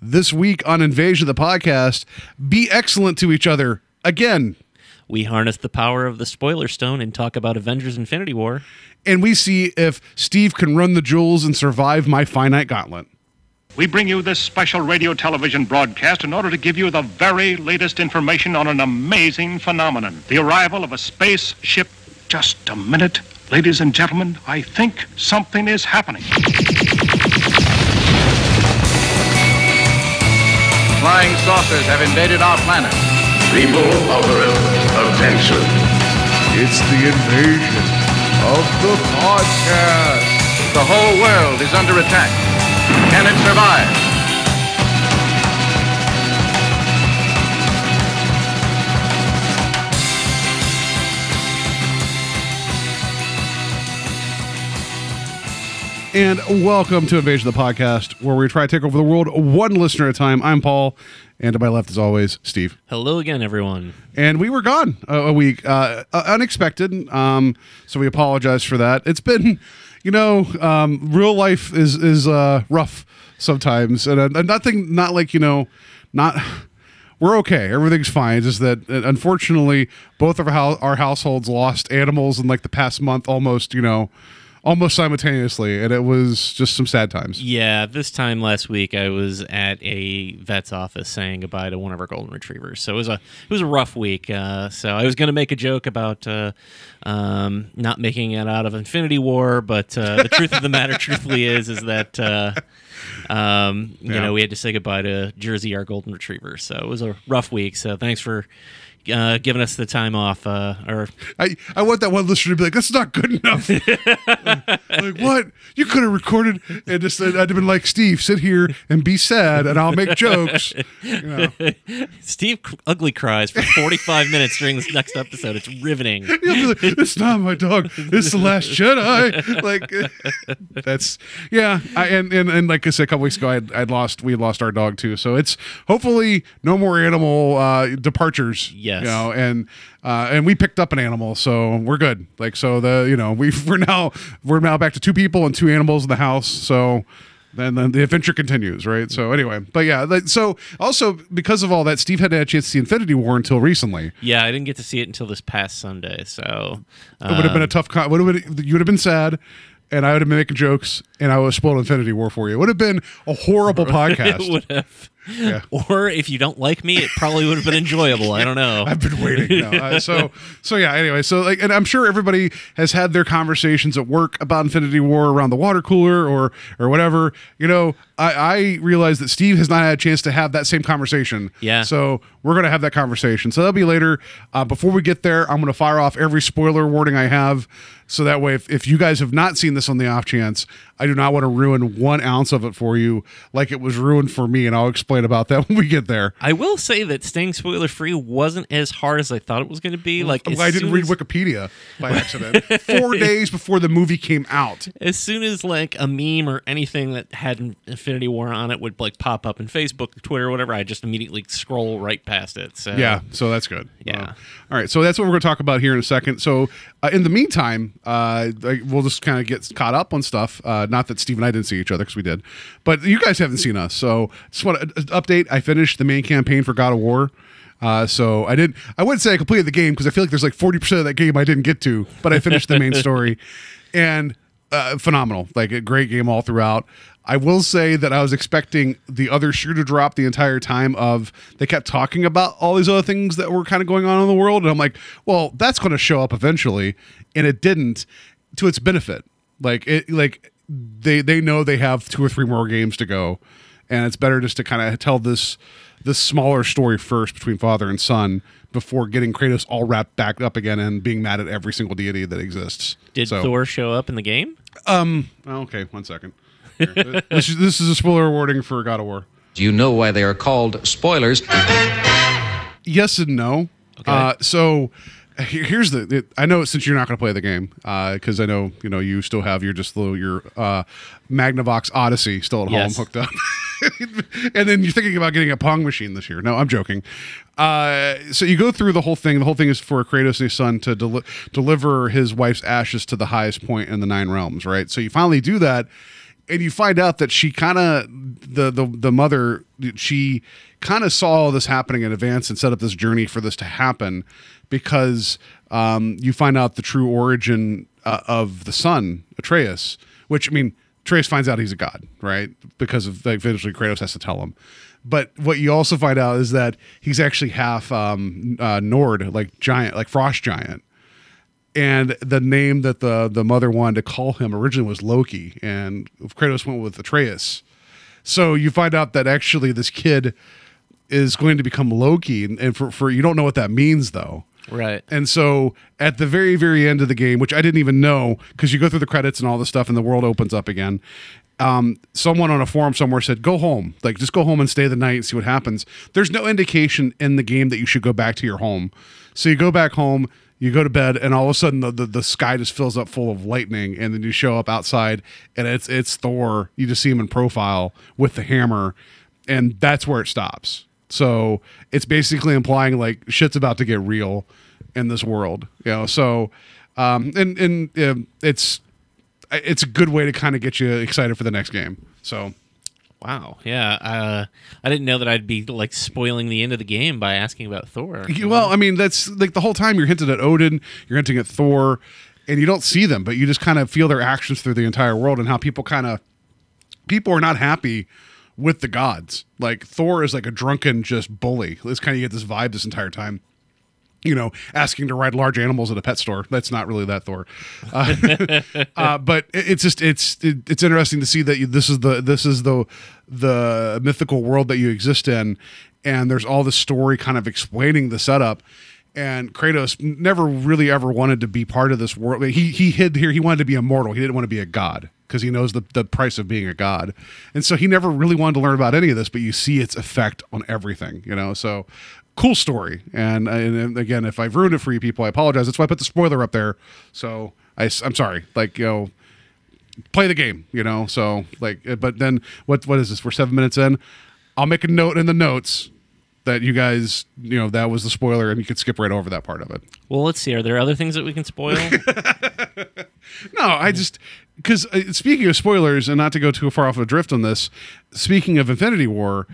This week on Invasion of the Podcast, be excellent to each other again. We harness the power of the spoiler stone and talk about Avengers Infinity War. And we see if Steve can run the jewels and survive my finite gauntlet. We bring you this special radio television broadcast in order to give you the very latest information on an amazing phenomenon the arrival of a spaceship. Just a minute, ladies and gentlemen, I think something is happening. Flying saucers have invaded our planet. People of Earth, attention. It's the invasion of the podcast. The whole world is under attack. Can it survive? And welcome to Invasion of the Podcast, where we try to take over the world one listener at a time. I'm Paul, and to my left, as always, Steve. Hello again, everyone. And we were gone a, a week, uh, uh, unexpected. Um, so we apologize for that. It's been, you know, um, real life is is uh, rough sometimes, and, uh, nothing, not like you know, not. We're okay. Everything's fine. It's just that uh, unfortunately, both of our, our households lost animals in like the past month, almost. You know, almost simultaneously, and it was just some sad times. Yeah, this time last week I was at a vet's office saying goodbye to one of our golden retrievers. So it was a it was a rough week. Uh, so I was going to make a joke about uh, um, not making it out of Infinity War, but uh, the truth of the matter, truthfully, is is that. Uh, um, you Yeah. know, we had to say goodbye to Jersey, our golden retriever. So it was a rough week. So thanks for uh, giving us the time off. Uh, or I, I want that one listener to be like, that's not good enough. like, what? You could have recorded and just I'd have been like, Steve, sit here and be sad and I'll make jokes. You know. Steve ugly cries for 45 minutes during this next episode. It's riveting. Like, it's not my dog. It's the last Jedi. Like that's yeah. I, and, and and like I said a couple weeks ago, I'd, I'd lost we had lost our dog too. So it's hopefully no more animal uh, departures. Yes. You know, and uh, and we picked up an animal, so we're good. Like so the you know we we're now we're now back to two people and two animals in the house. So. Then, then the adventure continues, right? So anyway, but yeah, like, so also because of all that, Steve hadn't had a chance to see Infinity War until recently. Yeah, I didn't get to see it until this past Sunday. So It would have been a tough. Con- would have been, you would have been sad, and I would have been making jokes, and I would have spoiled Infinity War for you. It would have been a horrible it podcast. would have. Yeah. Or if you don't like me, it probably would have been enjoyable. I don't know. I've been waiting. No, uh, so so yeah. Anyway, so like, and I'm sure everybody has had their conversations at work about Infinity War around the water cooler or or whatever. You know, I, I realize that Steve has not had a chance to have that same conversation. Yeah. So we're gonna have that conversation. So that'll be later. Uh, before we get there, I'm gonna fire off every spoiler warning I have. So that way, if, if you guys have not seen this on the off chance, I do not want to ruin one ounce of it for you, like it was ruined for me, and I'll explain about that when we get there. I will say that staying spoiler free wasn't as hard as I thought it was going to be. Like glad I didn't read as- Wikipedia by accident. Four days before the movie came out. as soon as like a meme or anything that had an Infinity War on it would like pop up in Facebook, or Twitter, or whatever, I just immediately scroll right past it. So Yeah, so that's good. Yeah. Uh, all right, so that's what we're going to talk about here in a second. So, uh, in the meantime, uh, we'll just kind of get caught up on stuff. Uh, not that Steve and I didn't see each other because we did, but you guys haven't seen us. So, just want to update. I finished the main campaign for God of War. Uh, so I didn't. I wouldn't say I completed the game because I feel like there's like 40 percent of that game I didn't get to, but I finished the main story, and uh, phenomenal. Like a great game all throughout. I will say that I was expecting the other shoe to drop the entire time. Of they kept talking about all these other things that were kind of going on in the world, and I'm like, well, that's going to show up eventually, and it didn't. To its benefit, like it, like they they know they have two or three more games to go, and it's better just to kind of tell this this smaller story first between father and son before getting Kratos all wrapped back up again and being mad at every single deity that exists. Did So- Thor show up in the game? Um, oh, okay, one second. Here. this, is, this is a spoiler warning for God of War. Do you know why they are called spoilers? Yes and no. Uh, so he- here's the. It, I know since you're not going to play the game, because I know you know you still have your just little your uh, Magnavox Odyssey still at Yes. home hooked up, and then you're thinking about getting a Pong machine this year. No, I'm joking. Uh, so you go through the whole thing. The whole thing is for Kratos and his son to deli- deliver his wife's ashes to the highest point in the Nine Realms, right? So you finally do that. And you find out that she kind of the the the mother she kind of saw all this happening in advance and set up this journey for this to happen because um, you find out the true origin uh, of the son Atreus, which I mean Atreus finds out he's a god, right? Because of like eventually Kratos has to tell him. But what you also find out is that he's actually half um, uh, Nord, like giant, like frost giant and the name that the the mother wanted to call him originally was Loki, and Kratos went with Atreus. So you find out that actually this kid is going to become Loki, and, and for, for you don't know what that means though. Right. And so at the very, very end of the game, which I didn't even know, because you go through the credits and all this stuff, and the world opens up again. Um, someone on a forum somewhere said, "Go home, like just go home and stay the night and see what happens." There's no indication in the game that you should go back to your home, so you go back home, you go to bed, and all of a sudden the, the, the sky just fills up full of lightning, and then you show up outside, and it's it's Thor. You just see him in profile with the hammer, and that's where it stops. So it's basically implying like shit's about to get real in this world, you know. So, um, and and uh, it's it's a good way to kind of get you excited for the next game. So, Wow. Yeah. Uh, I didn't know that I'd be like spoiling the end of the game by asking about Thor. well, I mean, that's like the whole time you're hinted at Odin, you're hinting at Thor, and you don't see them, but you just kind of feel their actions through the entire world and how people kind of people are not happy with the gods. Like Thor is like a drunken just bully. Let's kind of you get this vibe this entire time. You know, asking to ride large animals at a pet store. That's not really that Thor, uh, uh, but it- it's just it's it, it's interesting to see that you, this is the this is the the mythical world that you exist in, and there's all this story kind of explaining the setup. And Kratos never really ever wanted to be part of this world. He he hid here. He wanted to be immortal. He didn't want to be a god because he knows the, the price of being a god. And so he never really wanted to learn about any of this, but you see its effect on everything, you know? So cool story. And, and, and again, if I've ruined it for you people, I apologize. That's why I put the spoiler up there. So I, am sorry. Like, you know, play the game, you know? So like, uh, but then what, what is this? We're seven minutes in. I'll make a note in the notes that you guys, you know, that was the spoiler and you could skip right over that part of it. Well, let's see. Are there other things that we can spoil? No, I just because uh, speaking of spoilers, and not to go too far off a drift on this. Speaking of Infinity War,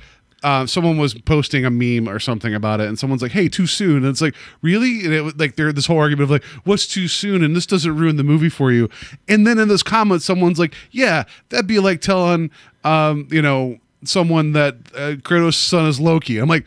uh, someone was posting a meme or something about it, and someone's like, "Hey, too soon." And it's like, really? And it like there this whole argument of like, "What's too soon?" And this doesn't ruin the movie for you. And then in those comments, someone's like, "Yeah, that'd be like telling, um, you know, someone that uh, Kratos' son is Loki." I'm like.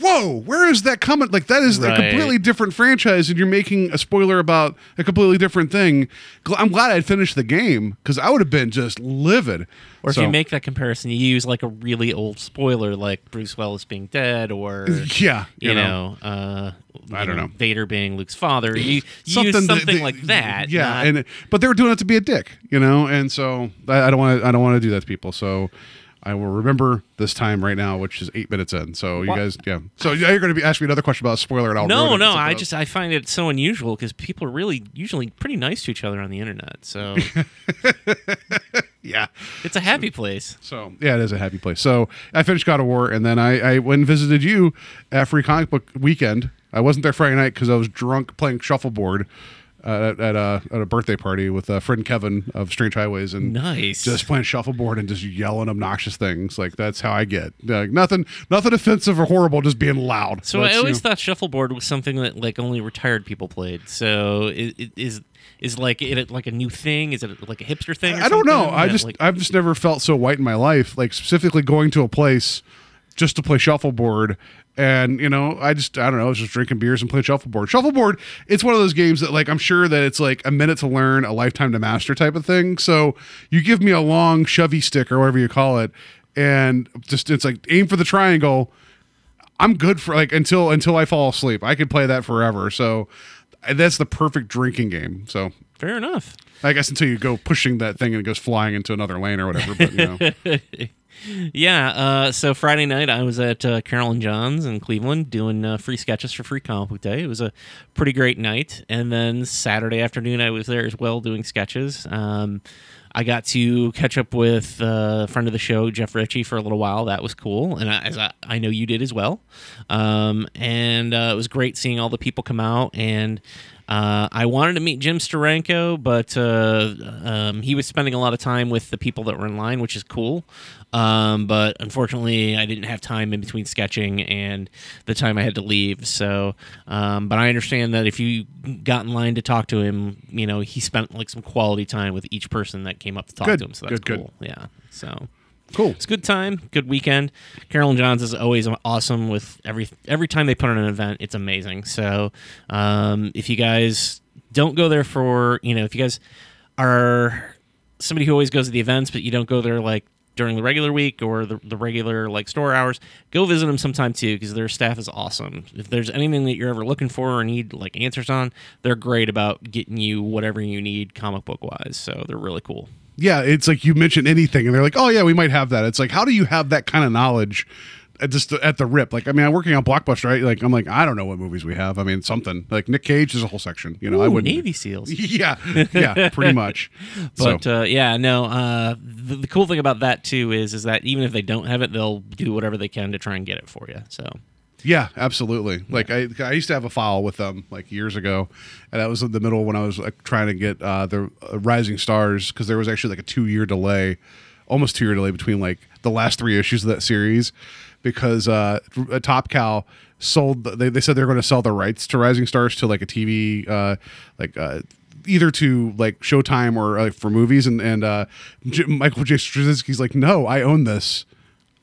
Whoa, where is that coming? Like that is a completely different franchise, and you're making a spoiler about a completely different thing. I'm glad I finished the game because I would have been just livid. Or if you make that comparison, you use like a really old spoiler, like Bruce Willis being dead, or yeah, you, know, uh, I don't know. Vader being Luke's father. You, you use something that- like that. Yeah, not- and but they were doing it to be a dick, you know, and so I don't want to. I don't want to do that to people. So. I will remember this time right now, which is eight minutes in. So you What? guys, yeah. So yeah, you're going to be asking me another question about a spoiler, and I'll ruin no, it no. I else. just I find it so unusual because people are really usually pretty nice to each other on the internet. So yeah. it's a happy place. So yeah, it is a happy place. So I finished God of War, and then I, I went and visited you at Free Comic Book Weekend. I wasn't there Friday night because I was drunk playing shuffleboard uh, at, at a at a birthday party with a friend Kevin of Strange Highways, and Nice. just playing shuffleboard and just yelling obnoxious things. Like that's how I get. Like nothing, nothing offensive or horrible, just being loud. So That's, I you always know- thought shuffleboard was something that like only retired people played. So i- i- is is like it like a new thing? Is it like a hipster thing? or I don't know. I just like, I've just never felt so white in my life. Like specifically going to a place just to play shuffleboard. And you know, I just I don't know, I was just drinking beers and playing shuffleboard. Shuffleboard, it's one of those games that like I'm sure that it's like a minute to learn, a lifetime to master type of thing. So you give me a long shovey stick or whatever you call it, and just it's like aim for the triangle. I'm good for like until until I fall asleep. I could play that forever. So uh, that's the perfect drinking game. So fair enough. I guess until you go pushing that thing and it goes flying into another lane or whatever. But you know, Yeah. Uh, so Friday night I was at uh, Carol & John's in Cleveland doing uh, free sketches for Free Comic Book Day. It was a pretty great night. And then Saturday afternoon I was there as well doing sketches. Um, I got to catch up with uh, a friend of the show, Jeff Ritchie, for a little while. That was cool, and I, as I, I know you did as well. Um, and uh, it was great seeing all the people come out. And Uh, I wanted to meet Jim Steranko, but uh, um, he was spending a lot of time with the people that were in line, which is cool. Um, but unfortunately, I didn't have time in between sketching and the time I had to leave. So, um, but I understand that if you got in line to talk to him, you know, he spent like some quality time with each person that came up to talk Good, to him. So that's good, good. cool. Yeah. So Cool. it's a good time, good weekend. Carol & John's is always awesome with every every time they put on an event. It's amazing. So um, if you guys don't go there for you know if you guys are somebody who always goes to the events but you don't go there like during the regular week or the, the regular like store hours go visit them sometime too because their staff is awesome if there's anything that you're ever looking for or need like answers on they're great about getting you whatever you need comic book wise so they're really cool Yeah, it's like you mention anything, and they're like, "Oh yeah, we might have that." It's like, how do you have that kind of knowledge? At just at the rip, like I mean, I'm working on Blockbuster, right? Like I'm like, I don't know what movies we have. I mean, something like Nick Cage is a whole section. You know, I wouldn't. navy seals Yeah, yeah, pretty much. But so, uh, yeah, no. Uh, the, the cool thing about that too is is that even if they don't have it, they'll do whatever they can to try and get it for you. So yeah, absolutely. Like I, I used to have a file with them like years ago, and that was in the middle when I was like trying to get uh, the uh, Rising Stars because there was actually like a two year delay, almost two year delay between like the last three issues of that series, because uh, Top Cow sold. They, they said they're going to sell the rights to Rising Stars to like a TV, uh, like. Uh, Either to like Showtime or uh, for movies, and and uh, J- Michael J. Straczynski's like, no, I own this.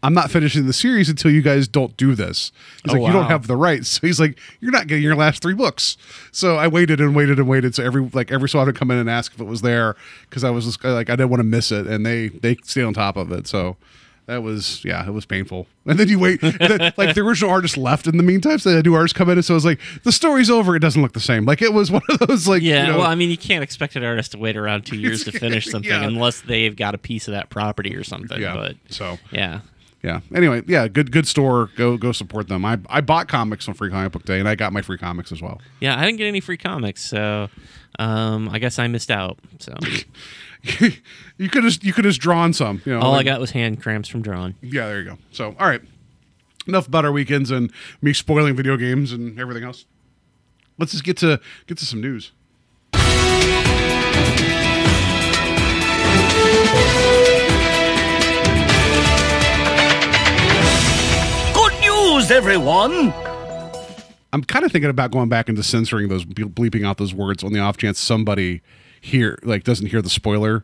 I'm not finishing the series until you guys don't do this. He's Oh, like, you don't have the rights. So he's like, you're not getting your last three books. So I waited and waited and waited. So every like every so often I'd come in and ask if it was there because I was just like I didn't want to miss it, and they they stay on top of it. So that was yeah, it was painful. And then you wait, like the original artist left in the meantime, so the new artist come in, and so it's like the story's over. It doesn't look the same. Like it was one of those like yeah, you know, well, I mean, you can't expect an artist to wait around two years to finish something Yeah. unless they've got a piece of that property or something. yeah. But so yeah, yeah. Anyway, yeah, good good store. Go go support them. I I bought comics on Free Comic Book Day, and I got my free comics as well. yeah, I didn't get any free comics, so um, I guess I missed out. So you could have you could have drawn some. You know, all I got was hand cramps from drawing. Yeah, there you go. So, all right. Enough about our weekends and me spoiling video games and everything else. Let's just get to get to some news. Good news, everyone! I'm kind of thinking about going back into censoring those bleeping out those words on the off chance somebody here like doesn't hear the spoiler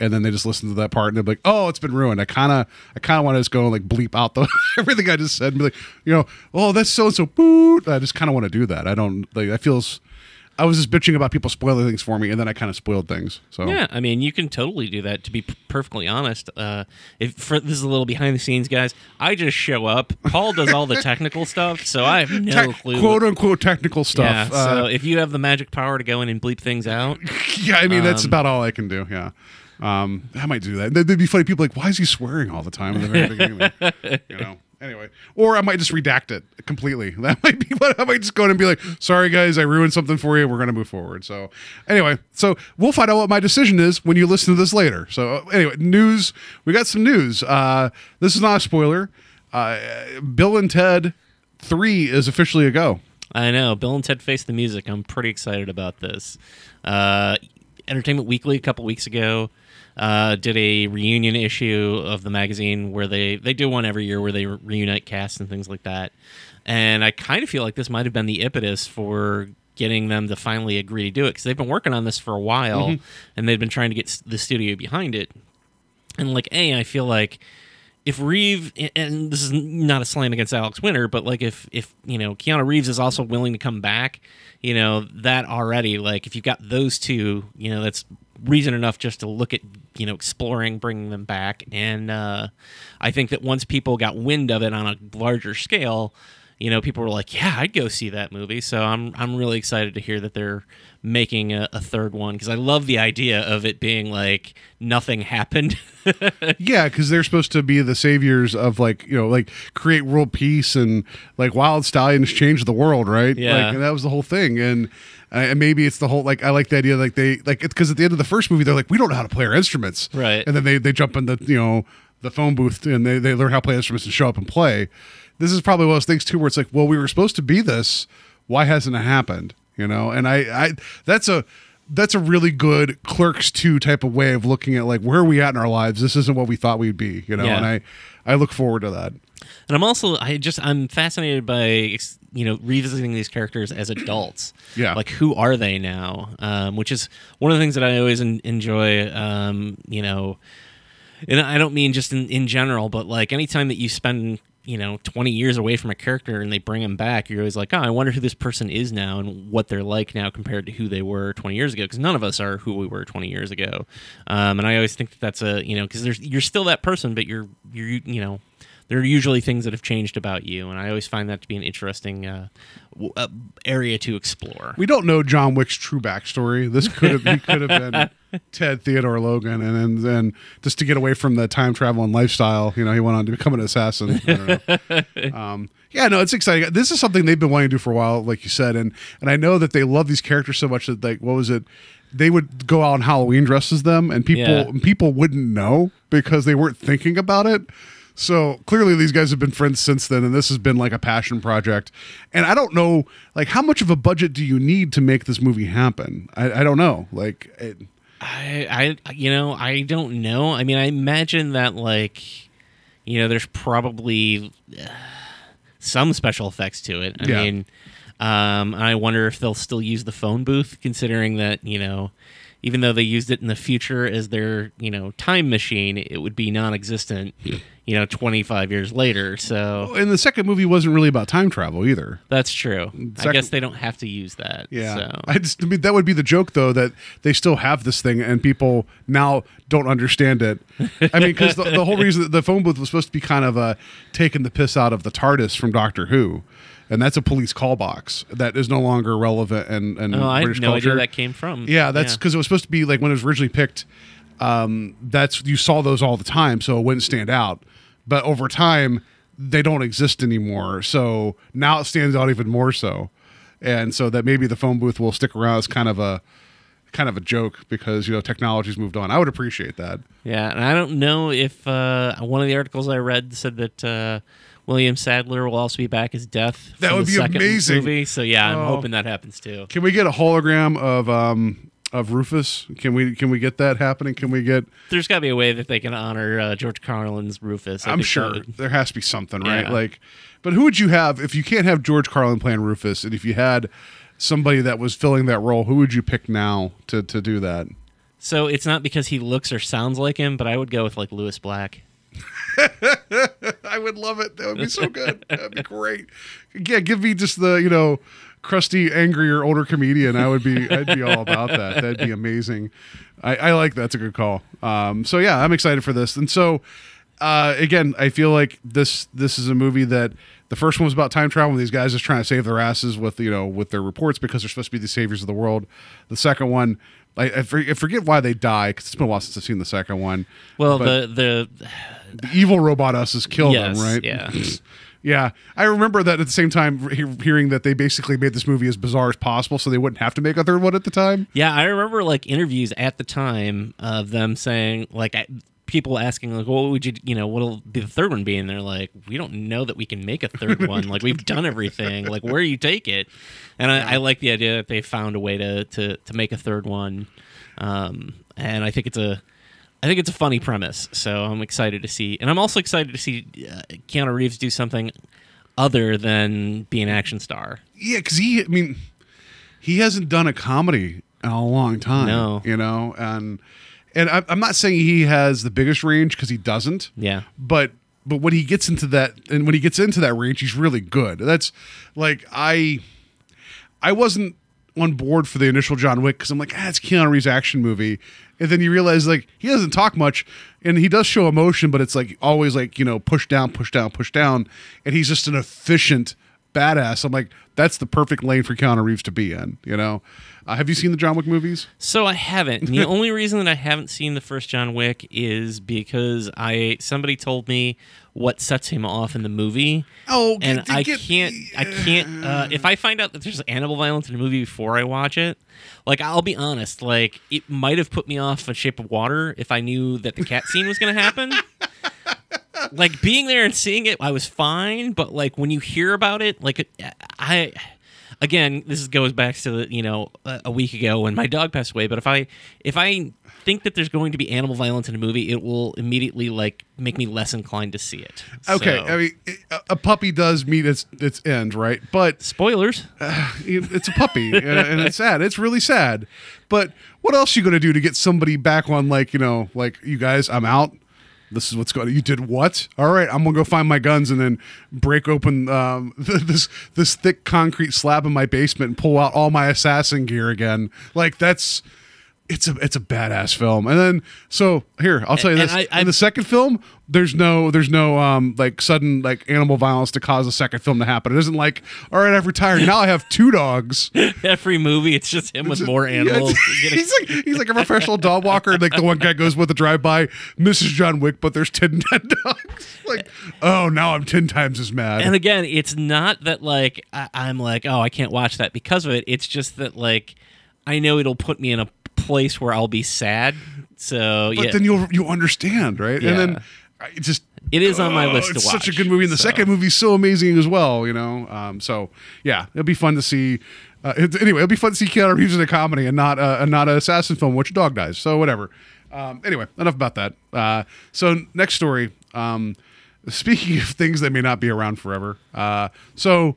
and then they just listen to that part and they're like, "Oh, it's been ruined." I kind of I kind of want to just go and like bleep out the everything I just said and be like, you know, "Oh, that's so and so." Boot. I just kind of want to do that. I don't like that feels I was just bitching about people spoiling things for me and then I kind of spoiled things. So Yeah, I mean, you can totally do that. To be p- perfectly honest, uh, if for this is a little behind the scenes, guys, I just show up. Paul does all the technical stuff, so I have no Tech- clue. quote unquote technical stuff. yeah, so Uh, if you have the magic power to go in and bleep things out, yeah, I mean that's um, about all I can do. Yeah, um, I might do that. That'd be funny. People like, why is he swearing all the time in the very beginning? you know. Anyway, or I might just redact it completely. That might be what I might just go in and be like, "Sorry, guys, I ruined something for you. We're gonna move forward." So, anyway, so we'll find out what my decision is when you listen to this later. So, anyway, news. We got some news. Uh, this is not a spoiler. Uh, Bill and Ted Three is officially a go. I know Bill and Ted Face the Music. I'm pretty excited about this. Uh, Entertainment Weekly a couple weeks ago uh, did a reunion issue of the magazine where they they do one every year where they re- reunite casts and things like that. And I kind of feel like this might have been the impetus for getting them to finally agree to do it because they've been working on this for a while and they've been trying to get the studio behind it. And like, a, I feel like if Reeve and this is not a slam against Alex Winter, but like if if you know Keanu Reeves is also willing to come back, you know that already like if you've got those two, you know that's reason enough just to look at you know exploring bringing them back. And uh, I think that once people got wind of it on a larger scale, you know people were like, yeah, I'd go see that movie. So I'm I'm really excited to hear that they're making a, a third one because I love the idea of it being like nothing happened. Yeah, because they're supposed to be the saviors of like you know like create world peace and like Wyld Stallyns change the world, right? Yeah. like, and that was the whole thing. And uh, and maybe it's the whole like I like the idea like they like it's because at the end of the first movie they're like we don't know how to play our instruments, Right. And then they they jump in the you know the phone booth and they they learn how to play instruments and show up and play. This is probably one of those things too where it's like, well, we were supposed to be this. Why hasn't it happened? you know. And I, I that's a that's a really good Clerks two type of way of looking at like where are we at in our lives. This isn't what we thought we'd be, you know. Yeah. And I I look forward to that. And I'm also I just I'm fascinated by you know revisiting these characters as adults. Yeah. Like who are they now? Um, which is one of the things that I always en- enjoy. Um, you know, and I don't mean just in, in general, but like anytime that you spend you know 20 years away from a character and they bring them back you're always like oh i wonder who this person is now and what they're like now compared to who they were 20 years ago because none of us are who we were 20 years ago um, and i always think that that's a you know because there's you're still that person but you're you're you know there are usually things that have changed about you and i always find that to be an interesting uh, w- uh, area to explore We don't know John Wick's true backstory. This could have he could have been Ted Theodore Logan, and then then just to get away from the time travel and lifestyle, you know, he went on to become an assassin. I don't know. um, yeah, no, it's exciting. This is something they've been wanting to do for a while, like you said, and and I know that they love these characters so much that like what was it? They would go out in Halloween dresses them, and people Yeah. people wouldn't know because they weren't thinking about it. So clearly, these guys have been friends since then, and this has been like a passion project. And I don't know, like, how much of a budget do you need to make this movie happen? I, I don't know. Like, it, I, I, you know, I don't know. I mean, I imagine that like, you know, there's probably uh, some special effects to it. I Yeah. mean, um, I wonder if they'll still use the phone booth, considering that you know, even though they used it in the future as their you know time machine, it would be non-existent. You know, 25 years later. So and the second movie wasn't really about time travel either. that's true. I guess they don't have to use that. Yeah, So. I just I mean that would be the joke though that they still have this thing and people now don't understand it. I mean, because the, the whole reason the phone booth was supposed to be kind of uh, taking the piss out of the TARDIS from Doctor Who, and that's a police call box that is no longer relevant and and Oh, I had British no culture. idea where that came from. Yeah, that's because it was supposed to be like when it was originally picked. Um, that's you saw those all the time, so it wouldn't stand out. But over time, they don't exist anymore. So now it stands out even more so, and so that maybe the phone booth will stick around as kind of a kind of a joke because you know technology's moved on. I would appreciate that. Yeah, and I don't know if uh, one of the articles I read said that uh, William Sadler will also be back as Death. That would the be second amazing. Movie. So yeah, I'm Oh. hoping that happens too. Can we get a hologram of um of Rufus? Can we can we get that happening? Can we get? There's got to be a way that they can honor uh, George Carlin's Rufus. I I'm sure would- there has to be something, right? Yeah. Like, but who would you have if you can't have George Carlin playing Rufus, and if you had somebody that was filling that role, who would you pick now to to do that? So it's not because he looks or sounds like him, but I would go with like Lewis Black. I would love it. That would be so good. That'd be great. Yeah, give me just the you know crusty, angrier older comedian. I would be I'd be all about that. That'd be amazing. I, I like that. That's a good call. Um, so yeah, I'm excited for this. And so uh, again, I feel like this this is a movie that the first one was about time travel. And these guys just trying to save their asses with you know with their reports because they're supposed to be the saviors of the world. The second one. I, I I forget why they die because it's been a while since I've seen the second one. Well, But- the the the evil robot us has killed Yes, them, right? yeah. yeah. I remember that at the same time hearing that they basically made this movie as bizarre as possible so they wouldn't have to make a third one at the time. Yeah, I remember like interviews at the time of them saying like I- people asking like, "What would you, you know, what'll be the third one be?" And they're like, "We don't know that we can make a third one. Like we've done everything. Like where do you take it." And I, I like the idea that they found a way to to to make a third one. Um, and I think it's a. I think it's a funny premise, so I'm excited to see, and I'm also excited to see uh, Keanu Reeves do something other than be an action star. Yeah, because he, I mean, he hasn't done a comedy in a long time. No. you know, and and I, I'm not saying he has the biggest range because he doesn't. Yeah. but but when he gets into that and when he gets into that range, he's really good. That's like I, I wasn't on board for the initial John Wick because I'm like, ah, it's Keanu Reeves action movie, and then you realize like he doesn't talk much and he does show emotion, but it's like always like you know push down, push down, push down, and he's just an efficient badass. I'm like, that's the perfect lane for Keanu Reeves to be in. You know, uh, have you seen the John Wick movies? So I haven't. And the only reason that I haven't seen the first John Wick is because I somebody told me what sets him off in the movie. Oh, and get- I get- can't. I can't. Uh, if I find out that there's animal violence in a movie before I watch it, like I'll be honest, like it might have put me off a Shape of Water if I knew that the cat scene was going to happen. like being there and seeing it, I was fine. But like when you hear about it, like I. again, this goes back to the, you know a, week ago when my dog passed away. But if I if I think that there's going to be animal violence in a movie, it will immediately like make me less inclined to see it. Okay, So- I mean, a- puppy does meet its its end, right? But spoilers. it's a puppy, and, and it's sad. It's really sad. But what else are you gonna do to get somebody back on? Like you know, like you guys, I'm out. This is what's going. on. You did what? All right, I'm gonna go find my guns and then break open um, this this thick concrete slab in my basement and pull out all my assassin gear again. Like that's. It's a it's a badass film, and then so here I'll tell you And this: I- I- in the second film, there's no there's no um like sudden like animal violence to cause a second film to happen. It isn't like all right, I've retired now I have two dogs. Every movie, it's just him with more animals. it's- Getting- he's like he's like a professional dog walker. and, Like the one guy goes with the drive by, Mrs. John Wick, but there's ten dead dogs. Like oh, now I'm ten times as mad. and again, it's not that like I, I'm like, oh, I can't watch that because of it. It's just that like I know it'll put me in a place where I'll be sad. So but yeah, then you'll you understand, right? Yeah. And then I just it is on my oh, list to it's watch. such a good movie, and the so. second movie's so amazing as well. You know, um, so yeah, it'll be fun to see. Uh, it, anyway, it'll be fun to see Keanu Reeves in a comedy and not a, and not an assassin film, which dog dies. So whatever. Um, anyway, enough about that. Uh, so next story. Um, speaking of things that may not be around forever, uh, so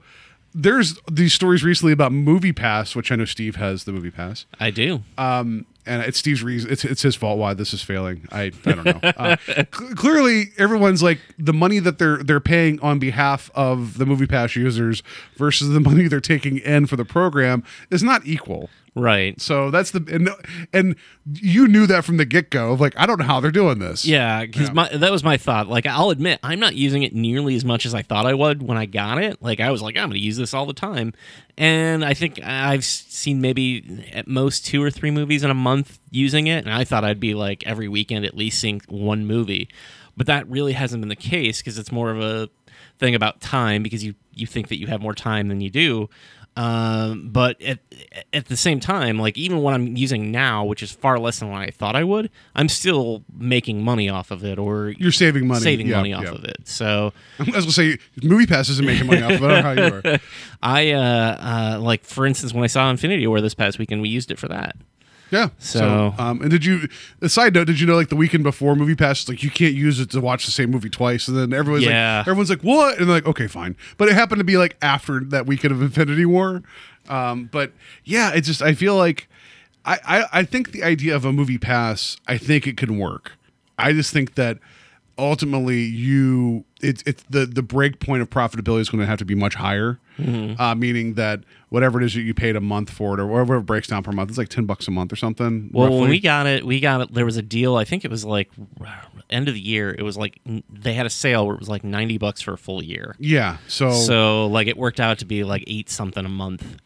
there's these stories recently about Movie Pass, which I know Steve has the Movie Pass I do. um, and it's Steve's reason. It's it's his fault why this is failing. I I don't know. Uh, cl- clearly, everyone's like the money that they're they're paying on behalf of the Movie Pass users versus the money they're taking in for the program is not equal. Right. So that's the and and you knew that from the get go. Like I don't know how they're doing this. Yeah, because that was my thought. Like, I'll admit, I'm not using it nearly as much as I thought I would when I got it. Like, I was like, I'm going to use this all the time, and I think I've seen maybe at most two or three movies in a month using it, and I thought I'd be like every weekend at least seeing one movie, but that really hasn't been the case because it's more of a thing about time because you you think that you have more time than you do. Um, but at at the same time, like even what I'm using now, which is far less than what I thought I would, I'm still making money off of it, or You're saving money. saving Yeah, money off of it. So I was gonna say Movie Pass isn't making money off of it. I don't know how you are. I uh, uh like for instance, when I saw Infinity War this past weekend, we used it for that. Yeah. So- um, and did you? A side note: Did you know like the weekend before Movie Pass, like you can't use it to watch the same movie twice, and then everyone's Yeah. like, everyone's like, what? And they're like, okay, fine. But it happened to be like after that weekend of Infinity War. Um, but yeah, it just I feel like I, I I think the idea of a Movie Pass, I think it can work. I just think that ultimately you it's it's the the break point of profitability is going to have to be much higher uh, meaning that whatever it is that you paid a month for it or whatever it breaks down per month it's like 10 bucks a month or something Well, when we got it, we got it. There was a deal. I think it was like end of the year. It was like they had a sale where it was like ninety bucks for a full year. yeah so, So like it worked out to be like eight something a month,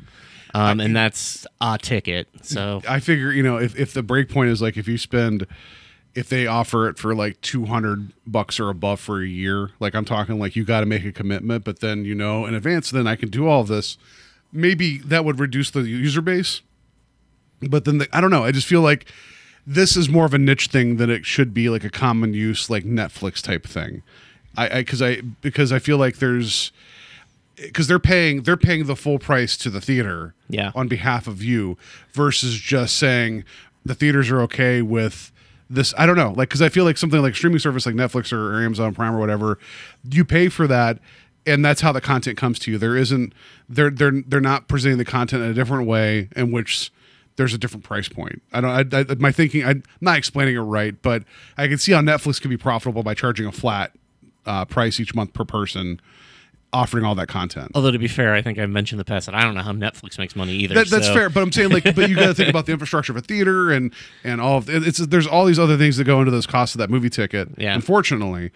um, and that's a ticket. So i figure you know if, if the break point is like if you spend if they offer it for like 200 bucks or above for a year like i'm talking like you got to make a commitment but then you know in advance then i can do all this maybe that would reduce the user base but then the, I don't know. I just feel like this is more of a niche thing than it should be like a common use like Netflix type thing. I because I, because I feel like there's because they're paying they're paying the full price to the theater Yeah. on behalf of you versus just saying the theaters are okay with this I don't know like because I feel like something like streaming service like Netflix or, or Amazon Prime or whatever you pay for that and that's how the content comes to you there isn't they're they're they're not presenting the content in a different way in which there's a different price point. I don't. I, I, my thinking. I'm not explaining it right, but I can see how Netflix can be profitable by charging a flat uh, price each month per person, offering all that content. although to be fair, I think I mentioned in the past that I don't know how Netflix makes money either. That, that's so- fair, but I'm saying like, but you got to think about the infrastructure of a theater and and all of it's. There's all these other things that go into those costs of that movie ticket. Yeah. Unfortunately,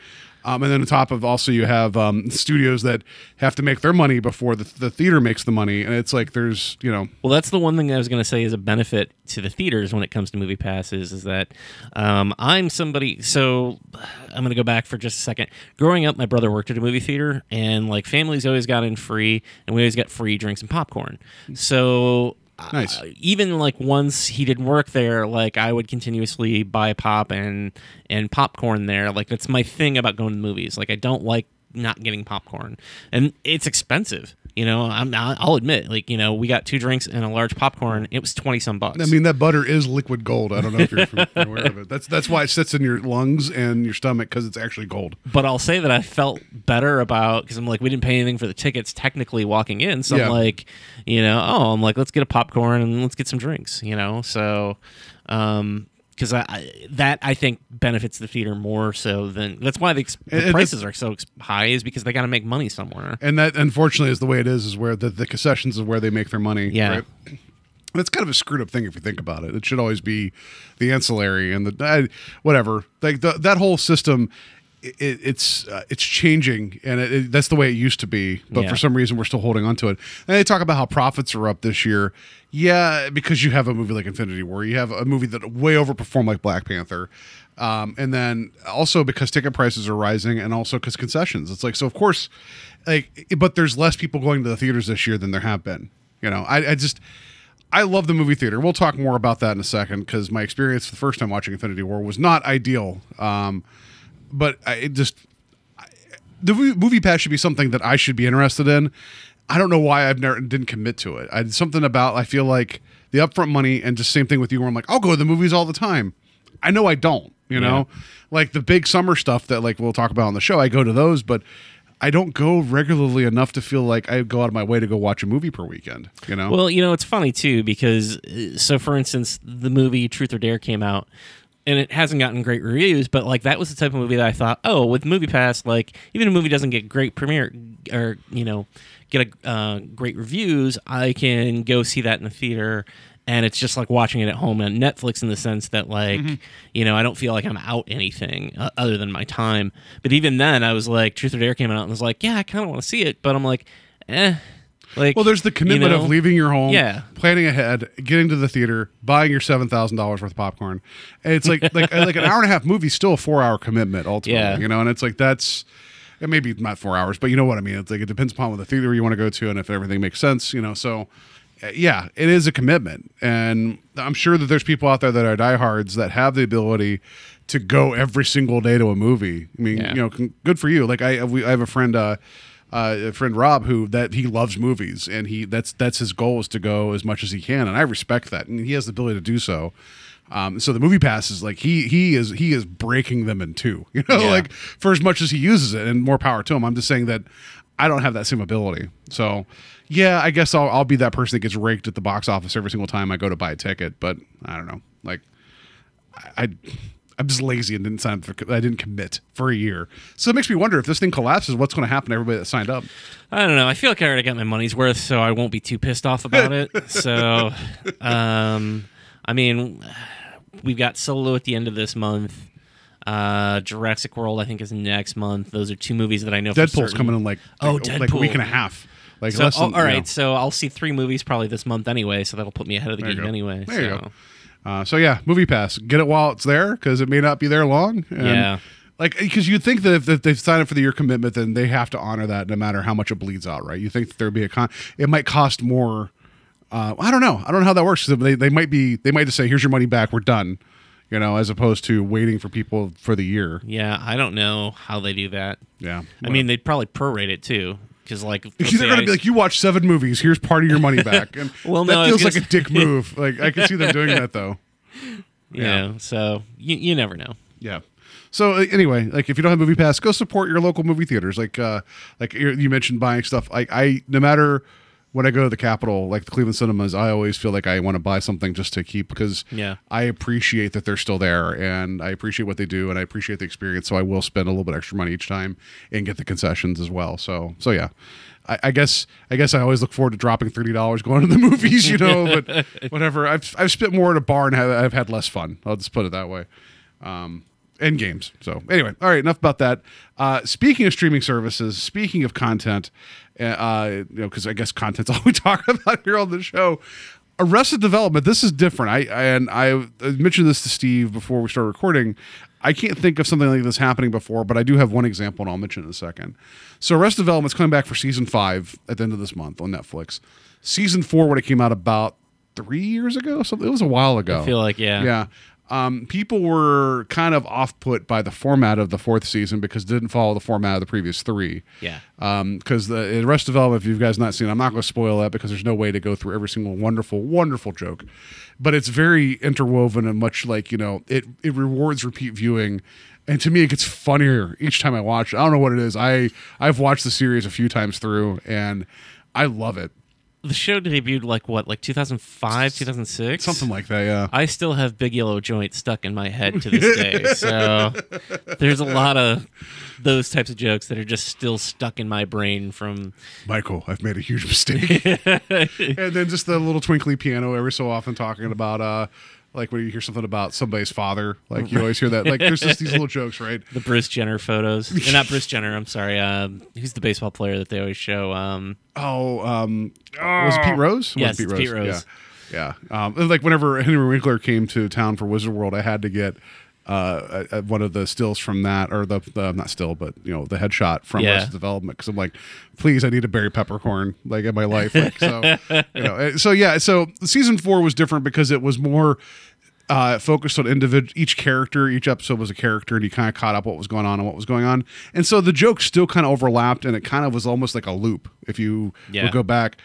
um, and then on top of also you have um, studios that have to make their money before the, the theater makes the money, and it's like there's you know Well, that's the one thing I was going to say is a benefit to the theaters when it comes to movie passes is that um, I'm somebody. So I'm going to go back for just a second. Growing up, my brother worked at a movie theater, and like families always got in free, and we always got free drinks and popcorn. So. Nice. uh, even like once he didn't work there, like I would continuously buy pop and and popcorn there. Like that's my thing about going to movies. Like I don't like not getting popcorn, and it's expensive. You know, I'm I'll admit, like you know, we got two drinks and a large popcorn. It was twenty some bucks. I mean, that butter is liquid gold. I don't know if you're aware of it. That's that's why it sits in your lungs and your stomach because it's actually gold. but I'll say that I felt better about because I'm like, we didn't pay anything for the tickets technically walking in. So Yeah. I'm like, you know, oh, I'm like, let's get a popcorn and let's get some drinks, you know? So, um, because I, I that I think benefits the theater more so than that's why the, the and prices are so high is because they got to make money somewhere. And that, unfortunately, is the way it is. Is where the, the concessions is where they make their money. Yeah. Right? It's kind of a screwed up thing if you think about it. It should always be the ancillary and the uh, whatever. Like the, that whole system, it, it's uh, it's changing, and it, it- that's the way it used to be. But Yeah. for some reason, we're still holding on to it. And they talk about how profits are up this year. Yeah, because you have a movie like Infinity War, you have a movie that way overperformed like Black Panther. Um, and then also because ticket prices are rising, and also because concessions. It's like so. Of course, like, but there's less people going to the theaters this year than there have been. You know, I, I just I love the movie theater. We'll talk more about that in a second because my experience the first time watching Infinity War was not ideal. Um, but I it just I, the movie pass should be something that I should be interested in. I don't know why I've never didn't commit to it. I something about I feel like the upfront money and just same thing with you where I'm like I'll go to the movies all the time. I know I don't. You know, like the big summer stuff that like we'll talk about on the show. I go to those, but I don't go regularly enough to feel like I go out of my way to go watch a movie per weekend. You know, Well, you know, it's funny too because uh, so for instance, the movie Truth or Dare came out and it hasn't gotten great reviews, but like that was the type of movie that I thought, oh, with Movie Pass, like even a movie doesn't get great premiere or you know get a uh, great reviews, I can go see that in the theater. And it's just like watching it at home on Netflix in the sense that, like, you know, I don't feel like I'm out anything uh, other than my time. But even then, I was like, Truth or Dare came out and was like, yeah, I kind of want to see it, but I'm like, eh. Like, Well, there's the you commitment know? of leaving your home, Yeah. planning ahead, getting to the theater, buying your seven thousand dollars worth of popcorn. And it's like like like an hour and a half movie, still a four hour commitment ultimately. Yeah. You know, and it's like that's it maybe not four hours, but you know what I mean. It's like it depends upon what the theater you want to go to and if everything makes sense. You know, so uh, yeah, it is a commitment, and I'm sure that there's people out there that are diehards that have the ability to go every single day to a movie. I mean, Yeah. you know, good for you. Like I, we, I have a friend, uh, uh, a friend Rob, who that he loves movies, and he that's that's his goal is to go as much as he can, and I respect that, and he has the ability to do so. Um, so the movie pass is like he he is he is breaking them in two, you know, Yeah. like for as much as he uses it, and more power to him. I'm just saying that I don't have that same ability, so yeah, I guess I'll I'll be that person that gets raked at the box office every single time I go to buy a ticket, but I don't know, like I. I I'm just lazy and didn't sign up for. I didn't commit for a year, so it makes me wonder if this thing collapses, what's going to happen to everybody that signed up? I don't know. I feel like I already got my money's worth, so I won't be too pissed off about it. So, um, I mean, we've got Solo at the end of this month. Uh, Jurassic World, I think, is next month. Those are two movies that I know. for Deadpool's coming in like Oh, like, like a week and a half. Like So, less oh, than, all you know. so I'll see three movies probably this month anyway, so that'll put me ahead of the game anyway. There you go. Uh, so yeah, movie pass. Get it while it's there because it may not be there long. And, Yeah. Like because you'd think that if, if they've signed up for the year commitment, then they have to honor that no matter how much it bleeds out, right? You think that there'd be a con. It might cost more. Uh, I don't know. I don't know how that works. They they might be they might just say here's your money back. We're done. You know, as opposed to waiting for people for the year. Yeah, I don't know how they do that. Yeah. I mean, they'd probably prorate it too, because like They're gonna I- be like, you watch seven movies. Here's part of your money back. And Well, that no, feels like a dick move. Like I can see them doing that though. Yeah, know, so you you never know. Yeah. So uh, anyway, like if you don't have movie pass, go support your local movie theaters. Like uh like you you mentioned buying stuff. Like I no matter when I go to the Capitol, like the Cleveland cinemas, I always feel like I want to buy something just to keep because Yeah. I appreciate that they're still there and I appreciate what they do and I appreciate the experience. So I will spend a little bit extra money each time and get the concessions as well. So so yeah. I, I guess I guess I always look forward to dropping thirty dollars going to the movies, you know. But whatever, I've I've spent more at a bar and have, I've had less fun. I'll just put it that way um, and games. So anyway, all right, enough about that. Uh, speaking of streaming services, speaking of content, uh, you know, because I guess content's all we talk about here on the show. Arrested Development. This is different. I, I and I mentioned this to Steve before we started recording. I can't think of something like this happening before, but I do have one example, and I'll mention it in a second. So, Arrested Development's coming back for season five at the end of this month on Netflix. Season four, when it came out about three years ago, something it was a while ago. I feel like yeah. Yeah. Um, people were kind of off put by the format of the fourth season because it didn't follow the format of the previous three. Yeah. Because the in Arrested Development, if you guys not seen, it, I'm not going to spoil that because there's no way to go through every single wonderful, wonderful joke. But it's very interwoven and much like you know it it rewards repeat viewing. And to me, it gets funnier each time I watch. it. I don't know what it is. I I've watched the series a few times through, and I love it. The show debuted like what, like 2005, 2006? Something like that, yeah. I still have Big Yellow Joint stuck in my head to this day. so there's a lot of those types of jokes that are just still stuck in my brain from Michael, I've made a huge mistake. and then just the little twinkly piano every so often talking about uh like when you hear something about somebody's father, like you always hear that. Like there's just these little jokes, right? the Bruce Jenner photos. and not Bruce Jenner, I'm sorry. Um, who's the baseball player that they always show? Um, Oh, um was it Pete Rose? Yes, wasn't it's Pete Rose. Yeah. Yeah. Um like whenever Henry Winkler came to town for Wizard World, I had to get uh, a- one of the stills from that, or the, the not still, but you know the headshot from Yeah. Arrested Development, because I'm like, please, I need a Barry Peppercorn like in my life. Like, so, you know, uh, so yeah, so season four was different because it was more uh, focused on individual each character. Each episode was a character, and you kind of caught up what was going on and what was going on. And so the jokes still kind of overlapped, and it kind of was almost like a loop if you Yeah. would go back.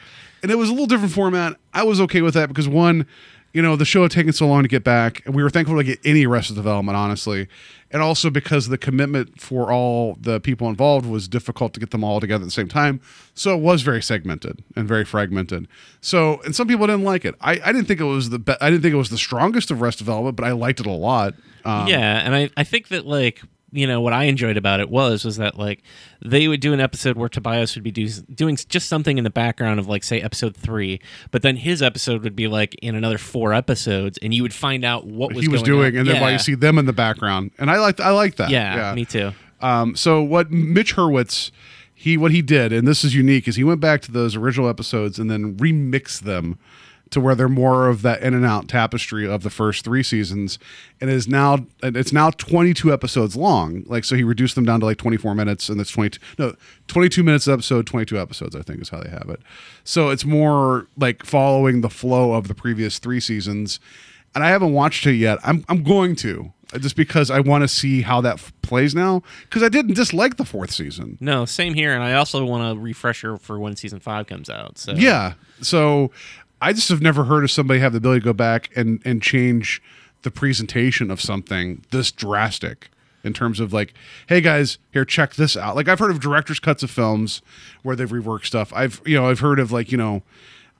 And it was a little different format. I was okay with that because one, you know, the show had taken so long to get back, and we were thankful to get any Arrested Development, honestly. And also because the commitment for all the people involved was difficult to get them all together at the same time. So it was very segmented and very fragmented. So, and some people didn't like it. I, I didn't think it was the be- I didn't think it was the strongest of Arrested Development, but I liked it a lot. Um, yeah, and I, I think that like you know what I enjoyed about it was was that like they would do an episode where Tobias would be do, doing just something in the background of like say episode three, but then his episode would be like in another four episodes, and you would find out what was he was going doing, on. and then yeah. while you see them in the background, and I liked I like that. yeah, me too. Um, so what Mitch Hurwitz, he what he did, and this is unique, is he went back to those original episodes and then remixed them to where they're more of that in and out tapestry of the first three seasons, and is now it's now 22 episodes long. Like so, he reduced them down to like 24 minutes, and it's 22 no 22 minutes episode, 22 episodes, I think is how they have it. So it's more like following the flow of the previous three seasons. And I haven't watched it yet. I'm I'm going to uh, just because I want to see how that f- plays now. Because I didn't dislike the fourth season. No, same here, and I also want a refresher for when season five comes out. So Yeah. So I just have never heard of somebody have the ability to go back and and change the presentation of something this drastic in terms of like, hey guys, here check this out. Like I've heard of director's cuts of films where they've reworked stuff. I've you know I've heard of like you know.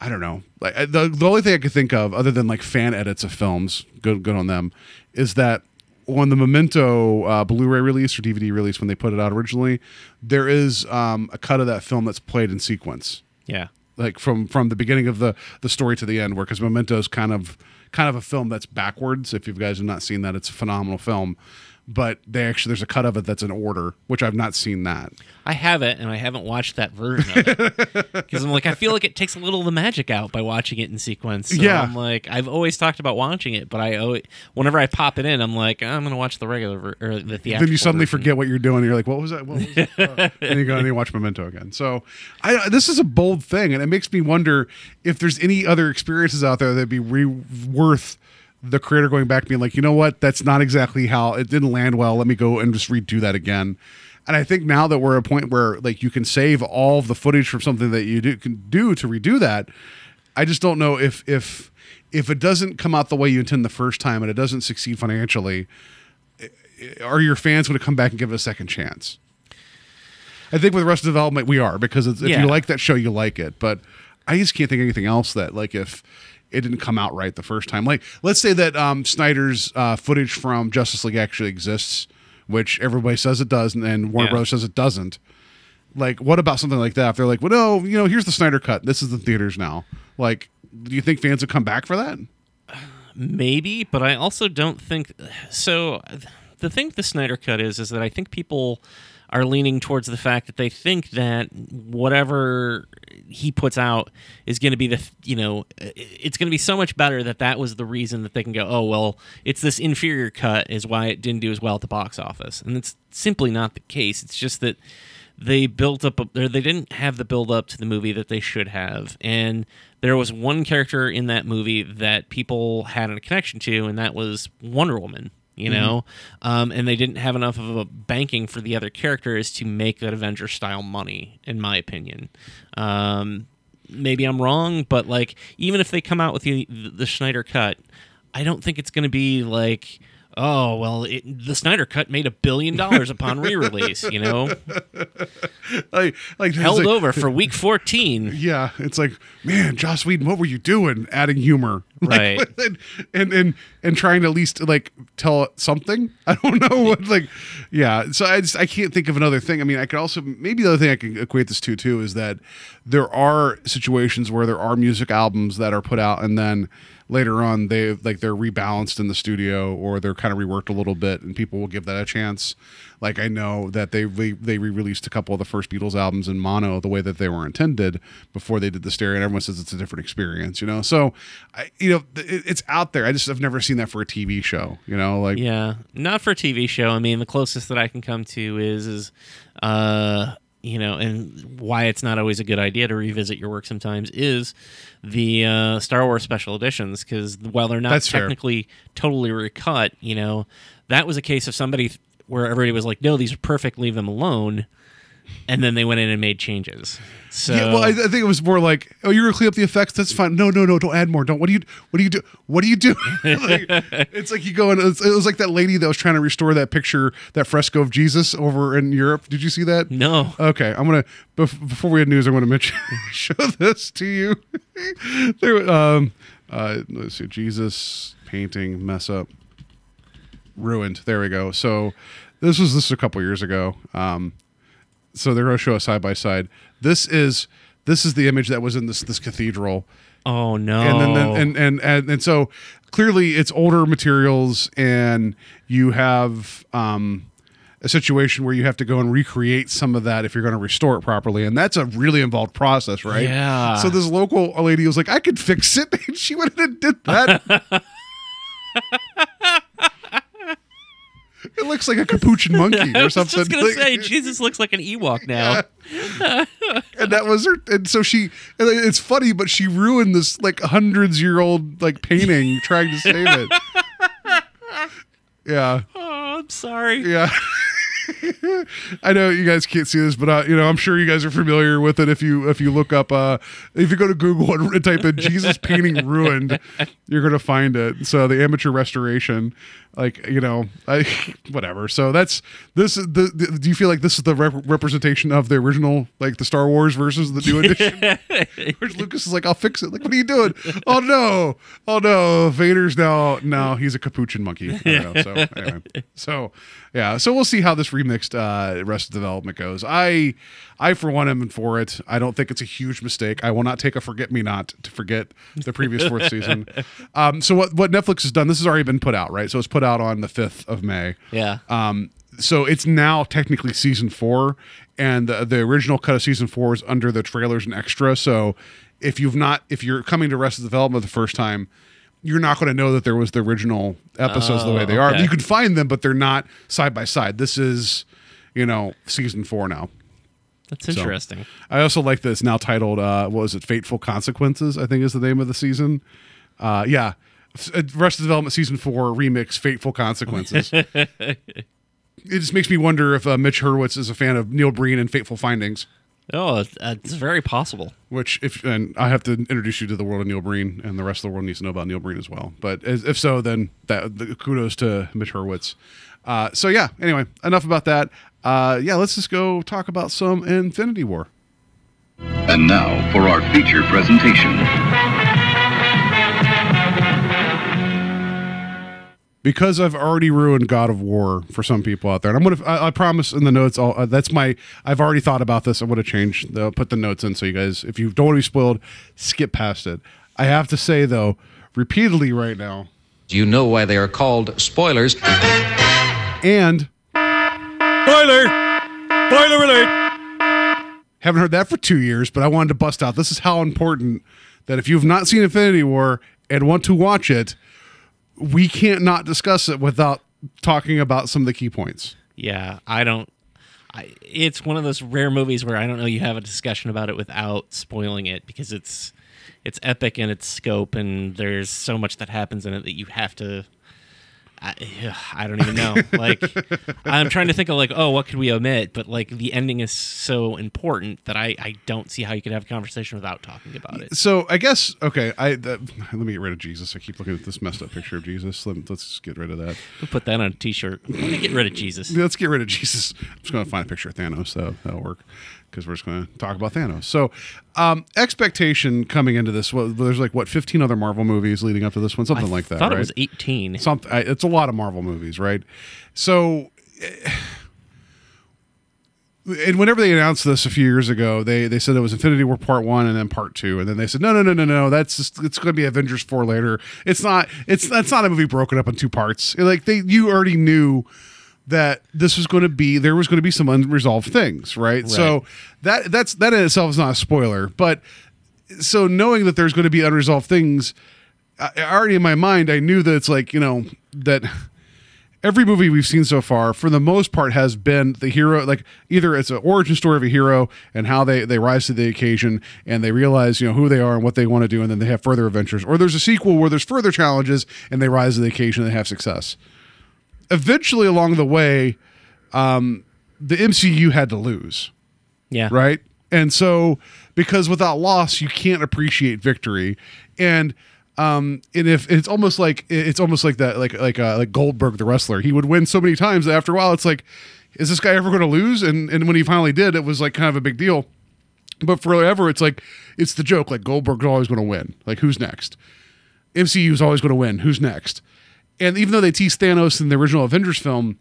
I don't know. Like the the only thing I could think of, other than like fan edits of films, good good on them, is that on the Memento uh, Blu-ray release or DVD release when they put it out originally, there is um, a cut of that film that's played in sequence yeah, like from from the beginning of the the story to the end where because memento is kind of kind of a film that's backwards. If you guys have not seen that it's a phenomenal film but they actually there's a cut of it that's in order which i've not seen that I have it, and I haven't watched that version of it because I'm like, I feel like it takes a little of the magic out by watching it in sequence. So Yeah. I'm like, I've always talked about watching it, but I always, whenever I pop it in, I'm like, I'm gonna watch the regular ver- or the theatrical. then you suddenly version. forget what you're doing And you're like what was that what was that? Uh, and you go and you watch memento again so i this is a bold thing and it makes me wonder if there's any other experiences out there that'd be re- worth the creator going back being like you know what that's not exactly how it didn't land well let me go and just redo that again and i think now that we're at a point where like you can save all of the footage from something that you do, can do to redo that i just don't know if if if it doesn't come out the way you intend the first time and it doesn't succeed financially eh, are your fans going to come back and give it a second chance? I think with Arrested Development, we are because it's, if Yeah. you like that show, you like it. But I just can't think of anything else that like if it didn't come out right the first time. Like let's say that um, Snyder's uh, footage from Justice League actually exists, which everybody says it does, and, and Warner Yeah. Brothers says it doesn't. Like, what about something like that? If they're like, well, no, you know, here's the Snyder cut. This is the theaters now. Like, do you think fans would come back for that? maybe, but I also don't think so. The thing with the Snyder Cut is, is that I think people are leaning towards the fact that they think that whatever he puts out is going to be the you know it's going to be so much better that that was the reason that they can go oh well it's this inferior cut is why it didn't do as well at the box office. And it's simply not the case. It's just that they built up, or they didn't have the build up to the movie that they should have, and there was one character in that movie that people had a connection to, and that was Wonder Woman. You know, um, and they didn't have enough of a banking for the other characters to make that Avenger style money, in my opinion. Um, maybe I'm wrong, but like even if they come out with the the Snyder cut, I don't think it's going to be like oh well it, the Snyder cut made a billion dollars upon re-release, you know, like like held like- over for week 14. Yeah, it's like, man, Joss Whedon, what were you doing? Adding humor, Like, Right. And, and and and trying to at least like tell something. I don't know what like, yeah. So I just I can't think of another thing. I mean, I could also maybe the other thing I can equate this to too is that there are situations where there are music albums that are put out and then later on they like they're rebalanced in the studio or they're kind of reworked a little bit and people will give that a chance. Like i know that they they re-released a couple of the first beatles albums in mono the way that they were intended before they did the stereo and everyone says it's a different experience you know? So i you know it, it's out there. I just have never seen that for a tv show you know? Like Yeah, not for a TV show. I mean, the closest that I can come to is is uh you know, and why it's not always a good idea to revisit your work sometimes is the uh, Star Wars special editions because while they're not That's fair. technically totally recut, you know, that was a case of somebody th- where everybody was like, "No, these are perfect, leave them alone," and then they went in and made changes. So yeah, well, I, I think it was more like, "Oh, you're gonna clean up the effects. That's fine. No, no, no, don't add more. Don't. What do you? What do you do? What do you do? like, it's like you go and it was like that lady that was trying to restore that picture, that fresco of Jesus over in Europe. Did you see that? no, Okay, I'm gonna bef- before we had news, I'm gonna mention show this to you. there, um, uh, let's see, Jesus painting mess up, ruined. There we go. So this was this was a couple years ago. Um, so they're gonna show us side by side. This is this is the image that was in this this cathedral. Oh no, and then, then and, and and and so clearly it's older materials and you have um a situation where you have to go and recreate some of that if you're going to restore it properly. And that's a really involved process right? Yeah. so this local lady was like i could fix it. And she went and did that it looks like a capuchin monkey or something. I was just gonna say Jesus looks like an Ewok now. and that was her and so she and it's funny but she ruined this like hundreds year old like painting trying to save it yeah Oh, I'm sorry. yeah I know you guys can't see this, but uh, you know I'm sure you guys are familiar with it. If you if you look up, uh, if you go to Google and type in "Jesus painting ruined," you're gonna find it. So the amateur restoration, like you know, I whatever. So that's this. The, the do you feel like this is the rep- representation of the original, like the Star Wars versus the new edition? George Lucas is like, I'll fix it. Like, what are you doing? oh no, oh no, Vader's now now he's a capuchin monkey. Know. So anyway, so yeah, so we'll see how this remixed uh, Arrested Development goes. I I for one am for it. I don't think it's a huge mistake. I will not take a forget me not to forget the previous fourth season. Um, so what what Netflix has done? This has already been put out, right? So it's put out on the fifth of May. Yeah. Um, so it's now technically season four, and the, the original cut of season four is under the trailers and extra. So if you've not, if you're coming to Arrested Development the first time, you're not going to know that there was the original episodes the way they are. okay. You can find them, but they're not side by side. This is, you know, season four now. That's interesting. I also like that it's now titled, uh, what was it, Fateful Consequences, I think is the name of the season. Uh, yeah. Uh, Arrested Development Season 4 remix, Fateful Consequences. it just makes me wonder if uh, Mitch Hurwitz is a fan of Neil Breen and Fateful Findings, Oh, it's, uh, very possible. which, if, and I have to introduce you to the world of Neil Breen, and the rest of the world needs to know about Neil Breen as well. But as, if so, then that the, kudos to Mitch Hurwitz. Uh, so, yeah, anyway, enough about that. Uh, yeah, let's just go talk about some Infinity War. And now for our feature presentation. Because I've already ruined God of War for some people out there. And I'm gonna, I, I promise in the notes, I'll, uh, that's my, I've already thought about this. I'm gonna change, I'll put the notes in so you guys, if you don't want to be spoiled, skip past it. I have to say though, repeatedly right now, Do you know why they are called spoilers? and Spoiler! Spoiler alert! haven't heard that for two years, but I wanted to bust out. This is how important that if you've not seen Infinity War and want to watch it, we can't not discuss it without talking about some of the key points. Yeah, I don't. I, it's one of those rare movies where I don't know you have a discussion about it without spoiling it because it's it's epic in its scope and there's so much that happens in it that you have to I, I don't even know. like, I'm trying to think of like, oh, what could we omit? But like, the ending is so important that I, I don't see how you could have a conversation without talking about it. So I guess okay. I uh, let me get rid of Jesus. I keep looking at this messed up picture of Jesus. Let, us just get rid of that. We'll put that on a T-shirt. Let me get rid of Jesus. Let's get rid of Jesus. I'm just going to find a picture of Thanos. So that'll work because we're just going to talk about Thanos. So, um, expectation coming into this, well, there's like what 15 other Marvel movies leading up to this one, something I like that. I thought right? it was 18. Something. It's a lot of Marvel movies, right? So. And whenever they announced this a few years ago, they they said it was Infinity War Part One and then Part Two, and then they said no, no, no, no, no, that's just, it's going to be Avengers Four later. It's not. It's that's not a movie broken up in two parts. Like they, you already knew that this was going to be there was going to be some unresolved things, right? right? So that that's that in itself is not a spoiler, but so knowing that there's going to be unresolved things, I, already in my mind, I knew that it's like you know that every movie we've seen so far, for the most part, has been the hero. Like either it's an origin story of a hero and how they they rise to the occasion and they realize you know who they are and what they want to do, and then they have further adventures. Or there's a sequel where there's further challenges and they rise to the occasion and they have success. Eventually, along the way, um, the MCU had to lose. Yeah. Right. And so, because without loss, you can't appreciate victory. And um, and if it's almost like it's almost like that, like like uh, like Goldberg, the wrestler, he would win so many times that after a while, it's like, is this guy ever going to lose? And and when he finally did, it was like kind of a big deal. But forever, it's like it's the joke. Like Goldberg's always going to win. Like who's next? MCU is always going to win. Who's next? And even though they teased Thanos in the original Avengers film,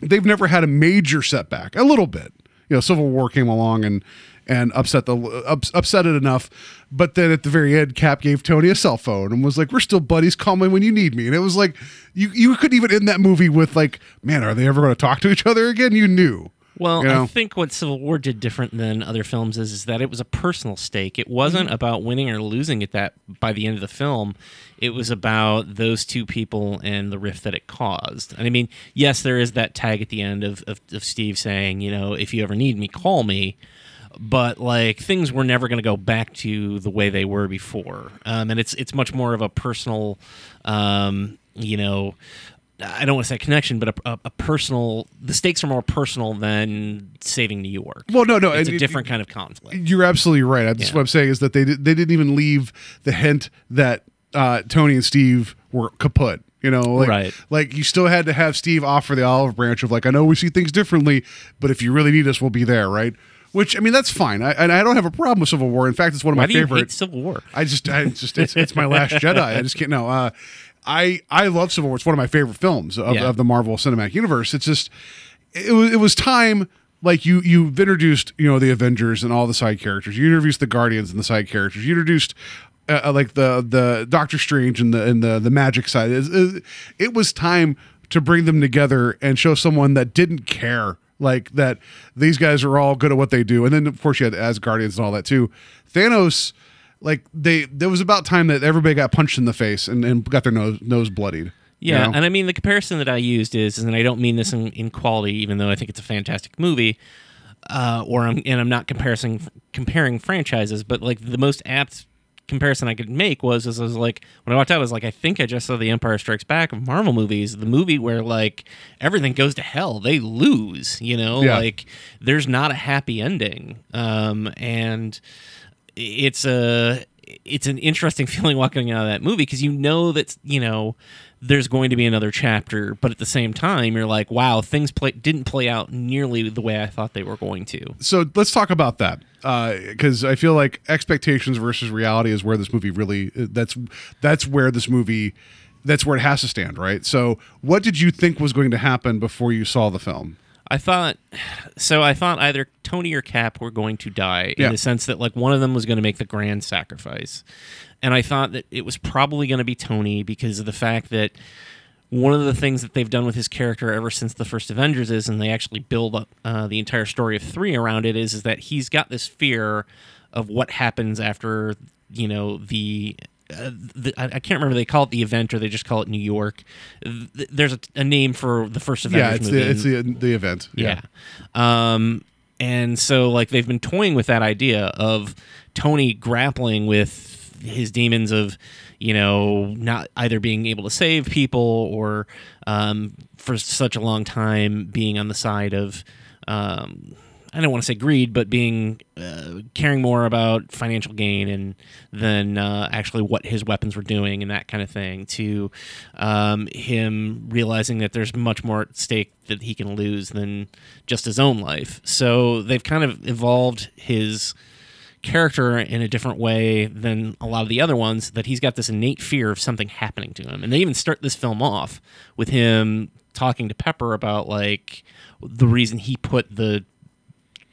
they've never had a major setback. A little bit, you know, Civil War came along and and upset the ups, upset it enough. But then at the very end, Cap gave Tony a cell phone and was like, "We're still buddies. Call me when you need me." And it was like you you couldn't even end that movie with like, "Man, are they ever going to talk to each other again?" You knew. Well, you know? I think what Civil War did different than other films is, is that it was a personal stake. It wasn't mm-hmm. about winning or losing at that by the end of the film. It was about those two people and the rift that it caused. And I mean, yes, there is that tag at the end of, of, of Steve saying, you know, if you ever need me, call me but like things were never going to go back to the way they were before um, and it's it's much more of a personal um, you know I don't want to say connection, but a, a, a, personal. The stakes are more personal than saving New York. Well, no, no, it's a different kind of conflict. You're absolutely right. That's yeah. what I'm saying is that they they didn't even leave the hint that uh, Tony and Steve were kaput. You know, like, right. like you still had to have Steve offer the olive branch of like, I know we see things differently, but if you really need us, we'll be there, right? Which I mean, that's fine. I, and I don't have a problem with Civil War. In fact, it's one of Why my do favorite. You hate Civil War. I just, I just, it's, it's my Last Jedi. I just can't. No, uh, I, I love Civil War. It's one of my favorite films of, yeah. of the Marvel Cinematic Universe. It's just, it was, it was time. Like you, you've introduced, you know, the Avengers and all the side characters. You introduced the Guardians and the side characters. You introduced uh, uh like the the Doctor Strange and the and the the magic side. It, it was time to bring them together and show someone that didn't care like that these guys are all good at what they do and then of course you had as guardians and all that too thanos like they there was about time that everybody got punched in the face and, and got their nose nose bloodied yeah you know? and i mean the comparison that i used is and i don't mean this in, in quality even though i think it's a fantastic movie uh, or I'm, and i'm not comparing comparing franchises but like the most apt comparison I could make was is I was like when I walked out, I was like, I think I just saw the Empire Strikes Back of Marvel movies, the movie where like everything goes to hell, they lose, you know, yeah. like there's not a happy ending, um, and it's a it's an interesting feeling walking out of that movie because you know that you know there's going to be another chapter, but at the same time, you're like, wow, things play, didn't play out nearly the way I thought they were going to. So let's talk about that because uh, I feel like expectations versus reality is where this movie really that's that's where this movie that's where it has to stand, right? So, what did you think was going to happen before you saw the film? I thought so. I thought either Tony or Cap were going to die in Yeah. the sense that like one of them was going to make the grand sacrifice, and I thought that it was probably going to be Tony because of the fact that one of the things that they've done with his character ever since the first Avengers is, and they actually build up uh, the entire story of three around it, is is that he's got this fear of what happens after you know the uh, the, I, I can't remember they call it the event or they just call it New York. Th- There's a, a name for the first event. yeah, it's movie. the it's the the event. yeah. Um, and so like they've been toying with that idea of Tony grappling with his demons of, you know, not either being able to save people or um, for such a long time being on the side of, um, I don't want to say greed, but being uh, caring more about financial gain and than uh, actually what his weapons were doing and that kind of thing. To um, him realizing that there's much more at stake that he can lose than just his own life. So they've kind of evolved his character in a different way than a lot of the other ones that he's got this innate fear of something happening to him and they even start this film off with him talking to pepper about like the reason he put the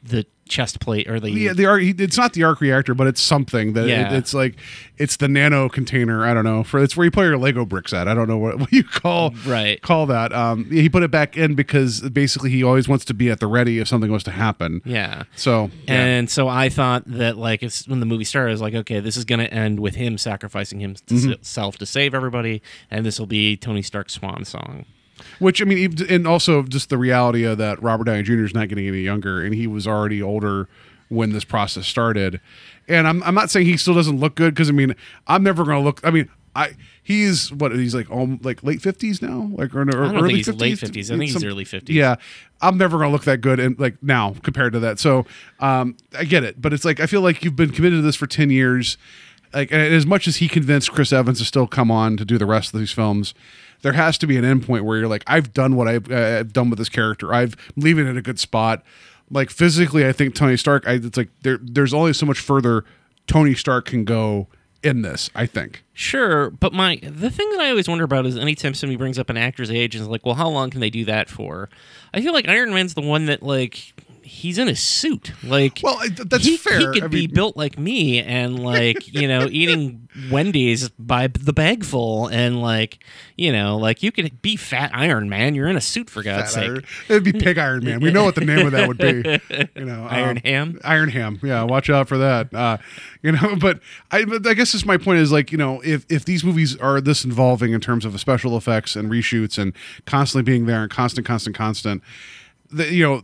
the chest plate or the Yeah, the arc. It's not the arc reactor, but it's something that it- it's like it's the nano container. I don't know. For it's where you put your Lego bricks at. I don't know what, what you call Right. call that. Um, he put it back in because basically he always wants to be at the ready if something was to happen. yeah So yeah. And so I thought that like it's when the movie started, I was like, okay, this is going to end with him sacrificing himself to save everybody, and this will be Tony Stark's swan song. Which I mean, and also just the reality of that Robert Downey Jr. is not getting any younger, and he was already older when this process started. And I'm I'm not saying he still doesn't look good because I mean I'm never going to look. I mean I he's what he's like um like late fifties now, like or, or early think he's 50s? late 50s. I think he's early 50s. Yeah, I'm never going to look that good and like now compared to that. So um I get it, but it's like I feel like you've been committed to this for ten years. Like and as much as he convinced Chris Evans to still come on to do the rest of these films, there has to be an end point where you're like, I've done what I've, uh, I've done with this character. I've I'm leaving it in a good spot. Like physically, I think Tony Stark. I, it's like there. There's only so much further Tony Stark can go in this. I think. Sure, but my the thing that I always wonder about is anytime somebody brings up an actor's age and is like, well, how long can they do that for? I feel like Iron Man's the one that like he's in a suit. Like, Well, that's he, fair. He could I be mean- built like me and like you know eating Wendy's by the bagful and like you know like you could be fat Iron Man. You're in a suit for God's Fat sake. Iron- It'd be Pig Iron Man. We know what the name of that would be. You know, Iron um, Ham? Iron Ham. Yeah, watch out for that. Uh, you know, but I, but I guess just my point is like you know if if these movies are this involving in terms of special effects and reshoots and constantly being there and constant, constant, constant, the, you know.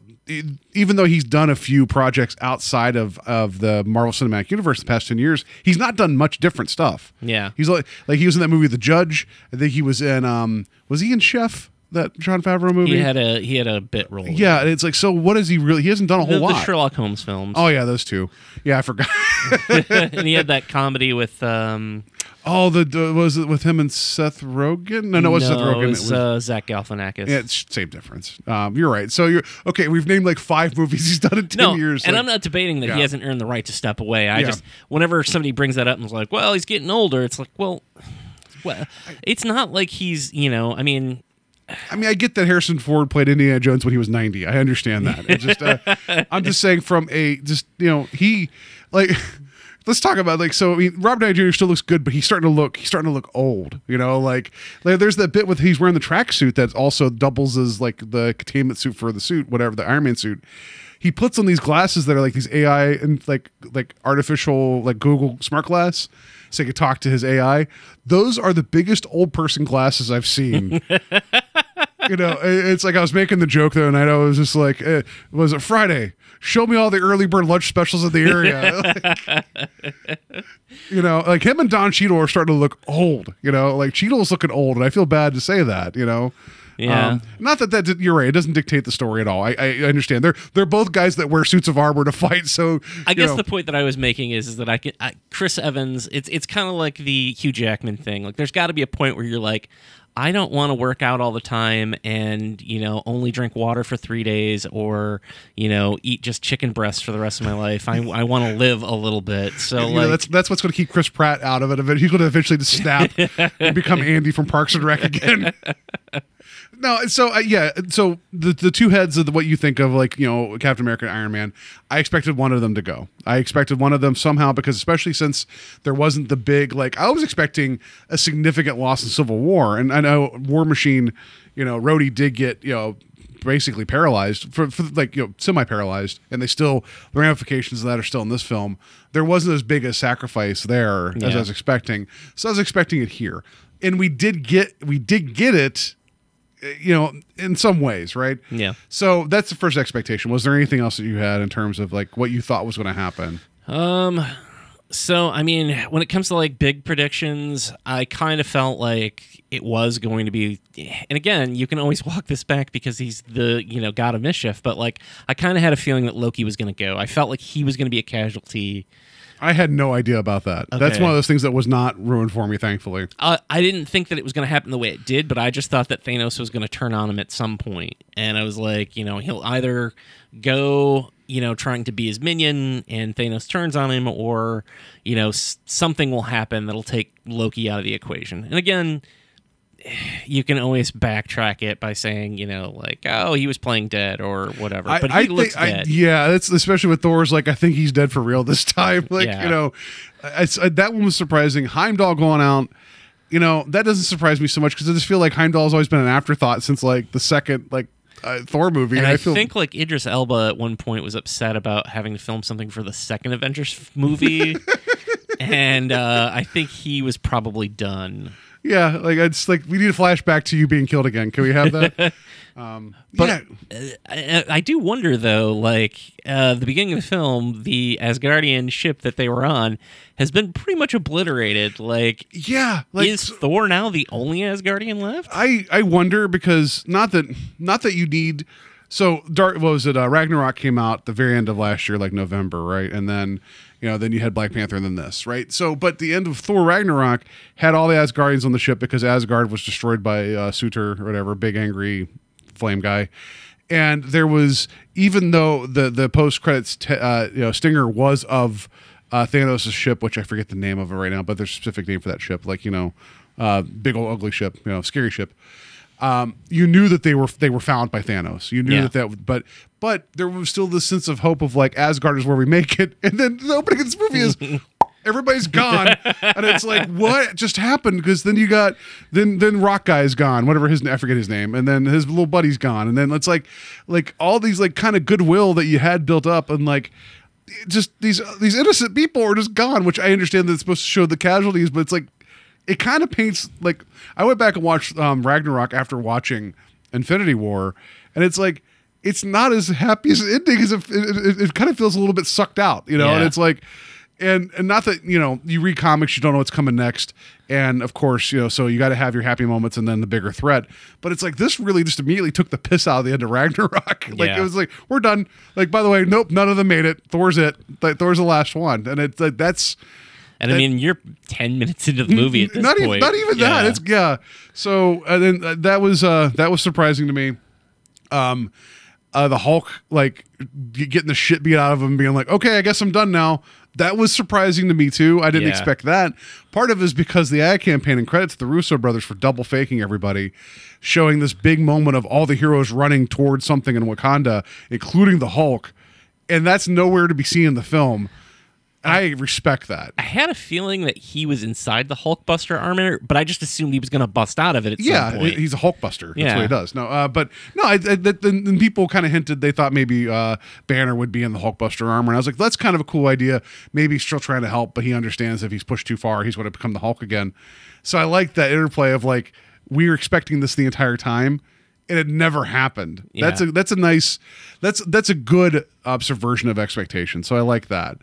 Even though he's done a few projects outside of, of the Marvel Cinematic Universe the past ten years, he's not done much different stuff. Yeah. he's like like he was in that movie The Judge. I think he was in um was he in Chef that Jon Favreau movie? He had a he had a bit role. Yeah, and it's like, so what is he really? He hasn't done a whole the, the. Sherlock Holmes films. oh yeah, those two. Yeah, I forgot. and he had that comedy with um oh, the, the was it with him and Seth Rogen? No, no, it was Seth Rogen. it was, uh, Zach Galifianakis. yeah, it's same difference. Um, you're right. So you're okay. We've named like five movies he's done in ten no, years. and like- I'm not debating that Yeah. he hasn't earned the right to step away. I Yeah. just whenever somebody brings that up and is like, "Well, he's getting older," it's like, well, well, it's not like he's you know. I mean, I mean, I get that Harrison Ford played Indiana Jones when he was 90. I understand that. It's just, uh, I'm just saying from a just you know he like. Let's talk about like so. I mean, Robert Downey Jr. still looks good, but he's starting to look he's starting to look old. You know, like, like there's that bit with he's wearing the tracksuit that also doubles as like the containment suit for the suit, whatever the Iron Man suit. He puts on these glasses that are like these AI and like like artificial like Google smart glass, so he can talk to his AI. Those are the biggest old person glasses I've seen you know, it's like I was making the joke the other night. I was just like, eh, was it Friday? Show me all the early bird lunch specials in the area. Like, you know, like him and Don Cheadle are starting to look old. You know, like Cheadle's looking old, and I feel bad to say that. You know. Yeah. Um, not that that you're right. It doesn't dictate the story at all. I, I understand. They're they're both guys that wear suits of armor to fight. So I guess know. the point that I was making is, is that I can I, Chris Evans. It's it's kind of like the Hugh Jackman thing. Like, there's got to be a point where you're like. I don't want to work out all the time and, you know, only drink water for three days or, you know, eat just chicken breasts for the rest of my life. I, I want to live a little bit. So, You know, that's that's what's going to keep Chris Pratt out of it. He's going to eventually just snap and become Andy from Parks and Rec again. no, so uh, yeah, so the the two heads of the, what you think of like you know Captain America and Iron Man, I expected one of them to go. I expected one of them somehow because especially since there wasn't the big like I was expecting a significant loss in Civil War, and I know War Machine, you know, Rhodey did get you know basically paralyzed for, for like you know semi paralyzed, and they still the ramifications of that are still in this film. There wasn't as big a sacrifice there as I was expecting, so I was expecting it here, and we did get we did get it, you know, in some ways, right? Yeah. So that's the first expectation. Was there anything else that you had in terms of like what you thought was going to happen? Um, so I mean, when it comes to like big predictions, I kind of felt like it was going to be. And again, you can always walk this back because he's the you know god of mischief. But like, I kind of had a feeling that Loki was going to go. I felt like he was going to be a casualty. I had no idea about that. That's one of those things that was not ruined for me, thankfully. Uh, I didn't think that it was going to happen the way it did, but I just thought that Thanos was going to turn on him at some point. And I was like, you know, he'll either go, you know, trying to be his minion and Thanos turns on him, or, you know, s- something will happen that'll take Loki out of the equation. And again, you can always backtrack it by saying, you know, like, oh, he was playing dead or whatever. but he looks I- dead. yeah, that's especially with Thor's. Like, I think he's dead for real this time. Like, Yeah. you know, uh, that one was surprising. Heimdall going out, you know, that doesn't surprise me so much because I just feel like Heimdall's always been an afterthought since like the second like uh, Thor movie. And I, feel think like Idris Elba at one point was upset about having to film something for the second Avengers movie, and uh, I think he was probably done. Yeah, like it's like we need a flashback to you being killed again. Can we have that? um, But yeah, I, I do wonder though, like uh, the beginning of the film, the Asgardian ship that they were on has been pretty much obliterated. Like, yeah, like is Thor now the only Asgardian left? I I wonder because not that not that you need so dark what was it uh, Ragnarok came out the very end of last year like November right and then you know then you had Black Panther and then this right so but the end of Thor Ragnarok had all the Asgardians on the ship because Asgard was destroyed by uh, Surtur or whatever big angry flame guy and there was even though the the post credits t- uh, you know stinger was of uh, Thanos' ship which I forget the name of it right now but there's a specific name for that ship like you know uh, big old ugly ship you know scary ship um, you knew that they were they were found by Thanos. You knew Yeah. that that, but but there was still this sense of hope of like Asgard is where we make it, and then the opening of this movie is everybody's gone, and it's like what just happened? Because then you got then then Rock guy is gone, whatever his I forget his name, and then his little buddy's gone, and then it's like like all these like kind of goodwill that you had built up, and like just these these innocent people are just gone. Which I understand that it's supposed to show the casualties, but it's like it kind of paints like I went back and watched um, Ragnarok after watching Infinity War, and it's like it's not as happy as ending as if it, it, it kind of feels a little bit sucked out, you know. And it's like, and and not that you know you read comics, you don't know what's coming next, and of course you know so you got to have your happy moments and then the bigger threat. But it's like this really just immediately took the piss out of the end of Ragnarok. like Yeah. it was like we're done. Like by the way, nope, none of them made it. Thor's it. Thor's the last one, and it's like that's And I mean, you're ten minutes into the movie at this not point. even not even that. Yeah. It's yeah. So and then uh, that was uh that was surprising to me. Um, uh, the Hulk like getting the shit beat out of him, being like, okay, I guess I'm done now. That was surprising to me too. I didn't Yeah. expect that. Part of it is because the ad campaign and credits to the Russo brothers for double faking everybody, showing this big moment of all the heroes running towards something in Wakanda, including the Hulk, and that's nowhere to be seen in the film. I respect that. I had a feeling that he was inside the Hulkbuster armor, but I just assumed he was going to bust out of it at yeah, some point. he's a Hulkbuster. That's Yeah. what he does. No, uh, but no, I, I, then, then people kind of hinted they thought maybe uh, Banner would be in the Hulkbuster armor, and I was like, that's kind of a cool idea. Maybe he's still trying to help, but he understands if he's pushed too far, he's going to become the Hulk again. So I like that interplay of like we were expecting this the entire time. And it never happened. That's a that's a nice that's that's a good uh, subversion of expectation. So I like that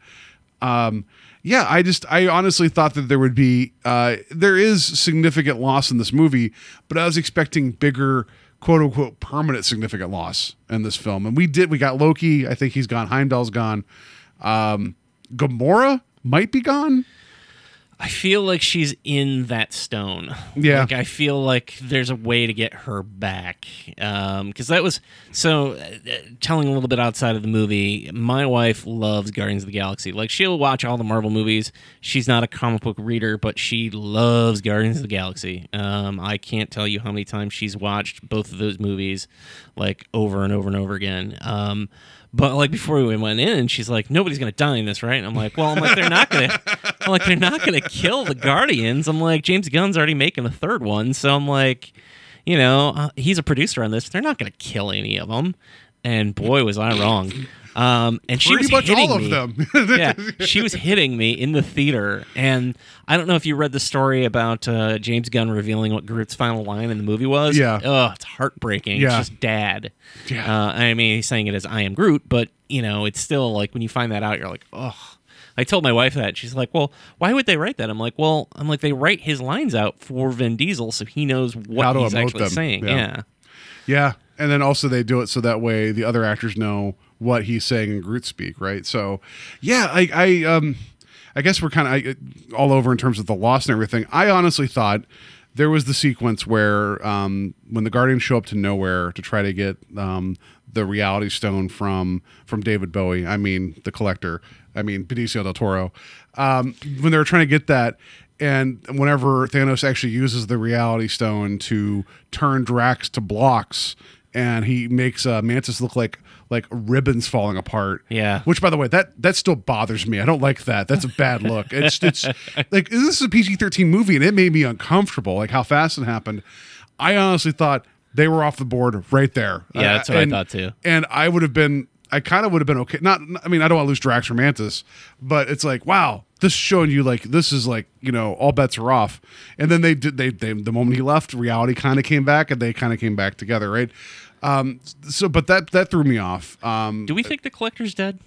um yeah i just i honestly thought that there would be uh there is significant loss in this movie but i was expecting bigger quote unquote permanent significant loss in this film. And we did we got loki. I think he's gone. Heimdall's gone. Um gamora might be gone I feel like she's in that stone. Yeah. Like I feel like there's a way to get her back. Um, cuz that was so uh, telling a little bit outside of the movie. My wife loves Guardians of the Galaxy. Like she'll watch all the Marvel movies. She's not a comic book reader, but she loves Guardians of the Galaxy. Um, I can't tell you how many times she's watched both of those movies like over and over and over again. Um, but like before we went in, she's like, "Nobody's gonna die in this, right?" And I'm like, "Well, I'm like, they're not gonna, I'm like, they're not gonna kill the Guardians." I'm like, James Gunn's already making a third one, so I'm like, you know, uh, he's a producer on this. They're not to kill any of them. And boy, was I wrong. Um, and she Pretty was much hitting all of me. them. yeah, she was hitting me in the theater, and I don't know if you read the story about uh, James Gunn revealing what Groot's final line in the movie was. Yeah. oh, it's heartbreaking. Yeah. It's just dad. Yeah. Uh, I mean, he's saying it as "I am Groot," but you know, it's still like when you find that out, you're like, oh. I told my wife that. She's like, "Well, why would they write that?" I'm like, "Well, I'm like they write his lines out for Vin Diesel, so he knows what he's actually them. saying." Yeah. Yeah. Yeah, and then also they do it so that way the other actors know what he's saying in Groot speak, right? So, yeah, I, I, um, I guess we're kind of all over in terms of the loss and everything. I honestly thought there was the sequence where um, when the Guardians show up to Knowhere to try to get um, the Reality Stone from from David Bowie. I mean, the Collector. I mean, Benicio del Toro. Um, when they were trying to get that. And whenever Thanos actually uses the Reality Stone to turn Drax to blocks, and he makes uh, Mantis look like like ribbons falling apart. Yeah. Which, by the way, that that still bothers me. I don't like that. That's a bad look. It's it's like this is a PG thirteen movie, and it made me uncomfortable. Like how fast it happened. I honestly thought they were off the board right there. Yeah, uh, that's what I and- thought too. And I would have been. I kind of would have been okay. Not, I mean, I don't want to lose Drax or Mantis, but it's like, wow, this is showing you like this is like you know all bets are off. And then they did they, they the moment he left, reality kind of came back, and they kind of came back together, right? Um, so, but that that threw me off. Um, Do we think the collector's dead?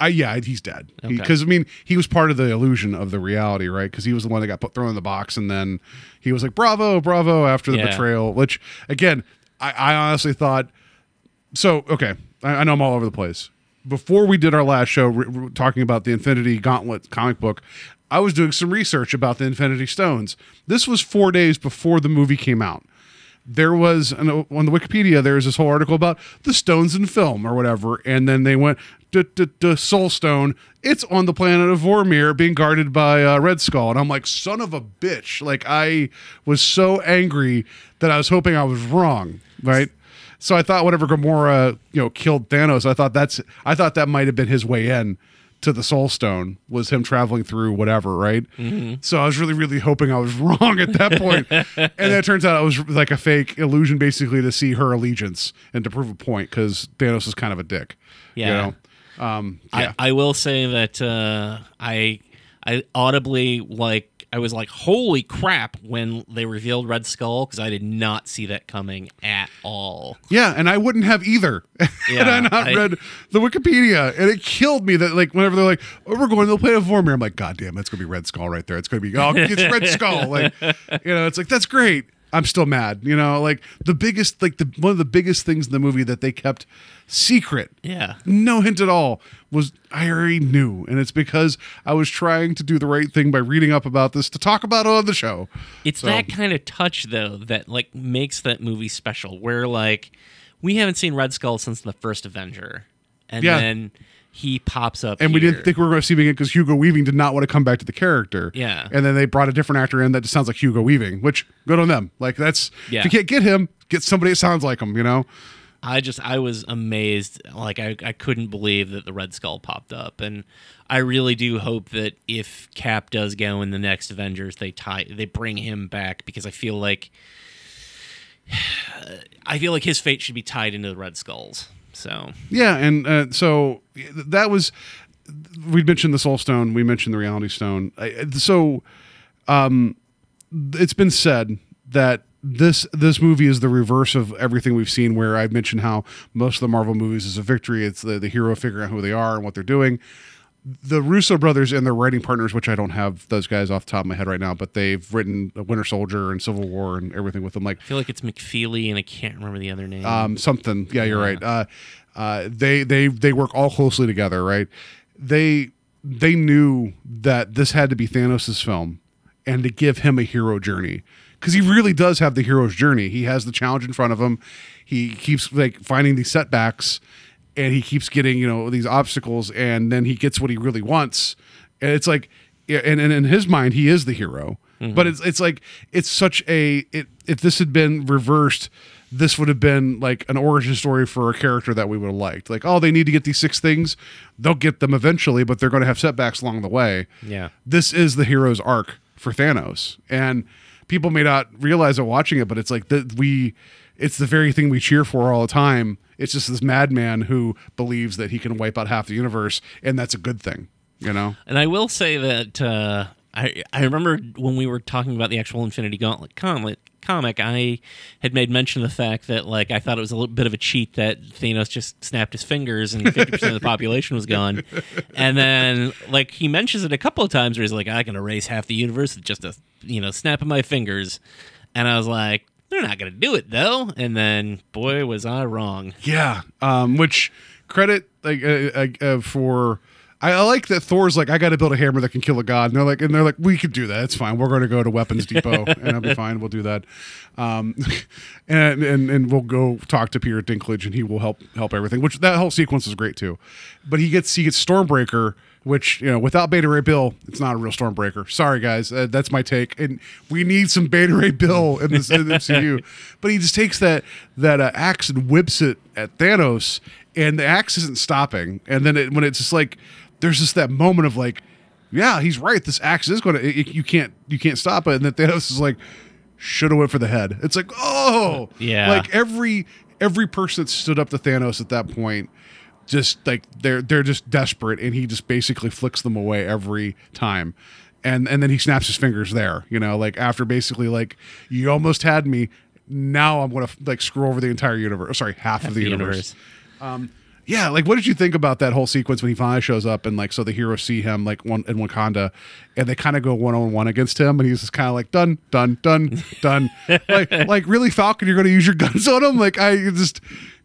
I yeah, he's dead. Okay. Because I mean, he was part of the illusion of the reality, right? Because he was the one that got put thrown in the box, and then he was like, "Bravo, bravo!" After the Yeah. betrayal. Which again, I, I honestly thought. So okay, I, I know I'm all over the place. Before we did our last show, re- re- talking about the Infinity Gauntlet comic book, I was doing some research about the Infinity Stones. This was four days before the movie came out there was an, on the Wikipedia there was this whole article about the stones in film or whatever, and then they went duh, Soul Stone. It's on the planet of Vormir, being guarded by uh, Red Skull, and I'm like, son of a bitch! Like I was so angry that I was hoping I was wrong, right? So I thought whatever Gamora you know killed Thanos, I thought that's I thought that might have been his way in to the Soul Stone was him traveling through whatever, right? So I was really, really hoping I was wrong at that point. and then it turns out it was like a fake illusion, basically, to see her allegiance and to prove a point because Thanos is kind of a dick. Yeah. You know? Um, yeah. I, I will say that uh, I I audibly like I was like, holy crap, when they revealed Red Skull because I did not see that coming at all. yeah, and I wouldn't have either had I Yeah, not I- read the Wikipedia. And it killed me that, like, whenever they're like, oh, we're going to the planet of Vormir, I'm like, God damn, that's going to be Red Skull right there. It's going to be, oh, it's Red Skull. Like, you know, it's like, that's great. I'm still mad. You know, like the biggest, like the one of the biggest things in the movie that they kept secret Yeah. no hint at all was I already knew, and it's because I was trying to do the right thing by reading up about this to talk about it on the show. It's So- that kind of touch though that like makes that movie special. Where like we haven't seen Red Skull since the first Avenger, and Yeah. then he pops up, And we here. didn't think we were going to see him again because Hugo Weaving did not want to come back to the character. Yeah. and then they brought a different actor in that just sounds like Hugo Weaving, which good on them. Like that's Yeah. if you can't get him, get somebody that sounds like him. You know. I just I was amazed. Like I, I couldn't believe that the Red Skull popped up, and I really do hope that if Cap does go in the next Avengers, they tie they bring him back because I feel like I feel like his fate should be tied into the Red Skulls. So Yeah, and uh, so that was we mentioned the Soul Stone, we mentioned the Reality Stone. So, um, it's been said that this this movie is the reverse of everything we've seen. Where I've mentioned how most of the Marvel movies is a victory. It's the the hero figuring out who they are and what they're doing. The Russo brothers and their writing partners, which I don't have those guys off the top of my head right now, but they've written Winter Soldier and Civil War and everything with them. Like I feel like it's McFeely, and I can't remember the other name. um, something. Yeah, you're right. Uh, uh, they they they work all closely together, right? They they knew that this had to be Thanos' film, and to give him a hero journey because he really does have the hero's journey. He has the challenge in front of him. He keeps like finding these setbacks, and he keeps getting you know these obstacles, and then he gets what he really wants. And it's like, and, and in his mind, he is the hero. Mm-hmm. But it's it's like it's such a it, if this had been reversed, this would have been like an origin story for a character that we would have liked. Like, oh, they need to get these six things, they'll get them eventually, but they're going to have setbacks along the way. Yeah. this is the hero's arc for Thanos, and people may not realize it watching it, but it's like that we, it's the very thing we cheer for all the time. It's just this madman who believes that he can wipe out half the universe, and that's a good thing, you know. And I will say that uh, I I remember when we were talking about the actual Infinity Gauntlet comic, comic, I had made mention of the fact that like I thought it was a little bit of a cheat that Thanos just snapped his fingers and fifty percent of the population was gone, and then like he mentions it a couple of times where he's like, I can erase half the universe with just a you know snap of my fingers, and I was like. They're not going to do it though, and then boy was I wrong. Yeah, um, which credit like uh, uh, uh, for. I, I like that Thor's like I got to build a hammer that can kill a god, and they're like, and they're like, we could do that. It's fine. We're going to go to Weapons Depot, and I'll be fine. We'll do that, um, and and and we'll go talk to Peter Dinklage, and he will help help everything. Which that whole sequence is great too. But he gets he gets Stormbreaker, which you know without Beta Ray Bill, it's not a real Stormbreaker. Sorry guys, uh, that's my take. And we need some Beta Ray Bill in this in the MCU. But he just takes that that uh, axe and whips it at Thanos, and the axe isn't stopping. And then it, when it's just like there's just that moment of like, yeah, he's right. This axe is going to you can't you can't stop it. And then Thanos is like, should have went for the head. It's like oh Yeah. like every every person that stood up to Thanos at that point just like they're they're just desperate and he just basically flicks them away every time. And and then he snaps his fingers there you know like after basically like you almost had me. Now i'm gonna like screw over the entire universe sorry half, of the, the universe. Um, yeah like what did you think about that whole sequence when he finally shows up and like so the heroes see him like one in wakanda and they kind of go one-on-one against him and he's just kind of like done done done done. Like like really falcon you're gonna use your guns on him? Like i just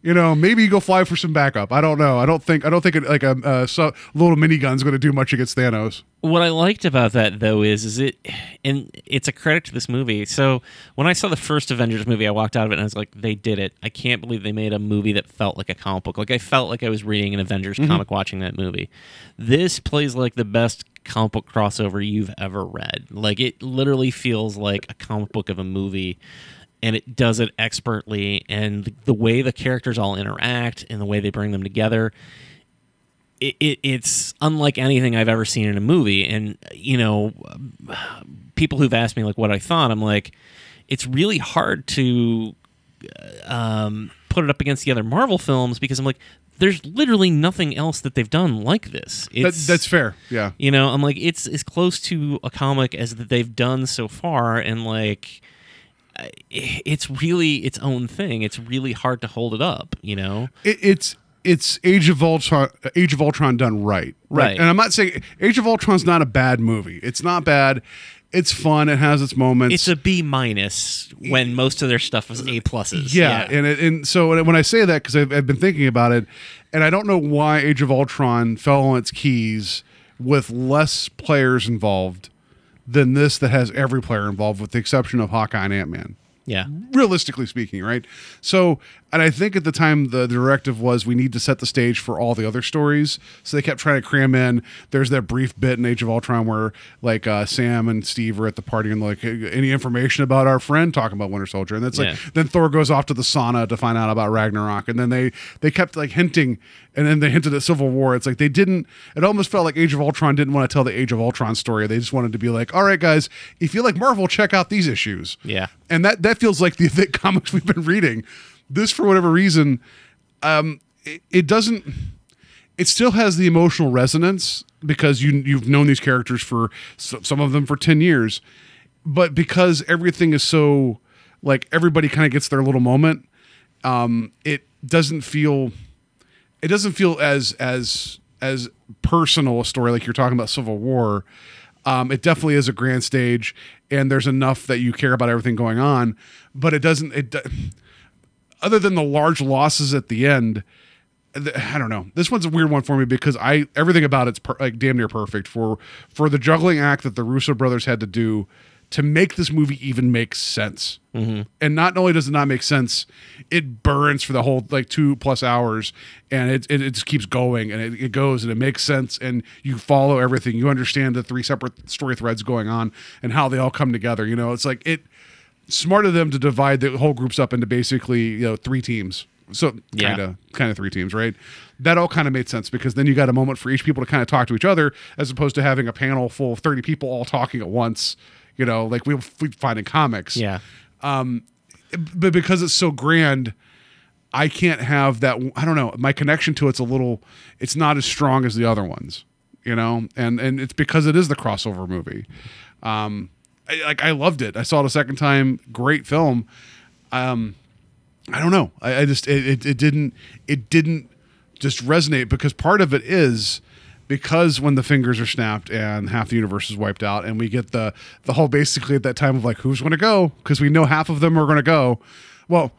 you know, maybe you go fly for some backup. I don't know. I don't think. I don't think it, like a uh, so, little minigun's going to do much against Thanos. What I liked about that though is is it and it's a credit to this movie. So when I saw the first Avengers movie, I walked out of it and I was like, they did it. I can't believe they made a movie that felt like a comic book. Like I felt like I was reading an Avengers comic watching that movie. This plays like the best comic book crossover you've ever read. Like it literally feels like a comic book of a movie and it does it expertly and the way the characters all interact and the way they bring them together it, it, it's unlike anything I've ever seen in a movie. And you know, people who've asked me like what I thought, I'm like, it's really hard to um, put it up against the other Marvel films because I'm like, there's literally nothing else that they've done like this. That, that's fair. Yeah. you know, I'm like, it's as close to a comic as that they've done so far, and like. It's really its own thing. It's really hard to hold it up, you know. It, it's it's Age of Ultron. Age of Ultron done right. Right. And I'm not saying Age of Ultron's not a bad movie. It's not bad. It's fun. It has its moments. It's a B minus when most of their stuff was A pluses. Yeah, and it, and so when I say that because I've, I've been thinking about it, and I don't know why Age of Ultron fell on its keys with less players involved than this that has every player involved, with the exception of Hawkeye and Ant Man. yeah. realistically speaking, right? So, and I think at the time the directive was we need to set the stage for all the other stories. So they kept trying to cram in. There's that brief bit in Age of Ultron where like uh, Sam and Steve are at the party and like any information about our friend talking about Winter Soldier, and that's like Yeah. then Thor goes off to the sauna to find out about Ragnarok, and then they they kept like hinting, and then they hinted at Civil War. It's like they didn't. It almost felt like Age of Ultron didn't want to tell the Age of Ultron story. They just wanted to be like, all right, guys, if you like Marvel, check out these issues Yeah. and that that feels like the thick comics we've been reading. This, for whatever reason, um, it, it doesn't. It still has the emotional resonance because you you've known these characters for some of them for ten years, but because everything is so like everybody kind of gets their little moment, um, it doesn't feel it doesn't feel as as as personal a story like you're talking about Civil War. Um, it definitely is a grand stage, and there's enough that you care about everything going on, but it doesn't. It other than the large losses at the end. I don't know. This one's a weird one for me because I everything about it's per, like damn near perfect for for the juggling act that the Russo brothers had to do to make this movie even make sense. Mm-hmm. And not only does it not make sense, it burns for the whole like two plus hours, and it it, it just keeps going and it, it goes and it makes sense, and you follow everything. You understand the three separate story threads going on and how they all come together. You know, it's like it smart of them to divide the whole groups up into basically you know three teams. So Yeah. kind of kind of three teams, right? That all kind of made sense because then you got a moment for each people to kind of talk to each other, as opposed to having a panel full of thirty people all talking at once. you know, like we we find in comics. Yeah. um but because it's so grand, I can't have that. I don't know. My connection to it's a little. It's not as strong as the other ones, you know. And and it's because it is the crossover movie. Um, I, like I loved it. I saw it a second time. Great film. Um, I don't know. I, I just it, it it didn't it didn't just resonate because part of it is because when the fingers are snapped and half the universe is wiped out and we get the the whole basically at that time of like who's going to go because we know half of them are going to go well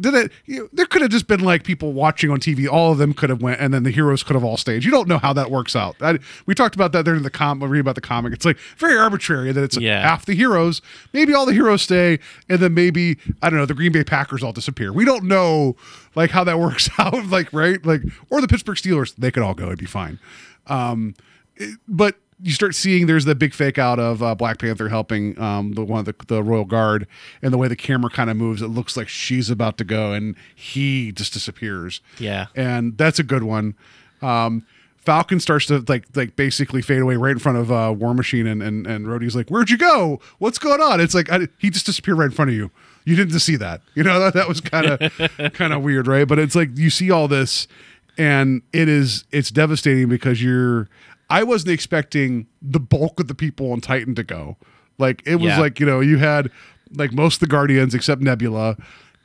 did it you know, there could have just been like people watching on tv all of them could have went and then the heroes could have all stayed. You don't know how that works out. I, we talked about that there in the com reading about the comic. It's like very arbitrary that it's Yeah. half the heroes maybe all the heroes stay and then maybe i don't know the green bay packers all disappear. We don't know like how that works out like right? Like or the pittsburgh steelers they could all go it'd be fine. Um, it- but you start seeing there's the big fake out of uh, Black Panther helping um, the one of the, the Royal Guard, and the way the camera kind of moves, it looks like she's about to go, and he just disappears. Yeah. and that's a good one. Um, Falcon starts to like like basically fade away right in front of uh, War Machine, and and and Rhodey's like, "Where'd you go? What's going on?" It's like I, he just disappeared right in front of you. You didn't see that, you know that that was kind of kind of weird, right? But it's like you see all this, and it is it's devastating because you're. I wasn't expecting the bulk of the people on Titan to go. Like it was Yeah. like you know you had like most of the Guardians except Nebula,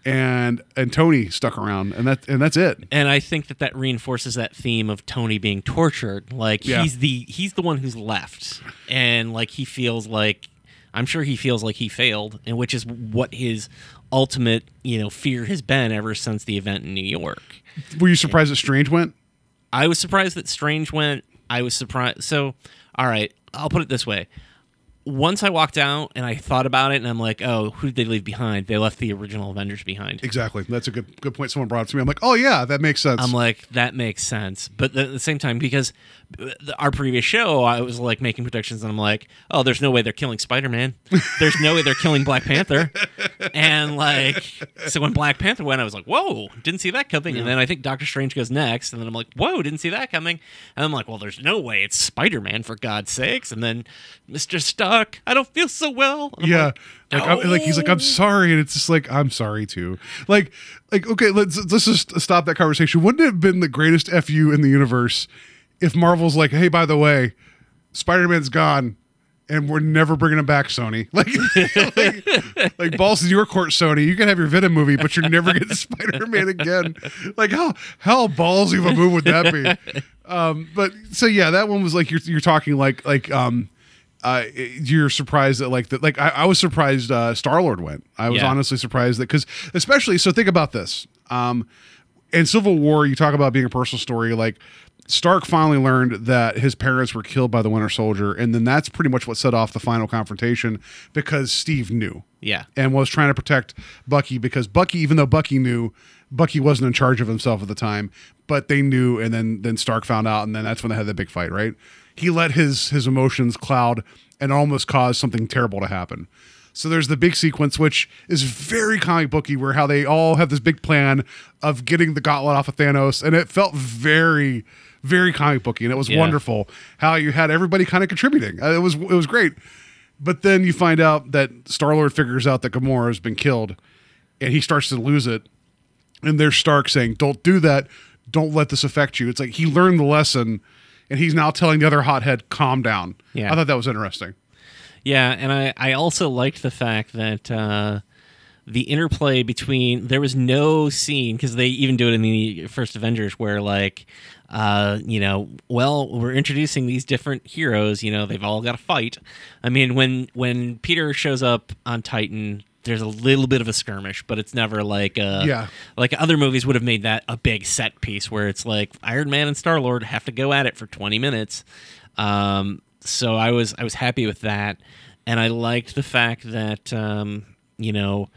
and and Tony stuck around, and that and that's it. and I think that that reinforces that theme of Tony being tortured. Like Yeah. he's the he's the one who's left, and like he feels like I'm sure he feels like he failed, and which is what his ultimate you know fear has been ever since the event in New York. Were you surprised that Strange went? I was surprised that Strange went. I was surprised. So, all right, I'll put it this way. Once I walked out and I thought about it, and I'm like, oh, who did they leave behind? They left the original Avengers behind. Exactly. That's a good good point. Someone brought it to me. I'm like, oh yeah, that makes sense. I'm like, that makes sense. But at the same time, because our previous show, I was like making predictions, and I'm like, oh, there's no way they're killing Spider Man. There's no way they're killing Black Panther. And like, so when Black Panther went, I was like, whoa, didn't see that coming. And then I think Doctor Strange goes next, and then I'm like, whoa, didn't see that coming. And I'm like, well, there's no way it's Spider Man for God's sakes. And then Mr. Stark, I don't feel so well. Yeah. like, Like, I'm, like he's like, I'm "Oh." sorry, and it's just like I'm sorry too. Like, like okay, let's let's just stop that conversation. Wouldn't it have been the greatest fu in the universe if Marvel's like, hey, by the way, Spider Man's gone, and we're never bringing him back, Sony. Like, like, like balls in your court, Sony. You can have your Venom movie, but you're never getting Spider Man again. Like, how how ballsy of a move would that be? Um, but so yeah, that one was like you're you're talking like like um uh, you're surprised that like that like I, I was surprised uh, Star Lord went. I was Yeah. honestly surprised that because especially so think about this. Um, in Civil War, you talk about being a personal story. Like Stark finally learned that his parents were killed by the Winter Soldier, and then that's pretty much what set off the final confrontation because Steve knew Yeah. and was trying to protect Bucky because Bucky, even though Bucky knew, Bucky wasn't in charge of himself at the time, but they knew, and then then Stark found out, and then that's when they had the big fight. Right? He let his his emotions cloud and almost caused something terrible to happen. So there's the big sequence, which is very comic booky, where how they all have this big plan of getting the gauntlet off of Thanos, and it felt very, very comic booky, and it was Yeah. wonderful how you had everybody kind of contributing. Uh, It was it was great. But then you find out that Star Lord figures out that Gamora has been killed, and he starts to lose it. And there's Stark saying, "Don't do that. Don't let this affect you." It's like he learned the lesson, and he's now telling the other hothead, "Calm down." Yeah. I thought that was interesting. Yeah, and I, I also liked the fact that uh, the interplay between there was no scene because they even do it in the first Avengers where like uh, you know well we're introducing these different heroes you know they've all got to fight. I mean when when Peter shows up on Titan. There's a little bit of a skirmish, but it's never like uh Yeah. like other movies would have made that a big set piece where it's like Iron Man and Star Lord have to go at it for 20 minutes. Um, so I was I was happy with that, and I liked the fact that um, you know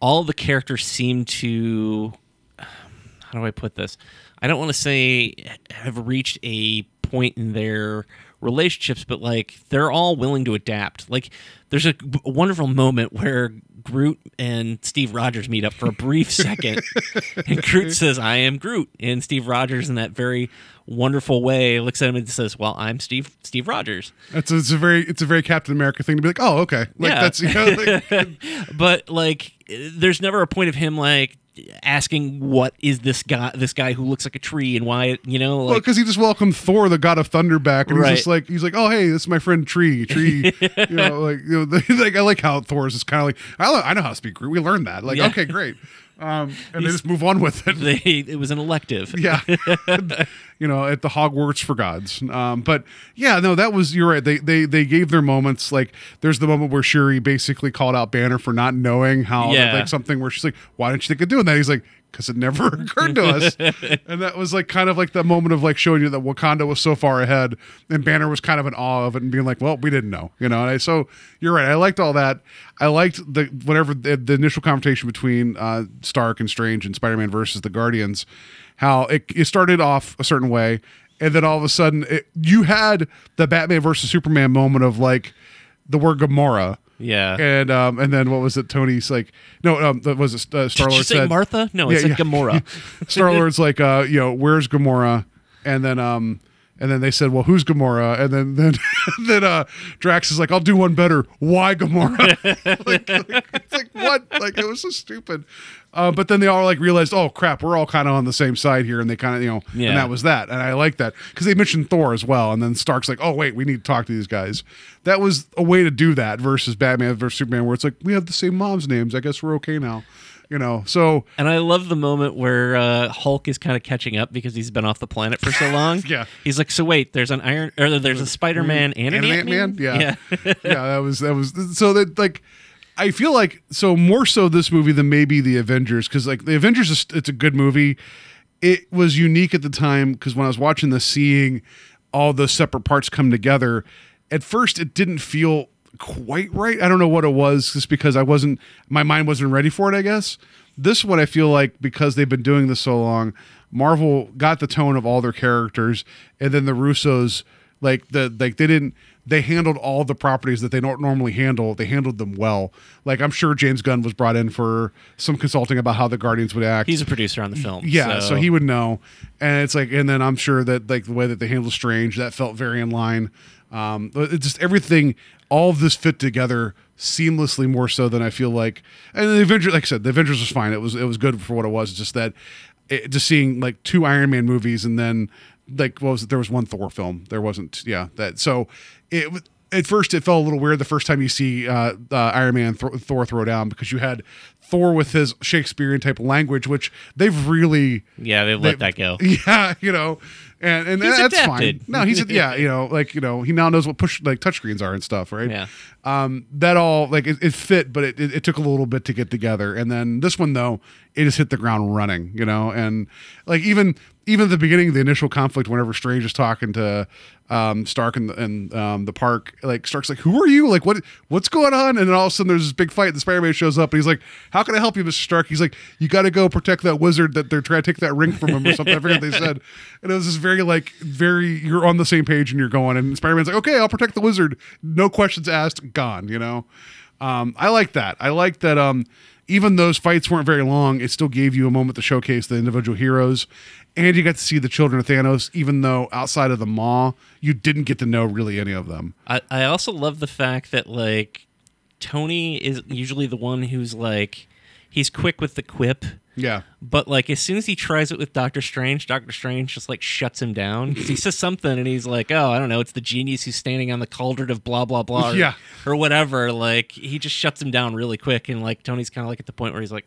all the characters seem to how do I put this? I don't want to say have reached a point in their relationships, but like they're all willing to adapt. Like there's a wonderful moment where Groot and Steve Rogers meet up for a brief second, and Groot says, "I am Groot," and Steve Rogers, in that very wonderful way, looks at him and says, "Well, I'm Steve Steve Rogers." It's a, it's a very it's a very Captain America thing to be like, oh, okay, like Yeah. that's you know, like, but like there's never a point of him like asking what is this guy this guy who looks like a tree and why you know well, because he just welcomed Thor, the God of Thunder, back, and Right. he's just like he's like, oh, hey, this is my friend Tree, Tree. you know, like you know, like I like how Thor is just kind of like I, I know how to speak. We learned that. Like, Yeah. okay, great. Um, and they just move on with it. they, it was an elective. Yeah. You know at the hogwarts for gods. Um but yeah no that was you're right. They they they gave their moments like there's the moment where shuri basically called out banner for not knowing how Yeah. like something where she's like why didn't you think of doing that? He's like because it never occurred to us. And that was like kind of like the moment of like showing you that wakanda was so far ahead and banner was kind of in awe of it and being like well we didn't know you know? And I, so you're right i liked all that. I liked the whatever the, the initial confrontation between uh stark and strange and spider-man versus the guardians how it, it started off a certain way and then all of a sudden it, you had the batman versus superman moment of like the word gamora yeah. And um and then what was it? Tony's like no um that was it uh, star lord say said martha? No it's Yeah, like yeah. gamora. Star lord's like uh you know where's gamora? And then um and then they said, "Well, who's Gamora?" And then then then uh, Drax is like, "I'll do one better. Why Gamora?" like, like, it's like what? Like it was so stupid. Uh, but then they all like realized, "Oh crap, we're all kind of on the same side here," and they kind of you know, Yeah. and that was that. And I like that because they mentioned Thor as well. And then Stark's like, "Oh wait, we need to talk to these guys." That was a way to do that versus Batman versus Superman, where it's like we have the same mom's names. I guess we're okay now. You know, so and i love the moment where uh, hulk is kind of catching up because he's been off the planet for so long Yeah. he's like so wait there's an iron or there's a spider-man and an ant-man, Yeah. yeah. that was that was so that like I feel like so more so this movie than maybe the Avengers because like the Avengers is it's a good movie. It was unique at the time because when I was watching this, seeing all the separate parts come together, at first it didn't feel quite right. I don't know what it was, just because I wasn't my mind wasn't ready for it. I guess this one I feel like because they've been doing this so long, Marvel got the tone of all their characters, and then the Russos like the like they didn't they handled all the properties that they don't normally handle. They handled them well. Like I'm sure James Gunn was brought in for some consulting about how the Guardians would act. he's a producer on the film Yeah, so. he would know, and it's like, and then I'm sure that like the way that they handled Strange that felt very in line. Um, just everything, all of this fit together seamlessly more so than I feel like. And the Avengers, like I said, the Avengers was fine. It was it was good for what it was. It's just that, it, just seeing like two Iron Man movies and then like what was it? There was one Thor film. There wasn't. Yeah, that so it. At first, it felt a little weird the first time you see uh, uh, Iron Man th- Thor throw down because you had Thor with his Shakespearean type of language, which they've really yeah they've let that go yeah, you know, and and He's that's adapted. fine. No, he's yeah, you know, like you know, he now knows what push like touchscreens are and stuff, right? Yeah. Um, that all like it, it fit, but it, it, it took a little bit to get together. And then this one though, it just hit the ground running, you know, and like even even at the beginning, of the initial conflict, whenever Strange is talking to um, Stark in the, in, um, the park, like Stark's like, "Who are you? Like, what what's going on?" And then all of a sudden, there's this big fight. And the Spider-Man shows up, and he's like, "How can I help you, Mister Stark?" He's like, "You got to go protect that wizard that they're trying to take that ring from him or something." I forget what they said. And it was just very like very you're on the same page and you're going. And Spider-Man's like, "Okay, I'll protect the wizard. No questions asked. Gone." You know. Um, I like that. I like that. Um, even those fights weren't very long, it still gave you a moment to showcase the individual heroes, and you got to see the children of Thanos. Even though outside of the Maw, you didn't get to know really any of them. I, I also love the fact that like Tony is usually the one who's like he's quick with the quip, Yeah, but like as soon as he tries it with Doctor Strange, Doctor Strange just like shuts him down he says something and he's like, "Oh, I don't know, it's the genius who's standing on the cauldron of blah blah blah," or, Yeah. or whatever. Like he just shuts him down really quick, and like Tony's kind of like at the point where he's like.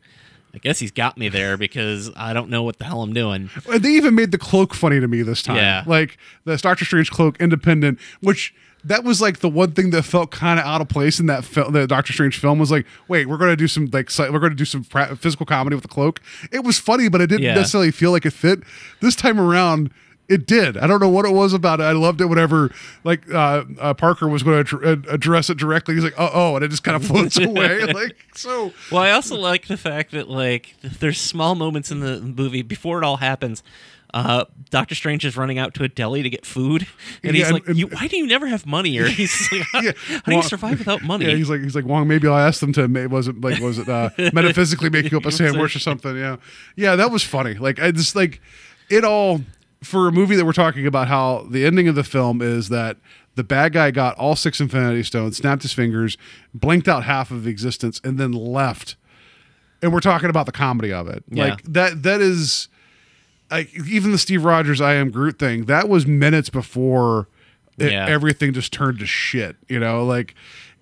I guess he's got me there because I don't know what the hell I'm doing. They even made the cloak funny to me this time. Yeah. like the Doctor Strange cloak, independent, which. That was like the one thing that felt kind of out of place in that film. The Doctor Strange film was like, wait, we're going to do some like we're going to do some pra- physical comedy with the cloak. It was funny, but it didn't Yeah. necessarily feel like it fit. This time around, it did. I don't know what it was about it. I loved it. Whenever like uh, uh, Parker was going to ad- address it directly, he's like, oh, oh, and it just kind of floats away. Like so, Well, I also like the fact that like there's small moments in the movie before it all happens uh, Doctor Strange is running out to a deli to get food, and he's Yeah, like, and- you, "Why do you never have money?" Or he's like, "How, Yeah. how do you survive without money?" Yeah, he's like he's like Wong. Maybe I'll ask them to. Was it like was it uh, metaphysically make you up a sandwich or something? Yeah, yeah, that was funny. Like I just like it all for a movie that we're talking about. How the ending of the film is that the bad guy got all six Infinity Stones, snapped his fingers, blinked out half of existence, and then left. And we're talking about the comedy of it. Like that. That is. Like even the Steve Rogers "I am Groot" thing, that was minutes before it- Yeah. everything just turned to shit. You know, like,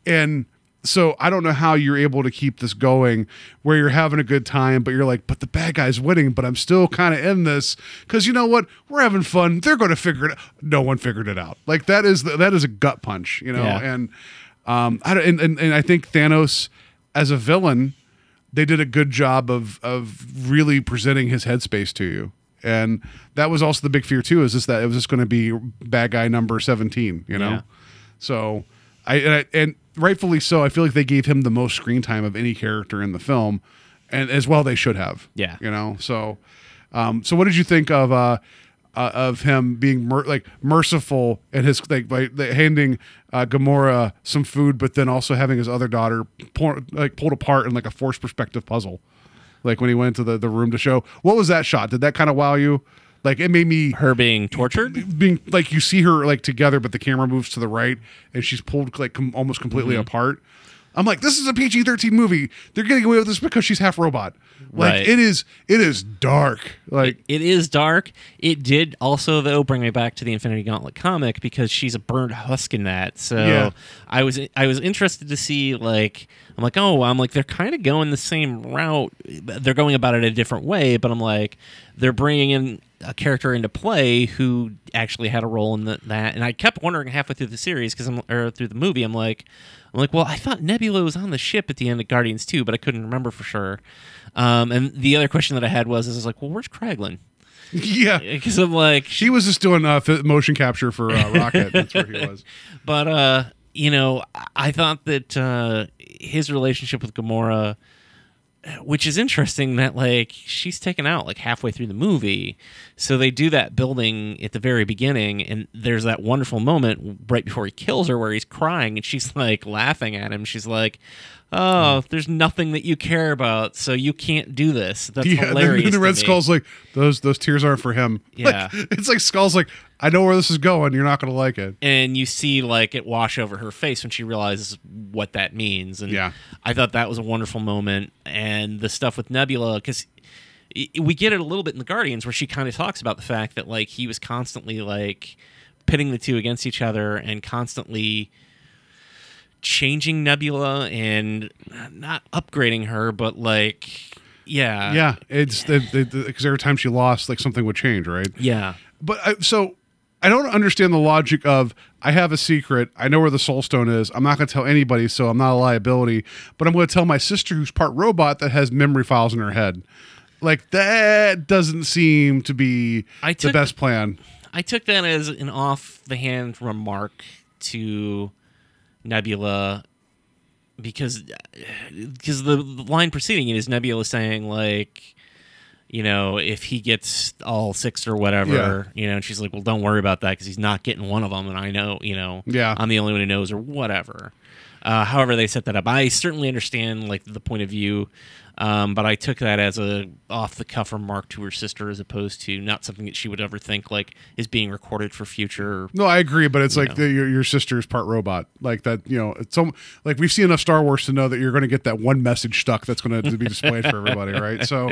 and so I don't know how you're able to keep this going where you're having a good time, but you're like, but the bad guy's winning, but I'm still kind of in this because you know what? We're having fun. They're going to figure it. out. No one figured it out. Like that is the, that is a gut punch. You know, Yeah. and um, I don't, and, and and I think Thanos as a villain they did a good job of of really presenting his headspace to you. And that was also the big fear too, is just that it was just going to be bad guy number seventeen, you know. Yeah. So I and, I and rightfully so. I feel like they gave him the most screen time of any character in the film, and as well they should have. Yeah. you know. So, um, so what did you think of uh, uh of him being mer- like merciful and his like by handing uh, Gamora some food, but then also having his other daughter pour, like pulled apart in like a forced perspective puzzle, like when he went to the the room to show. What was that shot? Did that kind of wow you? Like it made me her being tortured. being like you see her like together, but the camera moves to the right and she's pulled like com- almost completely Mm-hmm. apart. I'm like, this is a PG 13 movie. They're getting away with this because she's half robot. Like Right. it is, it is dark. Like It is dark. It did also though bring me back to the Infinity Gauntlet comic because she's a burned husk in that. So Yeah. I was I was interested to see like I'm like oh I'm like they're kind of going the same route. They're going about it a different way, but I'm like they're bringing in a character into play who actually had a role in the, that. And I kept wondering halfway through the series because I'm or through the movie I'm like I'm like well I thought Nebula was on the ship at the end of Guardians 2, but I couldn't remember for sure. Um, and the other question that I had was, is like, well, where's Kraglin? yeah, because I'm like, she was just doing uh, motion capture for uh, Rocket. That's where he was. but uh, you know, I- thought that uh, his relationship with Gamora, which is interesting, that like she's taken out like halfway through the movie, so they do that building at the very beginning, and there's that wonderful moment right before he kills her where he's crying and she's like laughing at him. She's like. Oh, there's nothing that you care about, so you can't do this. That's Yeah, and hilarious. the to Red. Skull's like those those tears aren't for him. Yeah. Like, it's like Skull's like I know where this is going. You're not going to like it. and you see like it wash over her face when she realizes what that means and Yeah. i thought that was a wonderful moment and the stuff with nebula because we get it a little bit in the guardians where she kind of talks about the fact that like he was constantly like pitting the two against each other and constantly changing nebula and not upgrading her but like yeah Yeah, it's because every time she lost, like something would change, right? yeah But I, so I don't understand the logic of I have a secret. I know where the soul stone is. I'm not going to tell anybody, so I'm not a liability. But I'm going to tell my sister, who's part robot, that has memory files in her head. Like that doesn't seem to be I the best plan. I took that as an off the hand remark to Nebula because because the, the line preceding it is Nebula saying like you know if he gets all six or whatever Yeah. you know and she's like well don't worry about that because he's not getting one of them and I know you know Yeah. I'm the only one who knows or whatever uh, however they set that up I certainly understand like the point of view um, but I took that as a off the cuff remark to her sister as opposed to not something that she would ever think like is being recorded for future No, I agree, but it's like the, your your sister's part robot, like that. You know, it's so like we've seen enough Star Wars to know that you're going to get that one message stuck that's going to be displayed for everybody, right? So,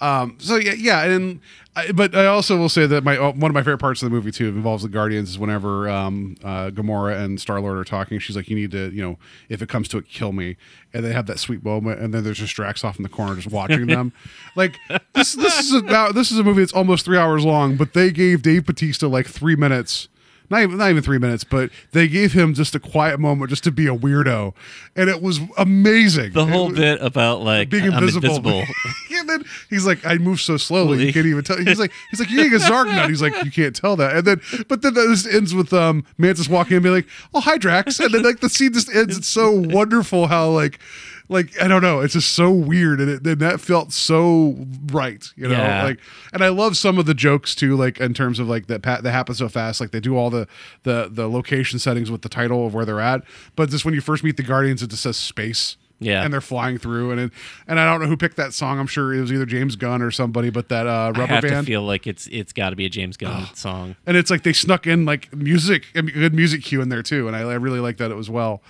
um, so yeah, yeah, and I, but I also will say that my uh, one of my favorite parts of the movie too involves the Guardians is whenever um, uh, Gamora and Star Lord are talking, she's like, "You need to, you know, if it comes to it, kill me," and they have that sweet moment, and then there's just Drax off in the corner just watching them, like this. This is about this is a movie that's almost three hours long, but they gave Dave Batista like three minutes not even not even three minutes, but they gave him just a quiet moment just to be a weirdo, and it was amazing. the whole was- bit about like being invisible. invisible. and then he's like, I move so slowly, you can't even tell. He's like, he's like, you're eating a Zarg nut. He's like, you can't tell that. And then, but then this ends with um Mantis walking in and being like, oh hi Drax, and then like the scene just ends. It's so wonderful how like like I don't know, it's just so weird, and, it, and that felt so right, you know. Yeah. Like, and I love some of the jokes too, like in terms of like that that happens so fast. Like they do all the the the location settings with the title of where they're at, but just when you first meet the Guardians, it just says space. Yeah. and they're flying through, and it, and I don't know who picked that song. I'm sure it was either James Gunn or somebody, but that uh, I rubber have to band. feel like it's it's got to be a James Gunn song. and it's like they snuck in like music, I good music cue in there too, and I, I really like that as well.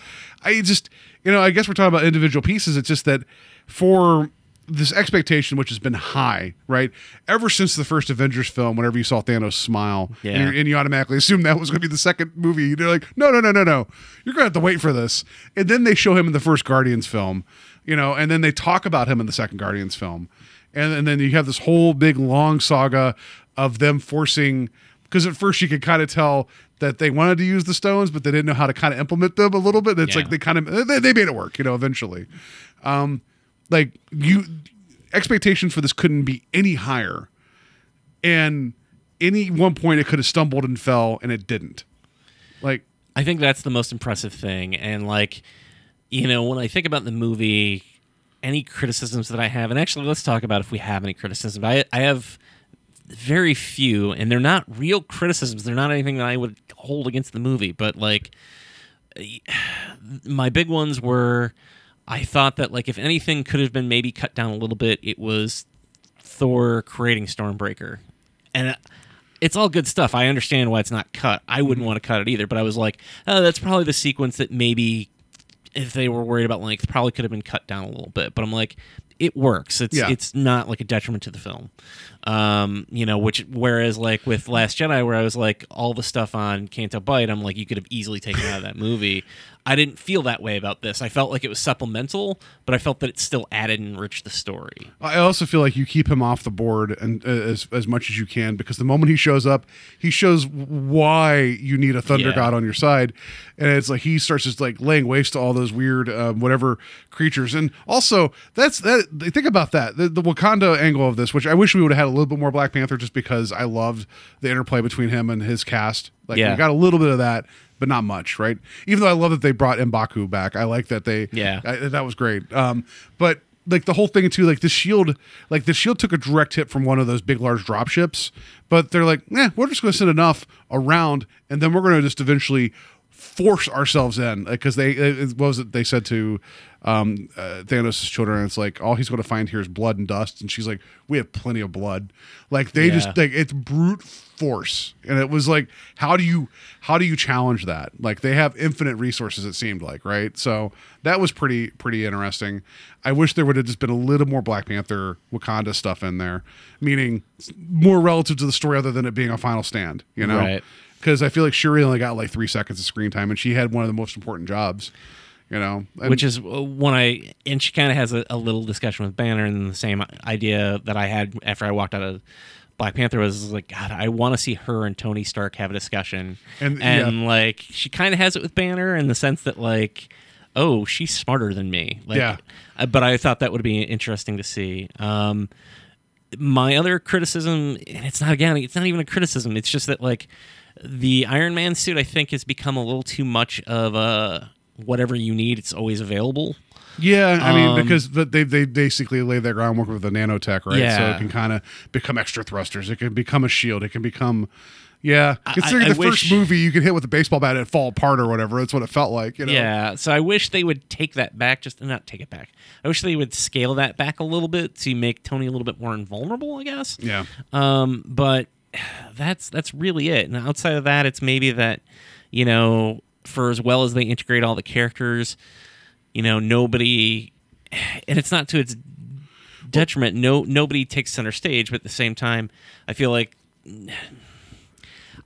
I just, you know, I guess we're talking about individual pieces. It's just that for this expectation, which has been high, right? Ever since the first Avengers film, whenever you saw Thanos smile, Yeah. and, you- and you automatically assume that was going to be the second movie, you're like, no, no, no, no, no, you're going to have to wait for this. And then they show him in the first Guardians film, you know, and then they talk about him in the second Guardians film, and, and then you have this whole big long saga of them forcing because at first you could kind of tell that they wanted to use the stones, but they didn't know how to kind of implement them a little bit. It's Yeah. like they kind of they, they made it work, you know, eventually. Um, like you, expectations for this couldn't be any higher, and any one point it could have stumbled and fell, and it didn't. Like I think that's the most impressive thing. And like, you know, when I think about the movie, any criticisms that I have, and actually, let's talk about if we have any criticisms. I I have very few, and they're not real criticisms. They're not anything that I would hold against the movie. But like, my big ones were, I thought that like if anything could have been maybe cut down a little bit, it was Thor creating Stormbreaker, and. uh, it's all good stuff. I understand why it's not cut. I wouldn't want to cut it either, but I was like, oh, that's probably the sequence that maybe if they were worried about length, probably could have been cut down a little bit. But I'm like, it works. It's Yeah. it's not like a detriment to the film. Um, you know, which whereas like with Last Jedi, where I was like, all the stuff on Canto Bight, I'm like, you could have easily taken out of that movie. I didn't feel that way about this. I felt like it was supplemental, but I felt that it still added and enriched the story. I also feel like you keep him off the board and uh, as as much as you can because the moment he shows up, he shows why you need a thunder Yeah. god on your side, and it's like he starts just like laying waste to all those weird um, whatever creatures. And also, that's that. Think about that the, the Wakanda angle of this, which I wish we would have had little bit more Black Panther, just because I loved the interplay between him and his cast. Like Yeah. we got a little bit of that. But not much, right? Even though I love that they brought Mbaku back, I like that they, Yeah. I, that was great. Um, but like the whole thing too, like the shield, like the shield took a direct hit from one of those big large drop ships, but they're like, eh, we're just going to send enough around, and then we're going to just eventually force ourselves in because they it, what was it they said to um, uh, Thanos' children? It's like all he's going to find here is blood and dust, and she's like, we have plenty of blood. Like they Yeah. just like it's brute force, and it was like, how do you how do you challenge that? Like they have infinite resources. It seemed like right, so that was pretty pretty interesting. I wish there would have just been a little more Black Panther Wakanda stuff in there, meaning more relative to the story other than it being a final stand. You know, Right. because I feel like Shuri only got like three seconds of screen time, and she had one of the most important jobs. You know, And- which is uh, when I and she kind of has a, a little discussion with Banner, and the same idea that I had after I walked out of Black Panther was like, God, I want to see her and Tony Stark have a discussion, And- and, yeah. like she kind of has it with Banner in the sense that like, oh, she's smarter than me, like, Yeah. But I thought that would be interesting to see. Um, my other criticism, and it's not again, it's not even a criticism. It's just that like the Iron Man suit, I think, has become a little too much of a whatever you need, it's always available. Yeah, I mean, Um, because they they basically lay their groundwork with the nanotech, right? Yeah. So it can kind of become extra thrusters. It can become a shield. It can become, yeah. I- Considering I the first movie, you could hit with a baseball bat and it fall apart or whatever. That's what it felt like. You know? Yeah, so I wish they would take that back. Just not take it back. I wish they would scale that back a little bit to make Tony a little bit more invulnerable. I guess. Yeah. Um, but that's that's really it. And outside of that, it's maybe that you know, for as well as they integrate all the characters, you know, nobody, and it's not to its detriment. No, nobody takes center stage, but at the same time, I feel like.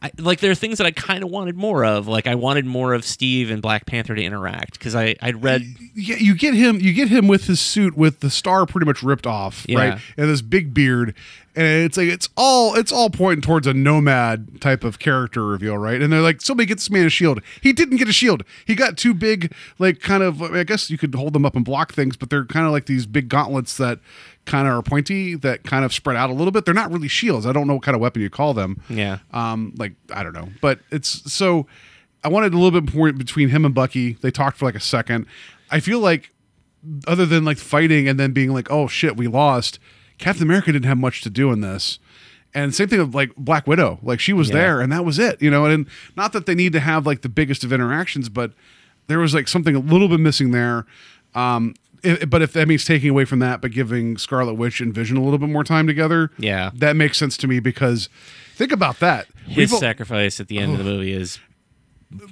I, like there are things that I kind of wanted more of. Like I wanted more of Steve and Black Panther to interact because I I'd read Yeah, you get him. You get him with his suit with the star pretty much ripped off, Yeah. right, and this big beard, and it's like it's all it's all pointing towards a nomad type of character reveal, right? And they're like, somebody get this man a shield. He didn't get a shield. He got two big, like kind of. I guess you could hold them up and block things, but they're kind of like these big gauntlets that kind of are pointy that kind of spread out a little bit. They're not really shields. I don't know what kind of weapon you call them. Yeah. Um, like I don't know, but it's so. I wanted a little bit more between him and Bucky. They talked for like a second. I feel like other than like fighting and then being like, oh shit, we lost. Captain America didn't have much to do in this. And same thing of like Black Widow, like she was Yeah. there and that was it, you know. And not that they need to have like the biggest of interactions, but there was like something a little bit missing there. Um, but if that means taking away from that, but giving Scarlet Witch and Vision a little bit more time together, Yeah. that makes sense to me because think about that. His We've- sacrifice at the end of the movie is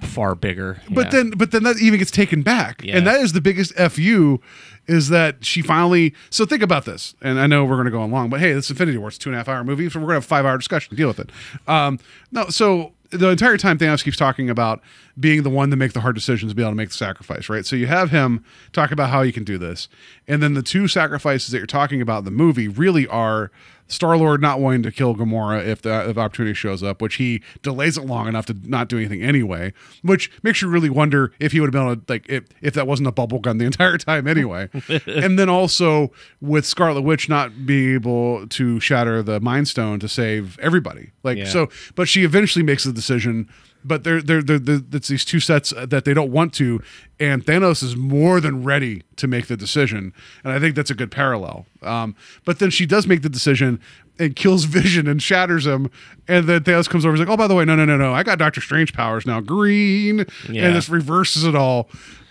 far bigger. But Yeah. then, but then that even gets taken back, Yeah. and that is the biggest fu, is that she finally. So think about this, and I know we're going to go on long, but hey, this Infinity War. It's two and a half hour movie, so we're going to have a five hour discussion. To deal with it. Um, no, so the entire time Thanos keeps talking about being the one to make the hard decisions, be able to make the sacrifice, right? So you have him talk about how he can do this, and then the two sacrifices that you're talking about in the movie really are Star Lord not wanting to kill Gamora if the if opportunity shows up, which he delays it long enough to not do anything anyway, which makes you really wonder if he would have been able to like if if that wasn't a bubble gun the entire time anyway. and then also with Scarlet Witch not being able to shatter the Mind Stone to save everybody, like Yeah. so, but she eventually makes the decision. But they're, they're, they're, they're, it's these two sets that they don't want to, and Thanos is more than ready to make the decision, and I think that's a good parallel. Um, but then she does make the decision and kills Vision and shatters him, and then Thanos comes over. And he's like, "Oh, by the way, no, no, no, no, I got Doctor Strange powers now, green," Yeah. and this reverses it all,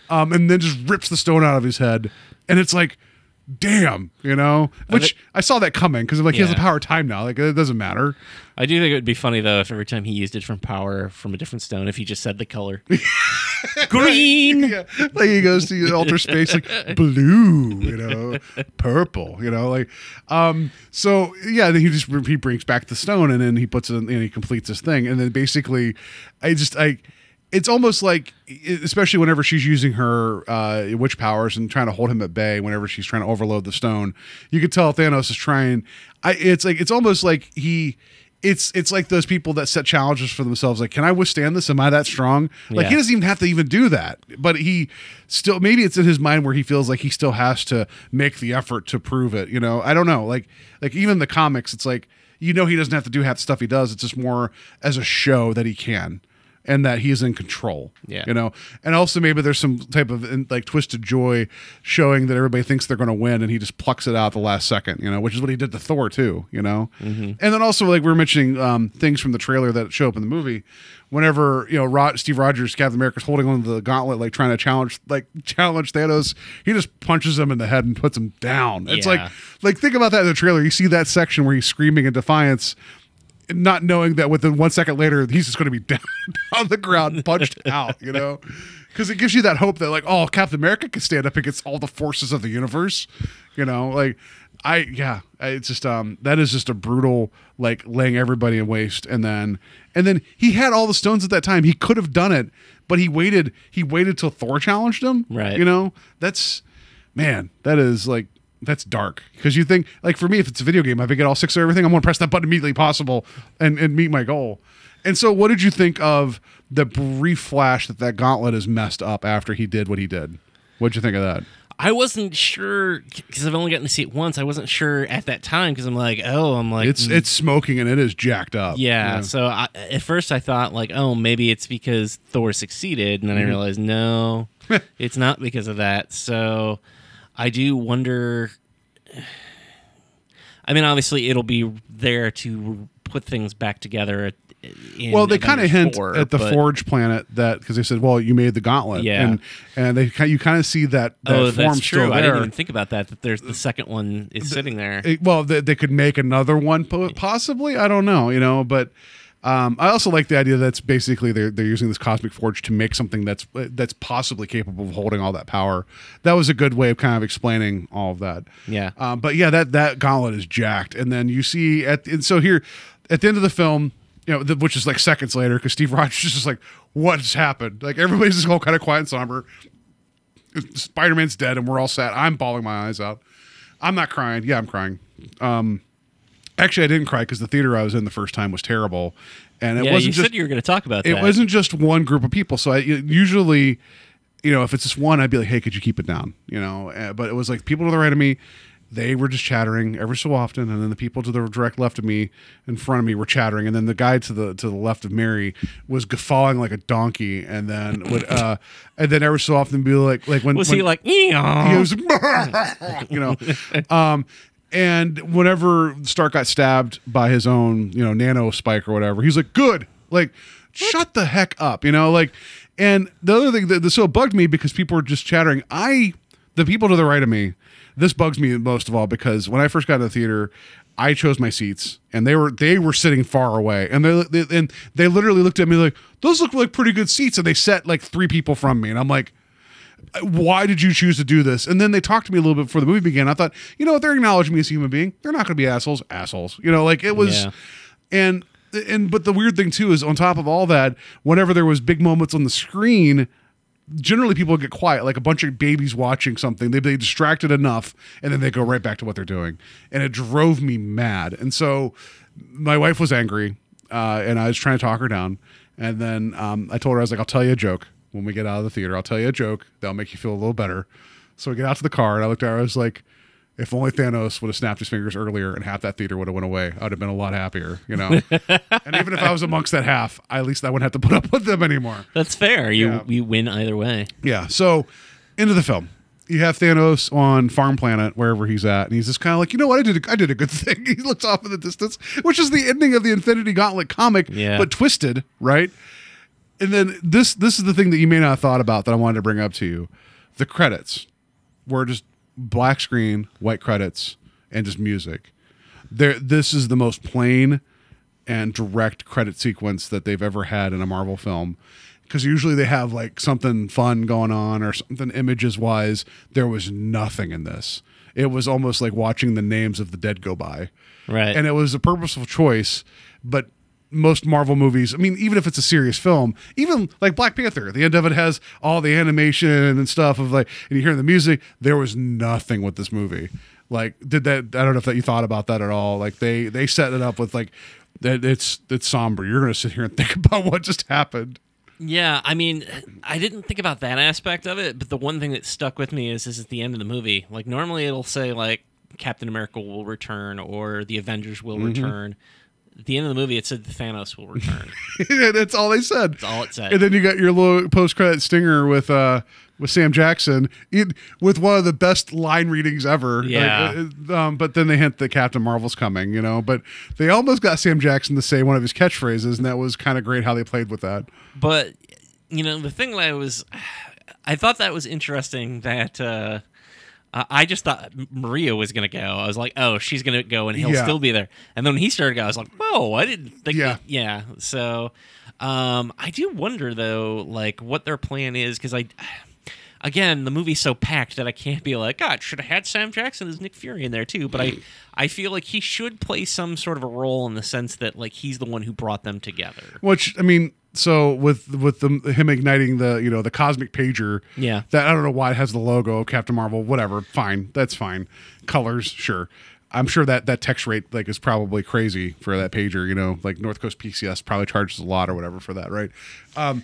um, and then just rips the stone out of his head, and it's like. Damn, you know, which I saw that coming because like he has the power of time now. Like it doesn't matter. I do think it would be funny though if every time he used it from power from a different stone, if he just said the color green. yeah. Like he goes to alter space like blue, you know, purple, you know, like um so yeah, then he just he brings back the stone and then he puts it in and he completes this thing and then basically I just I it's almost like especially whenever she's using her uh witch powers and trying to hold him at bay whenever she's trying to overload the stone, you could tell Thanos is trying I it's like it's almost like he it's it's like those people that set challenges for themselves like can i withstand this? Am i that strong? Like he doesn't even have to even do that but he still maybe it's in his mind where he feels like he still has to make the effort to prove it you know? I don't know like like even the comics it's like you know he doesn't have to do half the stuff he does it's just more as a show that he can and that he is in control Yeah. you know? And also maybe there's some type of in- like twisted joy showing that everybody thinks they're going to win and he just plucks it out the last second you know which is what he did to thor too you know? And then also like we were mentioning um, things from the trailer that show up in the movie. Whenever you know Rod, steve rogers captain america's holding on to the gauntlet like trying to challenge like challenge thanos he just punches him in the head and puts him down. It's Yeah. like like think about that in the trailer. You see that section where he's screaming in defiance not knowing that within one second later he's just going to be down on the ground punched out you know? Because it gives you that hope that like oh captain america can stand up against all the forces of the universe you know? Like i yeah it's just um that is just a brutal like laying everybody in waste and then and then he had all the stones at that time. He could have done it but he waited he waited till thor challenged him Right. you know? That's man that is like that's dark. Because you think like for me if it's a video game i get all six or everything i'm going to press that button immediately possible and and meet my goal. And so what did you think of the brief flash that that gauntlet is messed up after he did what he did? What'd you think of that? I wasn't sure because I've only gotten to see it once. I wasn't sure at that time because I'm like, oh, I'm like, it's mm. it's smoking and it is jacked up. Yeah. So I, at first I thought like, oh, maybe it's because Thor succeeded, and then I mm-hmm. realized no, it's not because of that. So I do wonder. I mean, obviously, it'll be there to put things back together. In well, they kind of hint 4, at the but- Forge planet that because they said, "Well, you made the gauntlet," Yeah. and and they you kind of see that that Oh, form that's true. I didn't even think about that. That there's the second one is sitting there. It- well, they, they could make another one possibly. I don't know, you know, but um, I also like the idea that's basically they're they're using this cosmic forge to make something that's that's possibly capable of holding all that power. That was a good way of kind of explaining all of that. Yeah. Um, but yeah, that that gauntlet is jacked, and then you see at and so here at the end of the film. You know, the, which is like seconds later, because Steve Rogers is just like, "What has happened?" Like everybody's just all kind of quiet and somber. Spider Man's dead, and we're all sad. I'm bawling my eyes out. I'm not crying. Yeah, I'm crying. Um, actually, I didn't cry because the theater I was in the first time was terrible, and it yeah, wasn't you just said you were going to talk about it that. wasn't just one group of people. So I usually, you know, if it's just one, I'd be like, "Hey, could you keep it down?" You know, uh, but it was like people to the right of me. they were just chattering every so often, and then the people to the direct left of me, in front of me, were chattering, and then the guy to the to the left of Mary was guffawing like a donkey, and then would uh, and then every so often be like like when Was when, he like, he was, you know, um, and whenever Stark got stabbed by his own, you know, nano spike or whatever, he's like, "Good, like, shut the heck up," you know, like. And the other thing that, that so bugged me because people were just chattering. I, the people to the right of me, this bugs me most of all because when I first got to the theater, I chose my seats and they were they were sitting far away and they, they and they literally looked at me like those look like pretty good seats and they sat like three people from me and I'm like why did you choose to do this? And then they talked to me a little bit before the movie began. I thought, you know what? They're acknowledging me as a human being. They're not going to be assholes. Assholes. You know, like it was, Yeah. and and but the weird thing too is on top of all that, whenever there was big moments on the screen, generally people get quiet, like a bunch of babies watching something. They they distracted enough, and then they go right back to what they're doing, and it drove me mad. And so my wife was angry, uh, and I was trying to talk her down. And then um, I told her I was like, "I'll tell you a joke when we get out of the theater. I'll tell you a joke that'll make you feel a little better." So we get out to the car, and I looked at her. I was like, "If only Thanos would have snapped his fingers earlier, and half that theater would have went away, I would have been a lot happier." You know. and even if I was amongst that half, I, at least I wouldn't have to put up with them anymore. That's fair. You Yeah. you win either way. Yeah. So into the film. You have Thanos on Farm Planet, wherever he's at, and he's just kind of like, you know what, I did, a, I did a good thing. He looks off in the distance, which is the ending of the Infinity Gauntlet comic, Yeah. but twisted, right? And then this, this is the thing that you may not have thought about that I wanted to bring up to you. The credits were just black screen, white credits, and just music. There, this is the most plain and direct credit sequence that they've ever had in a Marvel film. Because usually they have like something fun going on or something images wise. There was nothing in this. It was almost like watching the names of the dead go by. Right. And it was a purposeful choice, but most Marvel movies, I mean, even if it's a serious film, even like Black Panther, the end of it has all the animation and stuff of like, and you hear the music, there was nothing with this movie. Like, did that, I don't know if that you thought about that at all. Like, they, they set it up with like, that it's, it's somber. You're going to sit here and think about what just happened. Yeah, I mean, I didn't think about that aspect of it, but the one thing that stuck with me is this is at the end of the movie. Like normally it'll say like Captain America will return or the Avengers will Mm-hmm. return. At the end of the movie, it said the Thanos will return. That's all they said. That's all it said. And then you got your little post credit stinger with uh with Sam Jackson it, with one of the best line readings ever. Like, Yeah. uh, um, but then they hint that Captain Marvel's coming, you know. But they almost got Sam Jackson to say one of his catchphrases, and that was kind of great how they played with that. but you know, the thing that I was, I thought that was interesting that. uh I I just thought Maria was gonna go. I was like, "Oh, she's gonna go, and he'll Yeah. still be there." And then when he started going, I was like, "Whoa, I didn't think." Yeah. that- yeah. So, um, I do wonder though, like what their plan is, because I, again, the movie's so packed that I can't be like, God, should have had Sam Jackson as Nick Fury in there too. But I, I feel like he should play some sort of a role in the sense that like he's the one who brought them together. Which I mean, so with with the, him igniting the you know the cosmic pager, Yeah. That I don't know why it has the logo of Captain Marvel. Whatever, fine, that's fine. Colors, sure. I'm sure that that text rate like is probably crazy for that pager. You know, like North Coast PCS probably charges a lot or whatever for that, right? Um,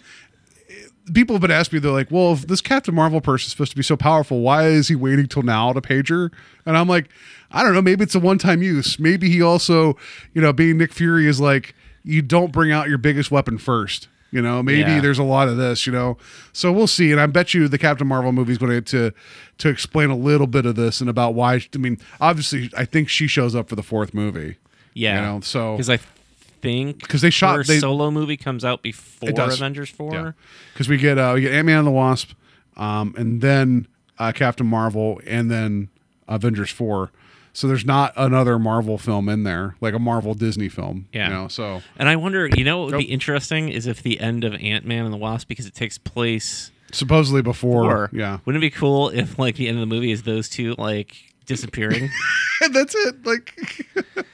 people have been asking me, they're like, well, if this Captain Marvel person is supposed to be so powerful, why is he waiting till now to pager? And I'm like, I don't know. Maybe it's a one time use. Maybe he also, you know, being Nick Fury is like, you don't bring out your biggest weapon first. You know, maybe Yeah. there's a lot of this, you know. So we'll see. And I bet you the Captain Marvel movie is going to to explain a little bit of this and about why. I mean, obviously, I think she shows up for the fourth movie. Yeah. You know, so because I think because they shot- her they- solo movie comes out before Avengers four. because we get uh, we get Ant Man and the Wasp, um, and then uh, Captain Marvel, and then Avengers four. So there's not another Marvel film in there, like a Marvel Disney film. Yeah. You know, so And I wonder, you know, what would Nope. be interesting is if the end of Ant Man and the Wasp, because it takes place. supposedly before, Or yeah, wouldn't it be cool if like the end of the movie is those two like disappearing? and that's it. Like,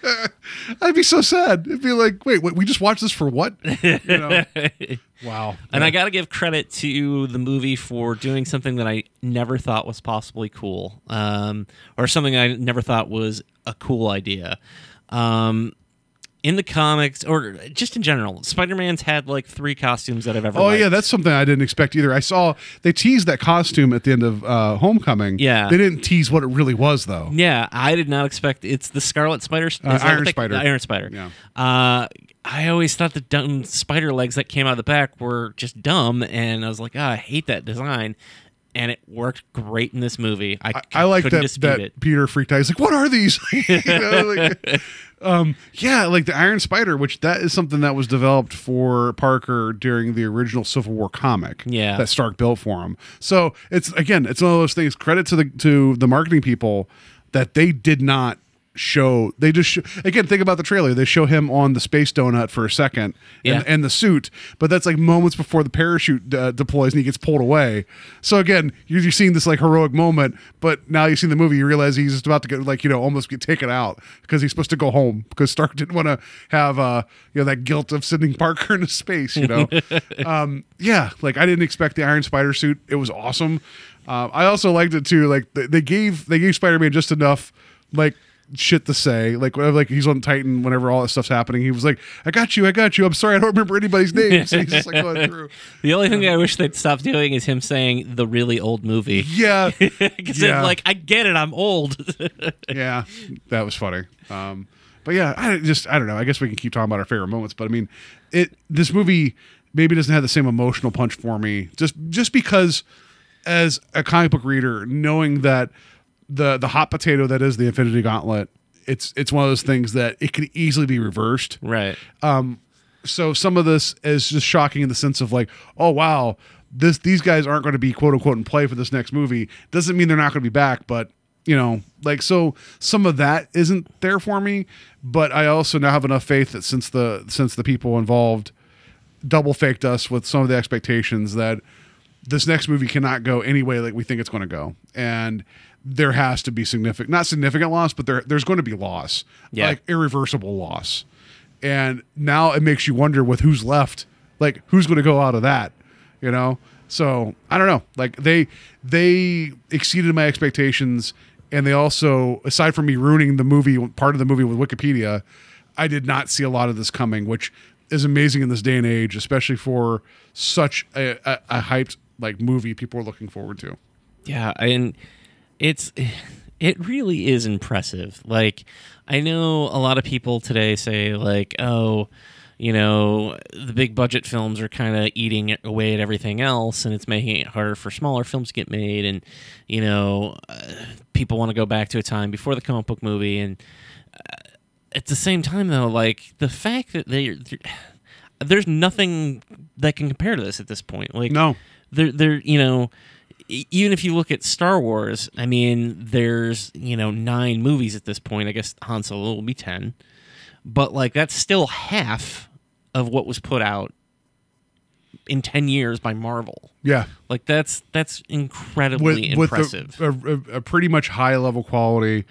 I'd be so sad. It'd be like, wait, what, we just watched this for what? You know? wow. and I got to give credit to the movie for doing something that I never thought was possibly cool, um, or something I never thought was a cool idea. Um, in the comics or just in general, Spider-Man's had like three costumes that I've ever. Oh liked. yeah, that's something I didn't expect either. I saw they teased that costume at the end of uh, Homecoming. Yeah. they didn't tease what it really was though. Yeah, I did not expect it's the Scarlet Spider. that Iron Spider. the Iron Spider. Yeah. Uh, I always thought the dumb spider legs that came out of the back were just dumb, and I was like, oh, I hate that design. And it worked great in this movie. I, I, I like that that it. Peter freaked out. He's like, "What are these?" You know, like, um, yeah, like the Iron Spider, which that is something that was developed for Parker during the original Civil War comic. Yeah. that Stark built for him. So it's again, it's one of those things. Credit to the to the marketing people that they did not show they just show, again think about the trailer. They show him on the space donut for a second Yeah. and, and the suit but that's like moments before the parachute uh, deploys and he gets pulled away. So again you're, you're seeing this like heroic moment but now you've seen the movie you realize he's just about to get like you know almost get taken out because he's supposed to go home because stark didn't want to have uh you know that guilt of sending parker into space you know? Um yeah like i didn't expect the iron spider suit. It was awesome. Uh, i also liked it too like they, they gave they gave spider-man just enough like shit to say. Like like he's on Titan, whenever all that stuff's happening, he was like, "I got you, I got you." I'm sorry, I don't remember anybody's names. he's just like going through. The only thing I wish they'd stop doing is him saying the really old movie. Yeah, Because Yeah. like, I get it, I'm old. yeah, that was funny. Um, but yeah, I just I don't know. I guess we can keep talking about our favorite moments, but I mean, it this movie maybe doesn't have the same emotional punch for me, just just because as a comic book reader, knowing that the the hot potato that is the Infinity Gauntlet, it's it's one of those things that it can easily be reversed. right. Um, so some of this is just shocking in the sense of like, oh wow, this these guys aren't going to be quote unquote in play for this next movie. Doesn't mean they're not going to be back, but you know, like so some of that isn't there for me. But I also now have enough faith that since the since the people involved double faked us with some of the expectations that this next movie cannot go any way like we think it's going to go, and there has to be significant, not significant loss, but there there's going to be loss, Yeah. like irreversible loss. And now it makes you wonder with who's left, like who's going to go out of that, you know? So I don't know. Like they they exceeded my expectations, and they also, aside from me ruining the movie, part of the movie with Wikipedia, I did not see a lot of this coming, which is amazing in this day and age, especially for such a, a, a hyped like movie people are looking forward to. Yeah, and it's it really is impressive. Like I know a lot of people today say like, "Oh, you know, the big budget films are kind of eating away at everything else and it's making it harder for smaller films to get made and you know, uh, people want to go back to a time before the comic book movie and uh, at the same time though, like the fact that they there's nothing that can compare to this at this point. Like No. they're they're you know even if you look at Star Wars, I mean, there's you know nine movies at this point. I guess Han Solo will be ten, but like that's still half of what was put out in ten years by Marvel. Yeah. Like that's that's incredibly with, impressive. with a, a, a pretty much high level quality.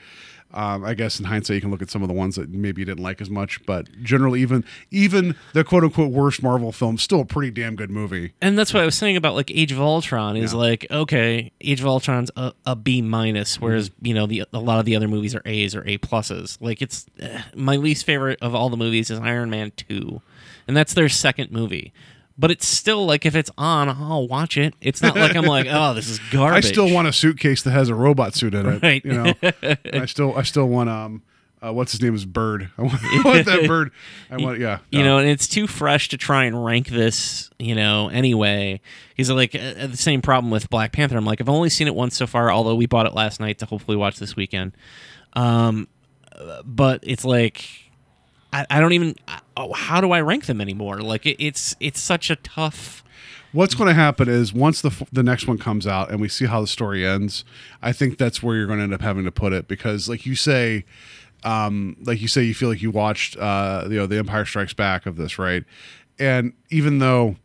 Um, I guess in hindsight, you can look at some of the ones that maybe you didn't like as much, but generally, even even the quote unquote worst Marvel film, still a pretty damn good movie. and that's what I was saying about like Age of Ultron is like okay, Age of Ultron's a, a B minus, whereas you know the a lot of the other movies are A's or A pluses. Like it's eh, my least favorite of all the movies is Iron Man two, and that's their second movie. But it's still like if it's on, I'll watch it. It's not like I'm like, oh, this is garbage. I still want a suitcase that has a robot suit in it. Right. You know, I still I still want um, uh, what's his name is Bird. I want, I want that bird. I want yeah. you know, and it's too fresh to try and rank this, you know, anyway. He's like uh, the same problem with Black Panther. I'm like, I've only seen it once so far, although we bought it last night to hopefully watch this weekend. Um, but it's like, I, I don't even. Oh, how do I rank them anymore? Like, it, it's it's such a tough. What's going to happen is once the the next one comes out and we see how the story ends, I think that's where you're going to end up having to put it because, like you say, um, like you say, you feel like you watched, uh, you know, The Empire Strikes Back of this, right? And even though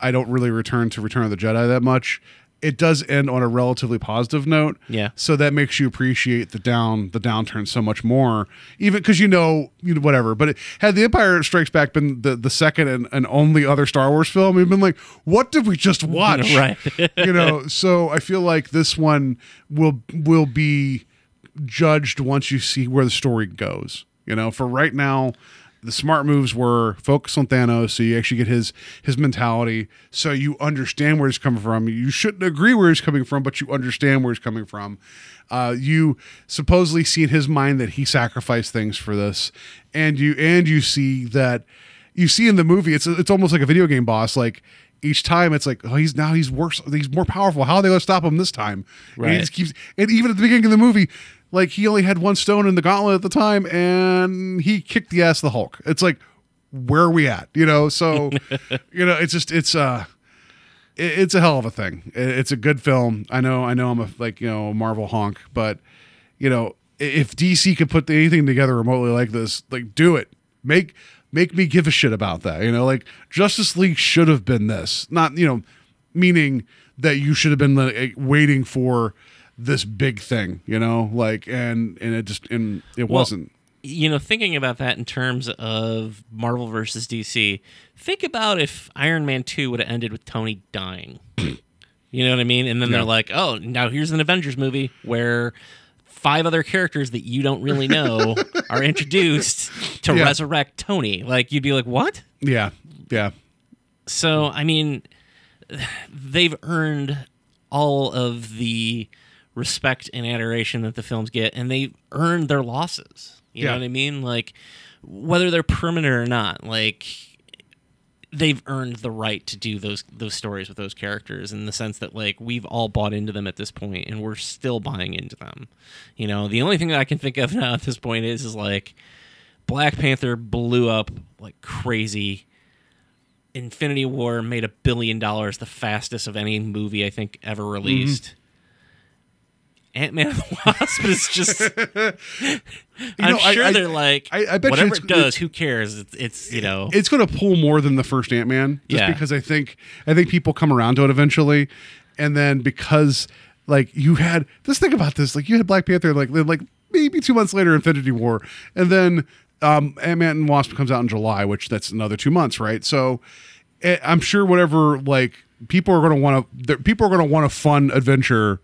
I don't really return to Return of the Jedi that much, it does end on a relatively positive note. Yeah. So that makes you appreciate the down the downturn so much more, even because you know you know whatever. But it, had the Empire Strikes Back been the the second and, and only other Star Wars film, we've been like, what did we just watch? Right. you know. So I feel like this one will will be judged once you see where the story goes. You know, for right now, the smart moves were focus on Thanos, so you actually get his his mentality, so you understand where he's coming from. You shouldn't agree where he's coming from, but you understand where he's coming from. Uh, you supposedly see in his mind that he sacrificed things for this, and you and you see that you see in the movie it's it's almost like a video game boss like each time it's like oh he's now he's worse he's more powerful how are they going to stop him this time and he Right. just keeps and even at the beginning of the movie like he only had one stone in the gauntlet at the time and he kicked the ass of the hulk. It's like where are we at? You know so you know it's just it's uh it- it's a hell of a thing. It- it's a good film. I know i know i'm a like you know marvel honk but you know if dc could put anything together remotely like this like do it. Make make me give a shit about that you know? Like justice league should have been this. Not you know meaning that you should have been like, waiting for this big thing you know like and and it just and it Well, wasn't you know, thinking about that in terms of Marvel versus DC, think about if Iron Man 2 would have ended with Tony dying. you know what I mean? And then Yeah. they're like, oh, now here's an Avengers movie where five other characters that you don't really know are introduced to Yeah. resurrect Tony. Like, you'd be like, what? yeah yeah So, I mean, they've earned all of the respect and adoration that the films get, and they earned their losses. You Yeah. know what I mean? Like, whether they're permanent or not, like they've earned the right to do those those stories with those characters in the sense that like we've all bought into them at this point and we're still buying into them. You know, the only thing that I can think of now at this point is is like Black Panther blew up like crazy. Infinity War made a billion dollars, the fastest of any movie I think ever released. Mm-hmm. Ant Man and the Wasp is just. I'm know, sure I- they're like, I- I bet whatever it does, who cares? It's, it's you know, it's going to pull more than the first Ant Man, just Yeah. because I think I think people come around to it eventually, and then because like you had let's think about this, like you had Black Panther, like like maybe two months later, Infinity War, and then um, Ant Man and Wasp comes out in July, which that's another two months, right? So eh, I'm sure whatever like people are going to want to people are going to want a fun adventure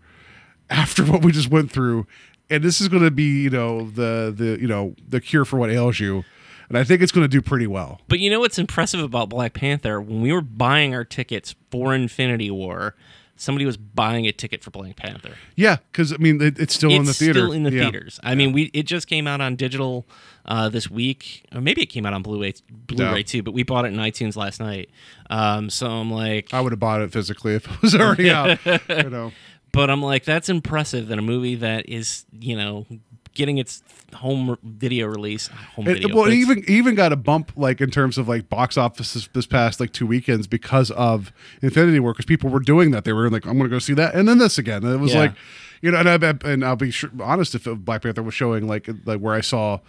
after what we just went through and this is going to be you know the the you know the cure for what ails you and i think it's going to do pretty well But you know what's impressive about Black Panther? When we were buying our tickets for Infinity War, somebody was buying a ticket for Black Panther. yeah because i mean it, it's still in the theater still in the Yeah. theaters. I mean, we it just came out on digital uh, this week, or maybe it came out on Blu-ray, Blu-ray No. too. But we bought it in iTunes last night. Um, so I'm like, i would have bought it physically if it was already out you know but I'm like, that's impressive that a movie that is, you know, getting its home video release, uh, home It- well, it even even got a bump like in terms of like box office this, this past like two weekends because of Infinity War because people were doing that. They were like I'm going to go see that and then this again. And it was Yeah. like you know and I and I'll be sure, honest if Black Panther was showing like like where I saw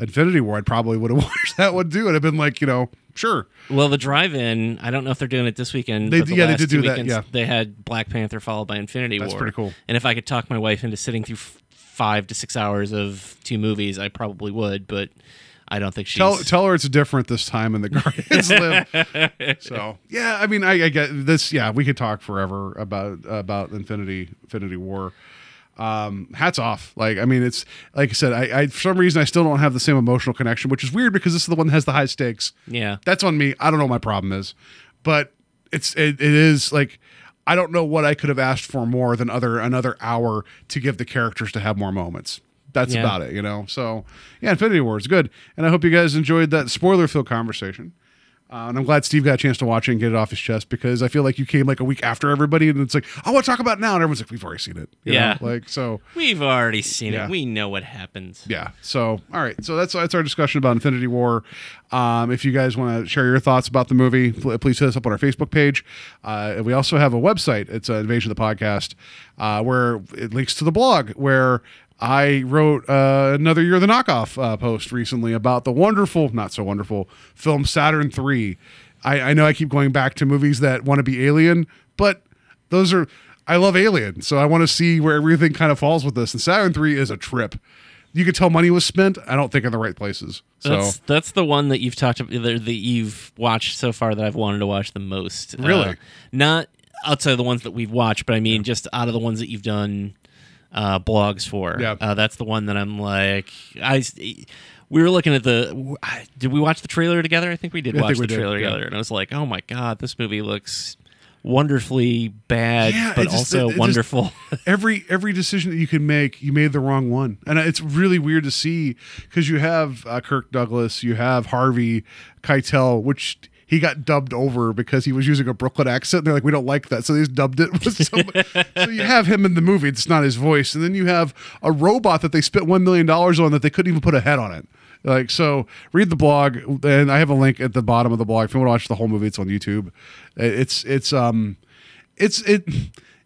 Infinity War I probably would have watched that one too. And I've been like you know sure Well, the drive-in, I don't know if they're doing it this weekend. They- but the yeah, they did do that, yeah. They had Black Panther followed by Infinity That's War. That's pretty cool. And if I could talk my wife into sitting through f- five to six hours of two movies, I probably would. But I don't think she's. tell tell her it's different this time in the Guardians live. So yeah, I mean, I, I get this. Yeah, we could talk forever about about Infinity Infinity War. Um, hats off. Like, I mean, it's like I said, I, I for some reason I still don't have the same emotional connection, which is weird because this is the one that has the high stakes. yeah. That's on me. I don't know what my problem is, but it's it, it is like I don't know what I could have asked for more than other another hour to give the characters to have more moments. That's Yeah. about it, you know. So yeah, Infinity War is good, and I hope you guys enjoyed that spoiler-filled conversation. Uh, and I'm glad Steve got a chance to watch it and get it off his chest because I feel like you came like a week after everybody, and it's like I want to talk about it now, and everyone's like, we've already seen it. you know? Yeah. like so. We've already seen Yeah. it. We know what happens. Yeah. So, all right. So that's that's our discussion about Infinity War. Um, if you guys want to share your thoughts about the movie, pl- please hit us up on our Facebook page. Uh, and we also have a website. It's uh, Invasion of the Podcast, uh, where it links to the blog where. I wrote uh, another year of the knockoff uh, post recently about the wonderful, not so wonderful film Saturn Three. I, I know I keep going back to movies that want to be alien, but those are I love Alien, so I want to see where everything kind of falls with this. And Saturn Three is a trip. You could tell money was spent. I don't think in the right places. So That's that's the one that you've talked about that you've watched so far that I've wanted to watch the most. Really? Uh, not outside of the ones that we've watched, but I mean just out of the ones that you've done uh, blogs for. Yeah. Uh, that's the one that I'm like I. We were looking at the. Did we watch the trailer together? I think we did I watch we the did, trailer yeah. together, and I was like, "Oh my god, this movie looks wonderfully bad, Yeah, but just- also it- it just- wonderful." every every decision that you can make, you made the wrong one, and it's really weird to see because you have uh, Kirk Douglas, you have Harvey Keitel, which he got dubbed over because he was using a Brooklyn accent. They're like, we don't like that, so they just dubbed it. With so you have him in the movie; it's not his voice, and then you have a robot that they spent one million dollars on that they couldn't even put a head on it. Like so, read the blog, and I have a link at the bottom of the blog if you want to watch the whole movie. It's on YouTube. It's it's um it's it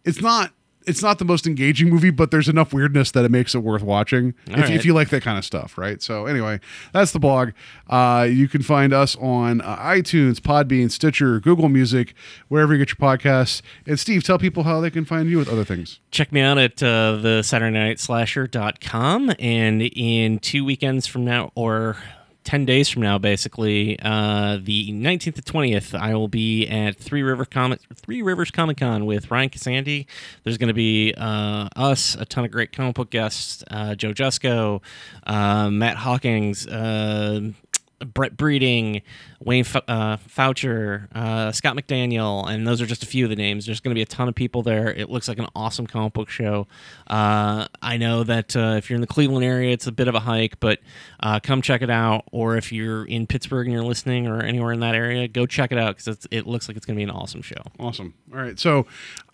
it's not it's not the most engaging movie, but there's enough weirdness that it makes it worth watching if, right. if you like that kind of stuff, right? So anyway, that's the blog. Uh, you can find us on uh, iTunes, Podbean, Stitcher, Google Music, wherever you get your podcasts. And Steve, tell people how they can find you with other things. check me out at uh, the Saturday Night Slasher.com. And in two weekends from now, or 10 days from now, basically, uh, the 19th to 20th, I will be at Three River Comic Three Rivers Comic Con with Ryan Cassandi. There's going to be uh, us, a ton of great comic book guests, uh, Joe Jusko, uh, Matt Hawkins, uh, Brett Breeding, Wayne F- uh, Faucher, uh, Scott McDaniel, and those are just a few of the names. There's going to be a ton of people there. It looks like an awesome comic book show. Uh, I know that uh, if you're in the Cleveland area, it's a bit of a hike, but uh, come check it out. Or if you're in Pittsburgh and you're listening or anywhere in that area, go check it out because it looks like it's going to be an awesome show. Awesome. All right. So,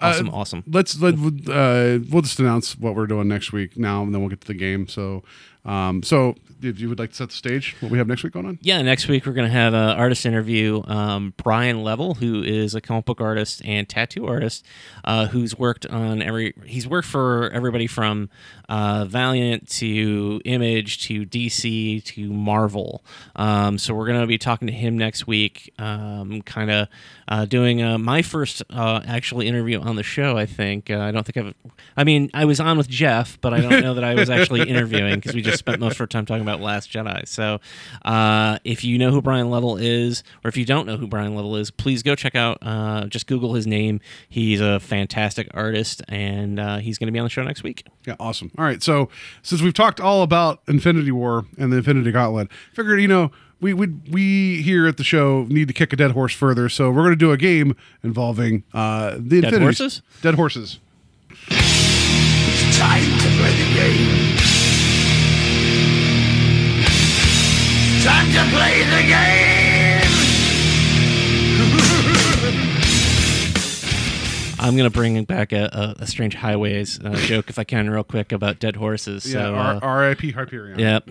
uh, Awesome, awesome. Let's let uh, we'll just announce what we're doing next week now, and then we'll get to the game. So, um, so if you would like to set the stage, what we have next week going on? Yeah, next week we're going to have an artist interview. Um, Brian Level, who is a comic book artist and tattoo artist, uh, who's worked on every. He's worked for everybody from uh, Valiant to Image to DC to Marvel. Um, so we're going to be talking to him next week. Um, kind of uh, doing uh, my first uh, actually interview on the show. I think. Uh, I don't think I've. I mean, I was on with Jeff, but I don't know that I was actually interviewing because we just spent most of our time talking about Last Jedi. So, uh, if you know who Brian Level is, or if you don't know who Brian Level is, please go check out. Uh, just Google his name. He's a fantastic artist, and uh, he's going to be on the show next week. Yeah, awesome. All right, so since we've talked all about Infinity War and the Infinity Gauntlet, figured you know we we we here at the show need to kick a dead horse further, so we're going to do a game involving uh, the Dead Infinity horses? Dead horses. Time to play the game. Time to play the game. I'm going to bring back a, a, a Strange Highways uh, joke, if I can, real quick about dead horses. Yeah, So, uh, R.I.P. Hyperion. Yep.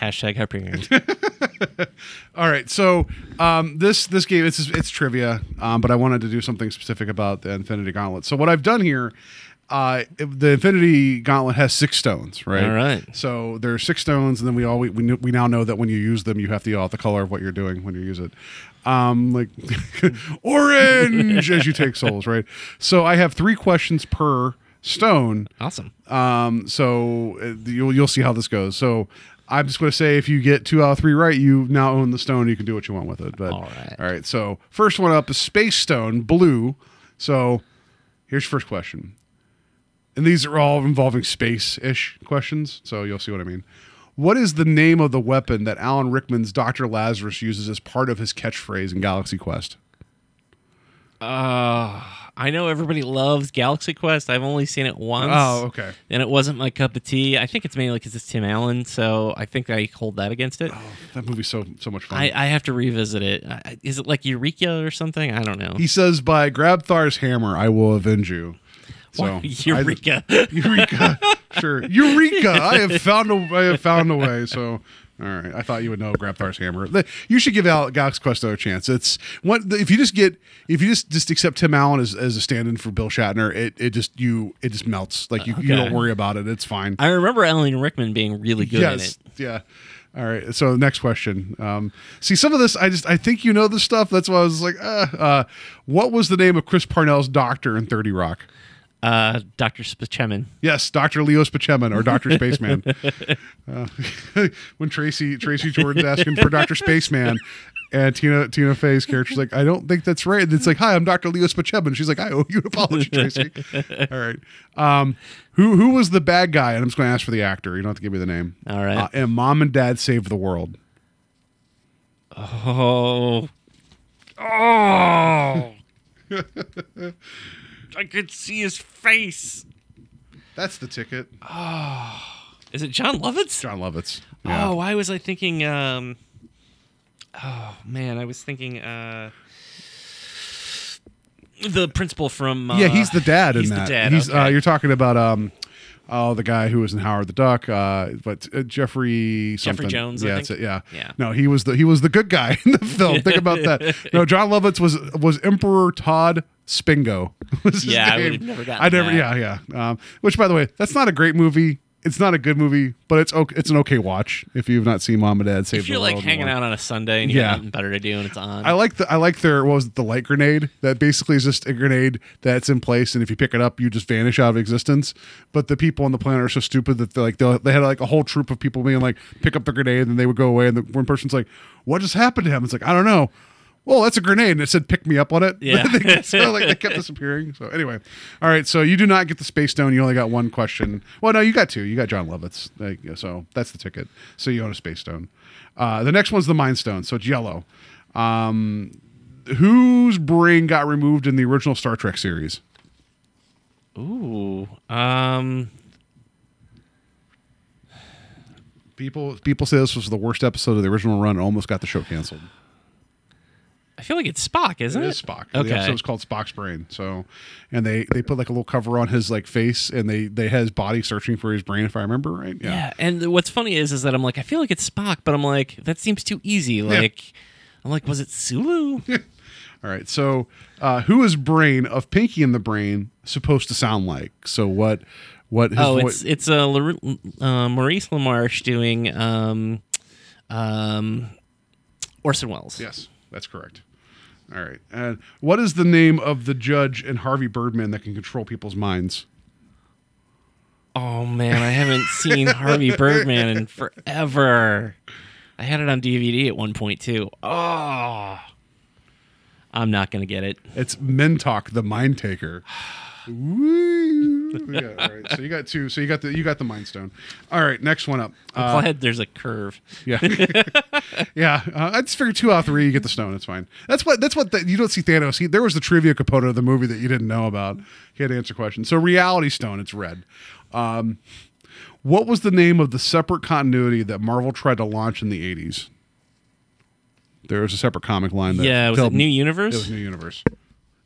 Hashtag Hyperion. All right, so um, this this game it's it's trivia, um, but I wanted to do something specific about the Infinity Gauntlet. So what I've done here, uh, the Infinity Gauntlet has six stones, right? All right. So there are six stones, and then we all we, kn- we now know that when you use them, you have to yell out the color of what you're doing when you use it. Um, like orange as you take souls, right? So I have three questions per stone. awesome. Um, so uh, you'll you'll see how this goes. So I'm just going to say if you get two out of three right, you now own the stone. You can do what you want with it. But All right. all right. So first one up is space stone, blue. So here's your first question, and these are all involving space ish questions. So you'll see what I mean. What is the name of the weapon that Alan Rickman's Doctor Lazarus uses as part of his catchphrase in Galaxy Quest? Uh, I know everybody loves Galaxy Quest. I've only seen it once. Oh, okay. And it wasn't my cup of tea. I think it's mainly because it's Tim Allen, so I think I hold that against it. That movie's so so much fun. I, I have to revisit it. I- Is it like Eureka or something? I don't know. he says, "By Grabthar's hammer, I will avenge you." So Why- I- Eureka. Eureka. sure. Eureka. I have found a I have found a way. So all right. I thought you would know Grabthar's hammer. You should give out Galaxy Quest a chance. It's what if you just get if you just just accept Tim Allen as, as a stand-in for Bill Shatner, it, it just you it just melts. Like you, you don't worry about it. It's fine. I remember Alan Rickman being really good in yes. it. Yeah. All right. So next question. Um, see some of this. I just I think you know this stuff. That's why I was like, uh, uh, what was the name of Chris Parnell's doctor in Thirty Rock? Uh, Dr. Spaceman. Yes, Doctor Leo Spaceman or Doctor Spaceman. uh, when Tracy Tracy Jordan's asking for Doctor Spaceman, And Tina Tina Fey's character's like, I don't think that's right. And it's like, Hi, I'm Dr. Leo Spacheb. And she's like, I owe you an apology, Tracy. All right. Um, who who was the bad guy? And I'm just going to ask for the actor. You don't have to give me the name. All right. Uh, and Mom and Dad Saved the World. Oh. Oh. I could see his face. That's the ticket. Oh, is it Jon Lovitz? Jon Lovitz. Yeah. Oh, why was I thinking? Um, oh man, I was thinking uh, the principal from. Uh, yeah, he's the dad in he's that. The dad. He's uh, you're talking about um oh the guy who was in Howard the Duck, uh but uh, Jeffrey something. Jones, I Yeah, that's it. Yeah. Yeah. No, he was the he was the good guy in the film. Think about that. No, Jon Lovitz was was Emperor Todd Spengo. was his Yeah, I never gotten I never. that. Yeah, yeah. Um, which, by the way, that's not a great movie. It's not a good movie, but it's okay. It's an okay watch if you've not seen Mom and Dad Save if the you're World. like hanging one. out on a Sunday and you Yeah. have nothing better to do and it's on. I like the I like their what was it the light grenade that basically is just a grenade that's in place and if you pick it up you just vanish out of existence. But the people on the planet are so stupid that they're like they they had like a whole troop of people being like pick up the grenade and then they would go away and the one person's like what just happened to him? It's like I don't know. Well, that's a grenade, and it said "pick me up" on it. Yeah. So like they kept disappearing. So anyway, all right. So you do not get the space stone. You only got one question. Well, no, you got two. You got Jon Lovitz. Like, So that's the ticket. So you own a space stone. Uh, the next one's the Mind Stone. So it's yellow. Um, whose brain got removed in the original Star Trek series? Ooh. Um. People people say this was the worst episode of the original run and almost got the show canceled. I feel like it's Spock, isn't it? It is Spock. The Okay. episode was called Spock's brain. So, and they they put like a little cover on his like face, and they they had his body searching for his brain, if I remember right. Yeah, and what's funny is is that I'm like I feel like it's Spock, but I'm like that seems too easy. Like I'm like was it Sulu? All right. So, uh, who is brain of Pinky in the Brain supposed to sound like? So what? What? His oh, it's it's uh, uh, Maurice LaMarche doing um, um, Orson Welles. yes, that's correct. All right. And what is the name of the judge and Harvey Birdman that can control people's minds? Oh man, I haven't seen Harvey Birdman in forever. I had it on DVD at one point too. Oh, I'm not gonna get it. It's Mentok, the Mind Taker. Woo. Yeah, all right. So you got two. So you got the you got the Mind Stone. All right. Next one up. I'm Uh, glad there's a curve. Yeah, yeah. Uh, I just figured two out of three, you get the stone. It's fine. That's what. That's what. The, you don't see Thanos. He, there was the trivia component of the movie that you didn't know about. He had to answer questions. So reality stone. It's red. Um, what was the name of the separate continuity that Marvel tried to launch in the '80s? There was a separate comic line. That Yeah, was filled- it New Universe? It was New Universe.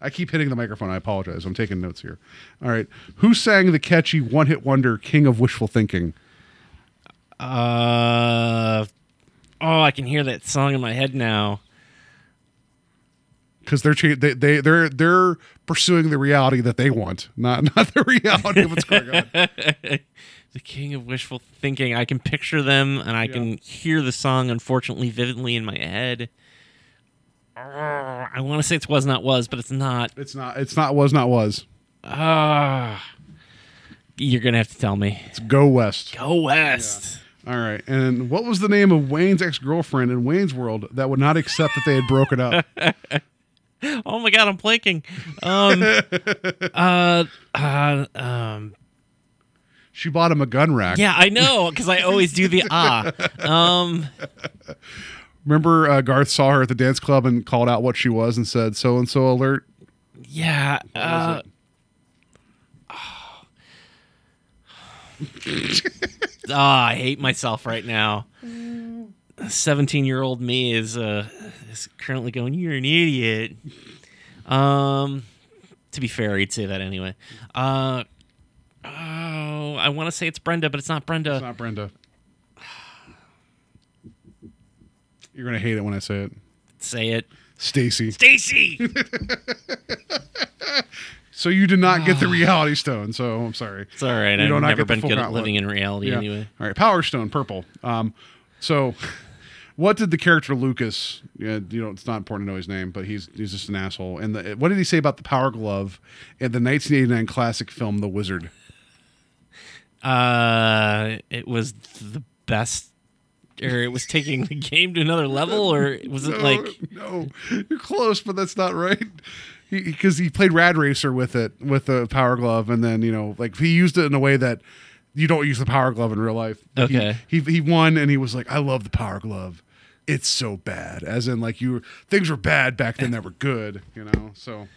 I keep hitting the microphone. I apologize. I'm taking notes here. All right. Who sang the catchy one-hit wonder "King of Wishful Thinking"? Uh, oh, I can hear that song in my head now. because they're they, they they're they're pursuing the reality that they want, not not the reality of what's going on. the king of wishful thinking. I can picture them and I can hear the song, unfortunately, vividly in my head. I want to say it's was not was, but it's not. It's not. It's not. Was not. Was. Ah, you're gonna have to tell me. It's Go West. Go west. All right. And what was the name of Wayne's ex girlfriend in Wayne's World that would not accept that they had broken up? Oh my god, I'm blanking. Um, uh, uh, um, She bought him a gun rack. yeah, I know because I always do the ah. Um, Remember, uh, Garth saw her at the dance club and called out what she was and said, "So and so alert." yeah. Uh, Ah, I hate myself right now. Seventeen-year-old me is uh is currently going. You're an idiot. Um, to be fair, he'd say that anyway. Uh, oh, I want to say it's Brenda, but it's not Brenda. It's not Brenda. You're gonna hate it when I say it. say it, Stacy. Stacy. So you did not get the reality stone. So I'm sorry. It's all right. You I've do not never get the been full good at living in reality Yeah. anyway. All right, Power Stone, purple. Um, so, what did the character Lucas? Yeah, you know, it's not important to know his name, but he's he's just an asshole. And the, what did he say about the Power Glove in the 1989 classic film The Wizard? Uh, it was the best or it was taking the game to another level, or was it No, like no, you're close, but that's not right. Because he, played Rad Racer with it with the Power Glove, and then you know, like he used it in a way that you don't use the Power Glove in real life. Like, he- Okay. he, he won, and he was like, "I love the Power Glove. It's so bad." As in, like you things were bad back then that were good, you know. So,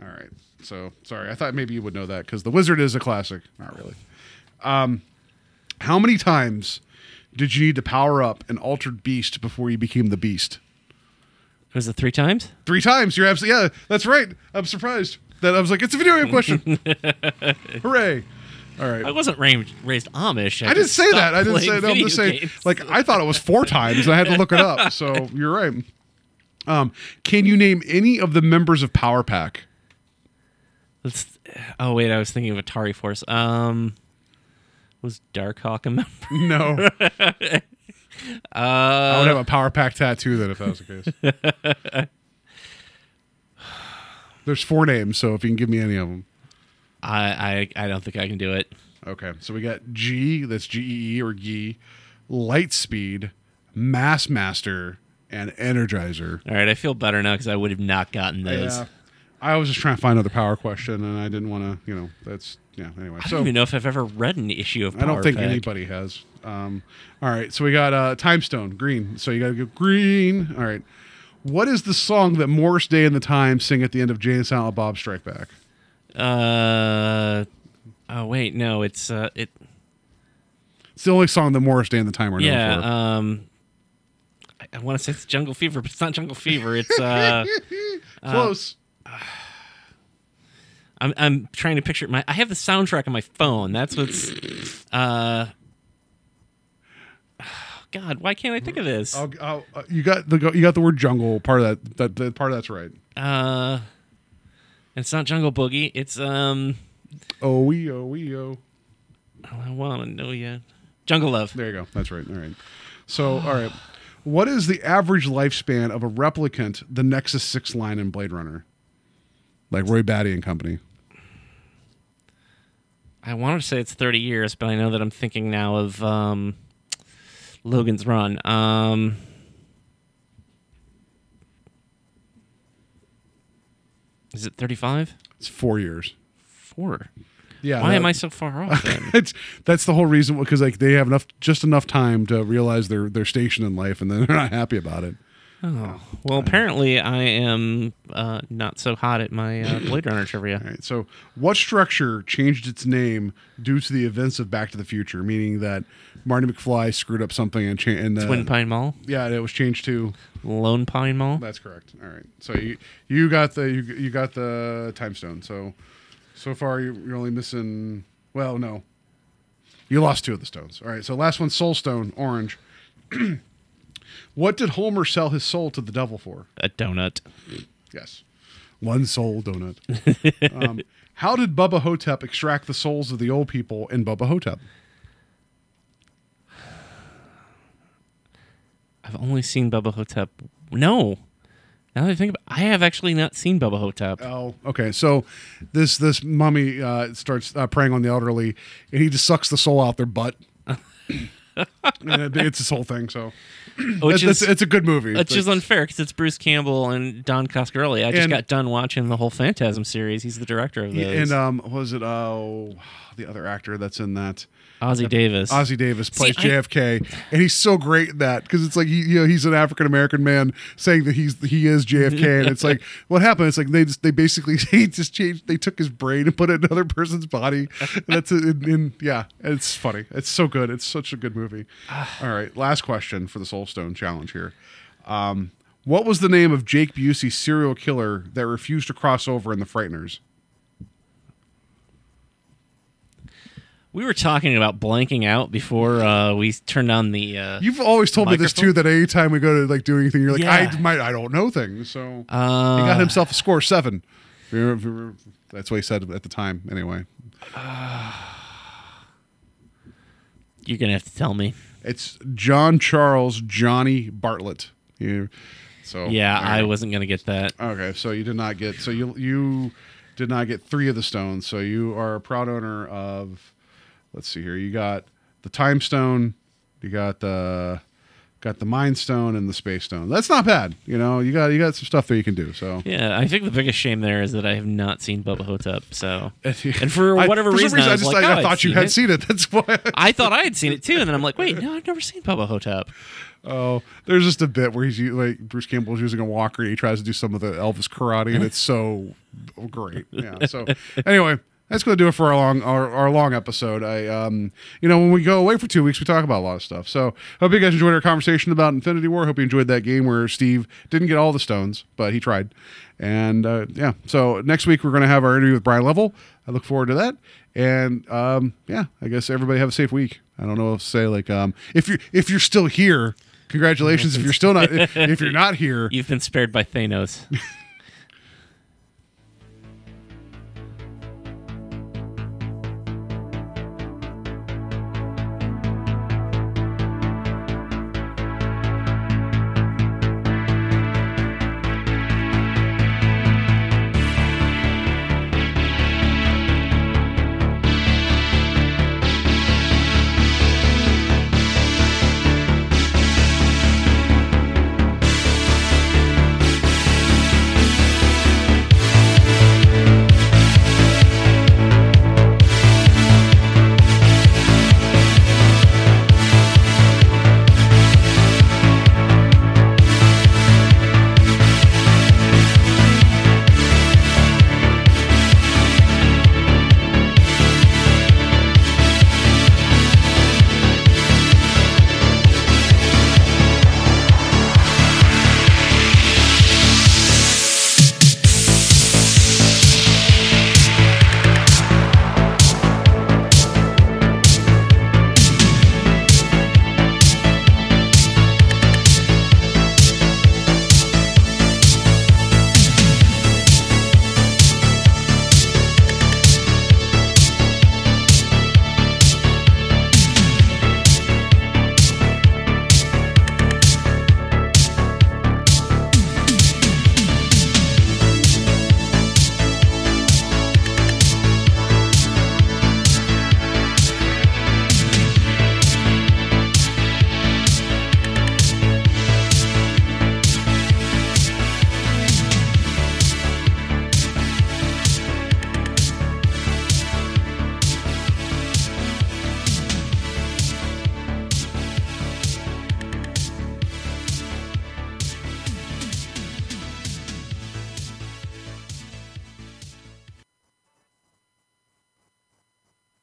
all right. So sorry, I thought maybe you would know that because the Wizard is a classic. Not really. Um, how many times did you need to power up an altered beast before you became the beast? was it three times? Three times. You're absolutely yeah. That's right. I'm surprised that I was like, it's a video game question. Hooray! All right. I wasn't raised, raised Amish. I didn't say that. I didn't say that. I'm just saying, games. like, I thought it was four times, and I had to look it up. So you're right. Um, can you name any of the members of Power Pack? Let's, oh wait, I was thinking of Atari Force. Um, was Darkhawk a member? No. Uh, I would have a Power Pack tattoo then if that was the case. There's four names, so if you can give me any of them. I, I I don't think I can do it. Okay, so we got G, that's G E E or G, Lightspeed, Mass Master, and Energizer. All right, I feel better now because I would have not gotten those. Yeah. I was just trying to find another power question, and I didn't want to, you know, that's, yeah, anyway. I so don't even know if I've ever read an issue of. I don't think Pack. anybody has. Um, all right, so we got uh, Time Stone, green. So you got to go green. All right. What is the song that Morris Day and the Time sing at the end of Jay and Silent Bob Strike Back? Uh, oh wait, no, it's uh, it. It's the only song that Morris Day and the Time are known Yeah, for. um, I, I want to say it's Jungle Fever, but it's not Jungle Fever. It's uh, Close. I'm I'm trying to picture my. I have the soundtrack on my phone. That's what's. Uh, God, why can't I think of this? I'll, I'll, uh, you got the you got the word jungle part of that. That, that part of that's right. Uh, it's not Jungle Boogie. It's um. Oh we oh we oh. I want to know you. Jungle Love. There you go. That's right. All right. So all right. What is the average lifespan of a replicant, the Nexus Six line in Blade Runner? Like Roy Batty and company. I wanted to say it's 30 years, but I know that I'm thinking now of um, Logan's Run. Um, is it 35? It's four years. Four. Yeah. Why that- am I so far off then? it's that's the whole reason because like they have enough just enough time to realize their their station in life and then they're not happy about it. Oh. Well, apparently I am uh, not so hot at my uh, Blade Runner trivia. All right. So, what structure changed its name due to the events of Back to the Future? Meaning that Marty McFly screwed up something and changed. And uh, Twin Pine Mall? Yeah, it was changed to. Lone Pine Mall? That's correct. All right. So you you got the you, you got the time stone. So so far you're, you're only missing. Well, no. You lost two of the stones. All right. So last one, Soul Stone, orange. what did Homer sell his soul to the devil for? A donut. Yes. One soul donut. um, how did Bubba Hotep extract the souls of the old people in Bubba Hotep? I've only seen Bubba Hotep. No. Now that I think about I have actually not seen Bubba Hotep. Oh, okay. So this this mummy uh, starts uh, preying on the elderly, and he just sucks the soul out their butt. it's this whole thing. So Which it's, is it's a good movie. Which It's is like- unfair because it's Bruce Campbell and Don Coscarelli. I just And- got done watching the whole Phantasm series. He's the director of those. and um, what was it oh the other actor that's in that Ossie Davis. Ossie Davis plays I- JFK, and he's so great in that because it's like he, you know, he's an African American man saying that he's he is JFK, and it's like what happened? It's like they just they basically he just changed. They took his brain and put it in another person's body. And that's in, in yeah, it's funny. It's so good. It's such a good movie. All right, last question for the Soul Stone challenge here. Um, what was the name of Jake Busey's serial killer that refused to cross over in The Frighteners? We were talking about blanking out before uh, we turned on the. Uh, You've always told me this too. That anytime we go to like do anything, you're like, Yeah. I might, I don't know things. So uh, he got himself a score seven. If you- if you- That's what he said at the time. Anyway, You're gonna have to tell me. it's John Charles Johnny Bartlett. You, so Yeah, I wasn't gonna get that. Okay, so you did not get. So you you did not get three of the stones. So you are a proud owner of. Let's see here. You got the time stone. You got the got the Mind Stone and the Space Stone. That's not bad. You know, you got you got some stuff there you can do. So Yeah, I think the biggest shame there is that I have not seen Bubba Hotep. So, and for I- whatever some reason, I, I just like, I, oh, I thought you had it. seen it. That's why. I thought I had seen it too, and then I'm like, wait, no, I've never seen Bubba Hotep. Oh, there's just a bit where he's like Bruce Campbell's using a walker. And he tries to do some of the Elvis karate, and it's so great. Yeah. So anyway, that's going to do it for our long our, our long episode. I um you know when we go away for two weeks, we talk about a lot of stuff. So hope you guys enjoyed our conversation about Infinity War. Hope you enjoyed that game where Steve didn't get all the stones, but he tried. And uh, yeah, so next week we're going to have our interview with Brian Level. I look forward to that. And um, yeah, I guess everybody have a safe week. I don't know to say. Like um, if you if you're still here, congratulations. if you're still not, if you're not here, You've been spared by Thanos.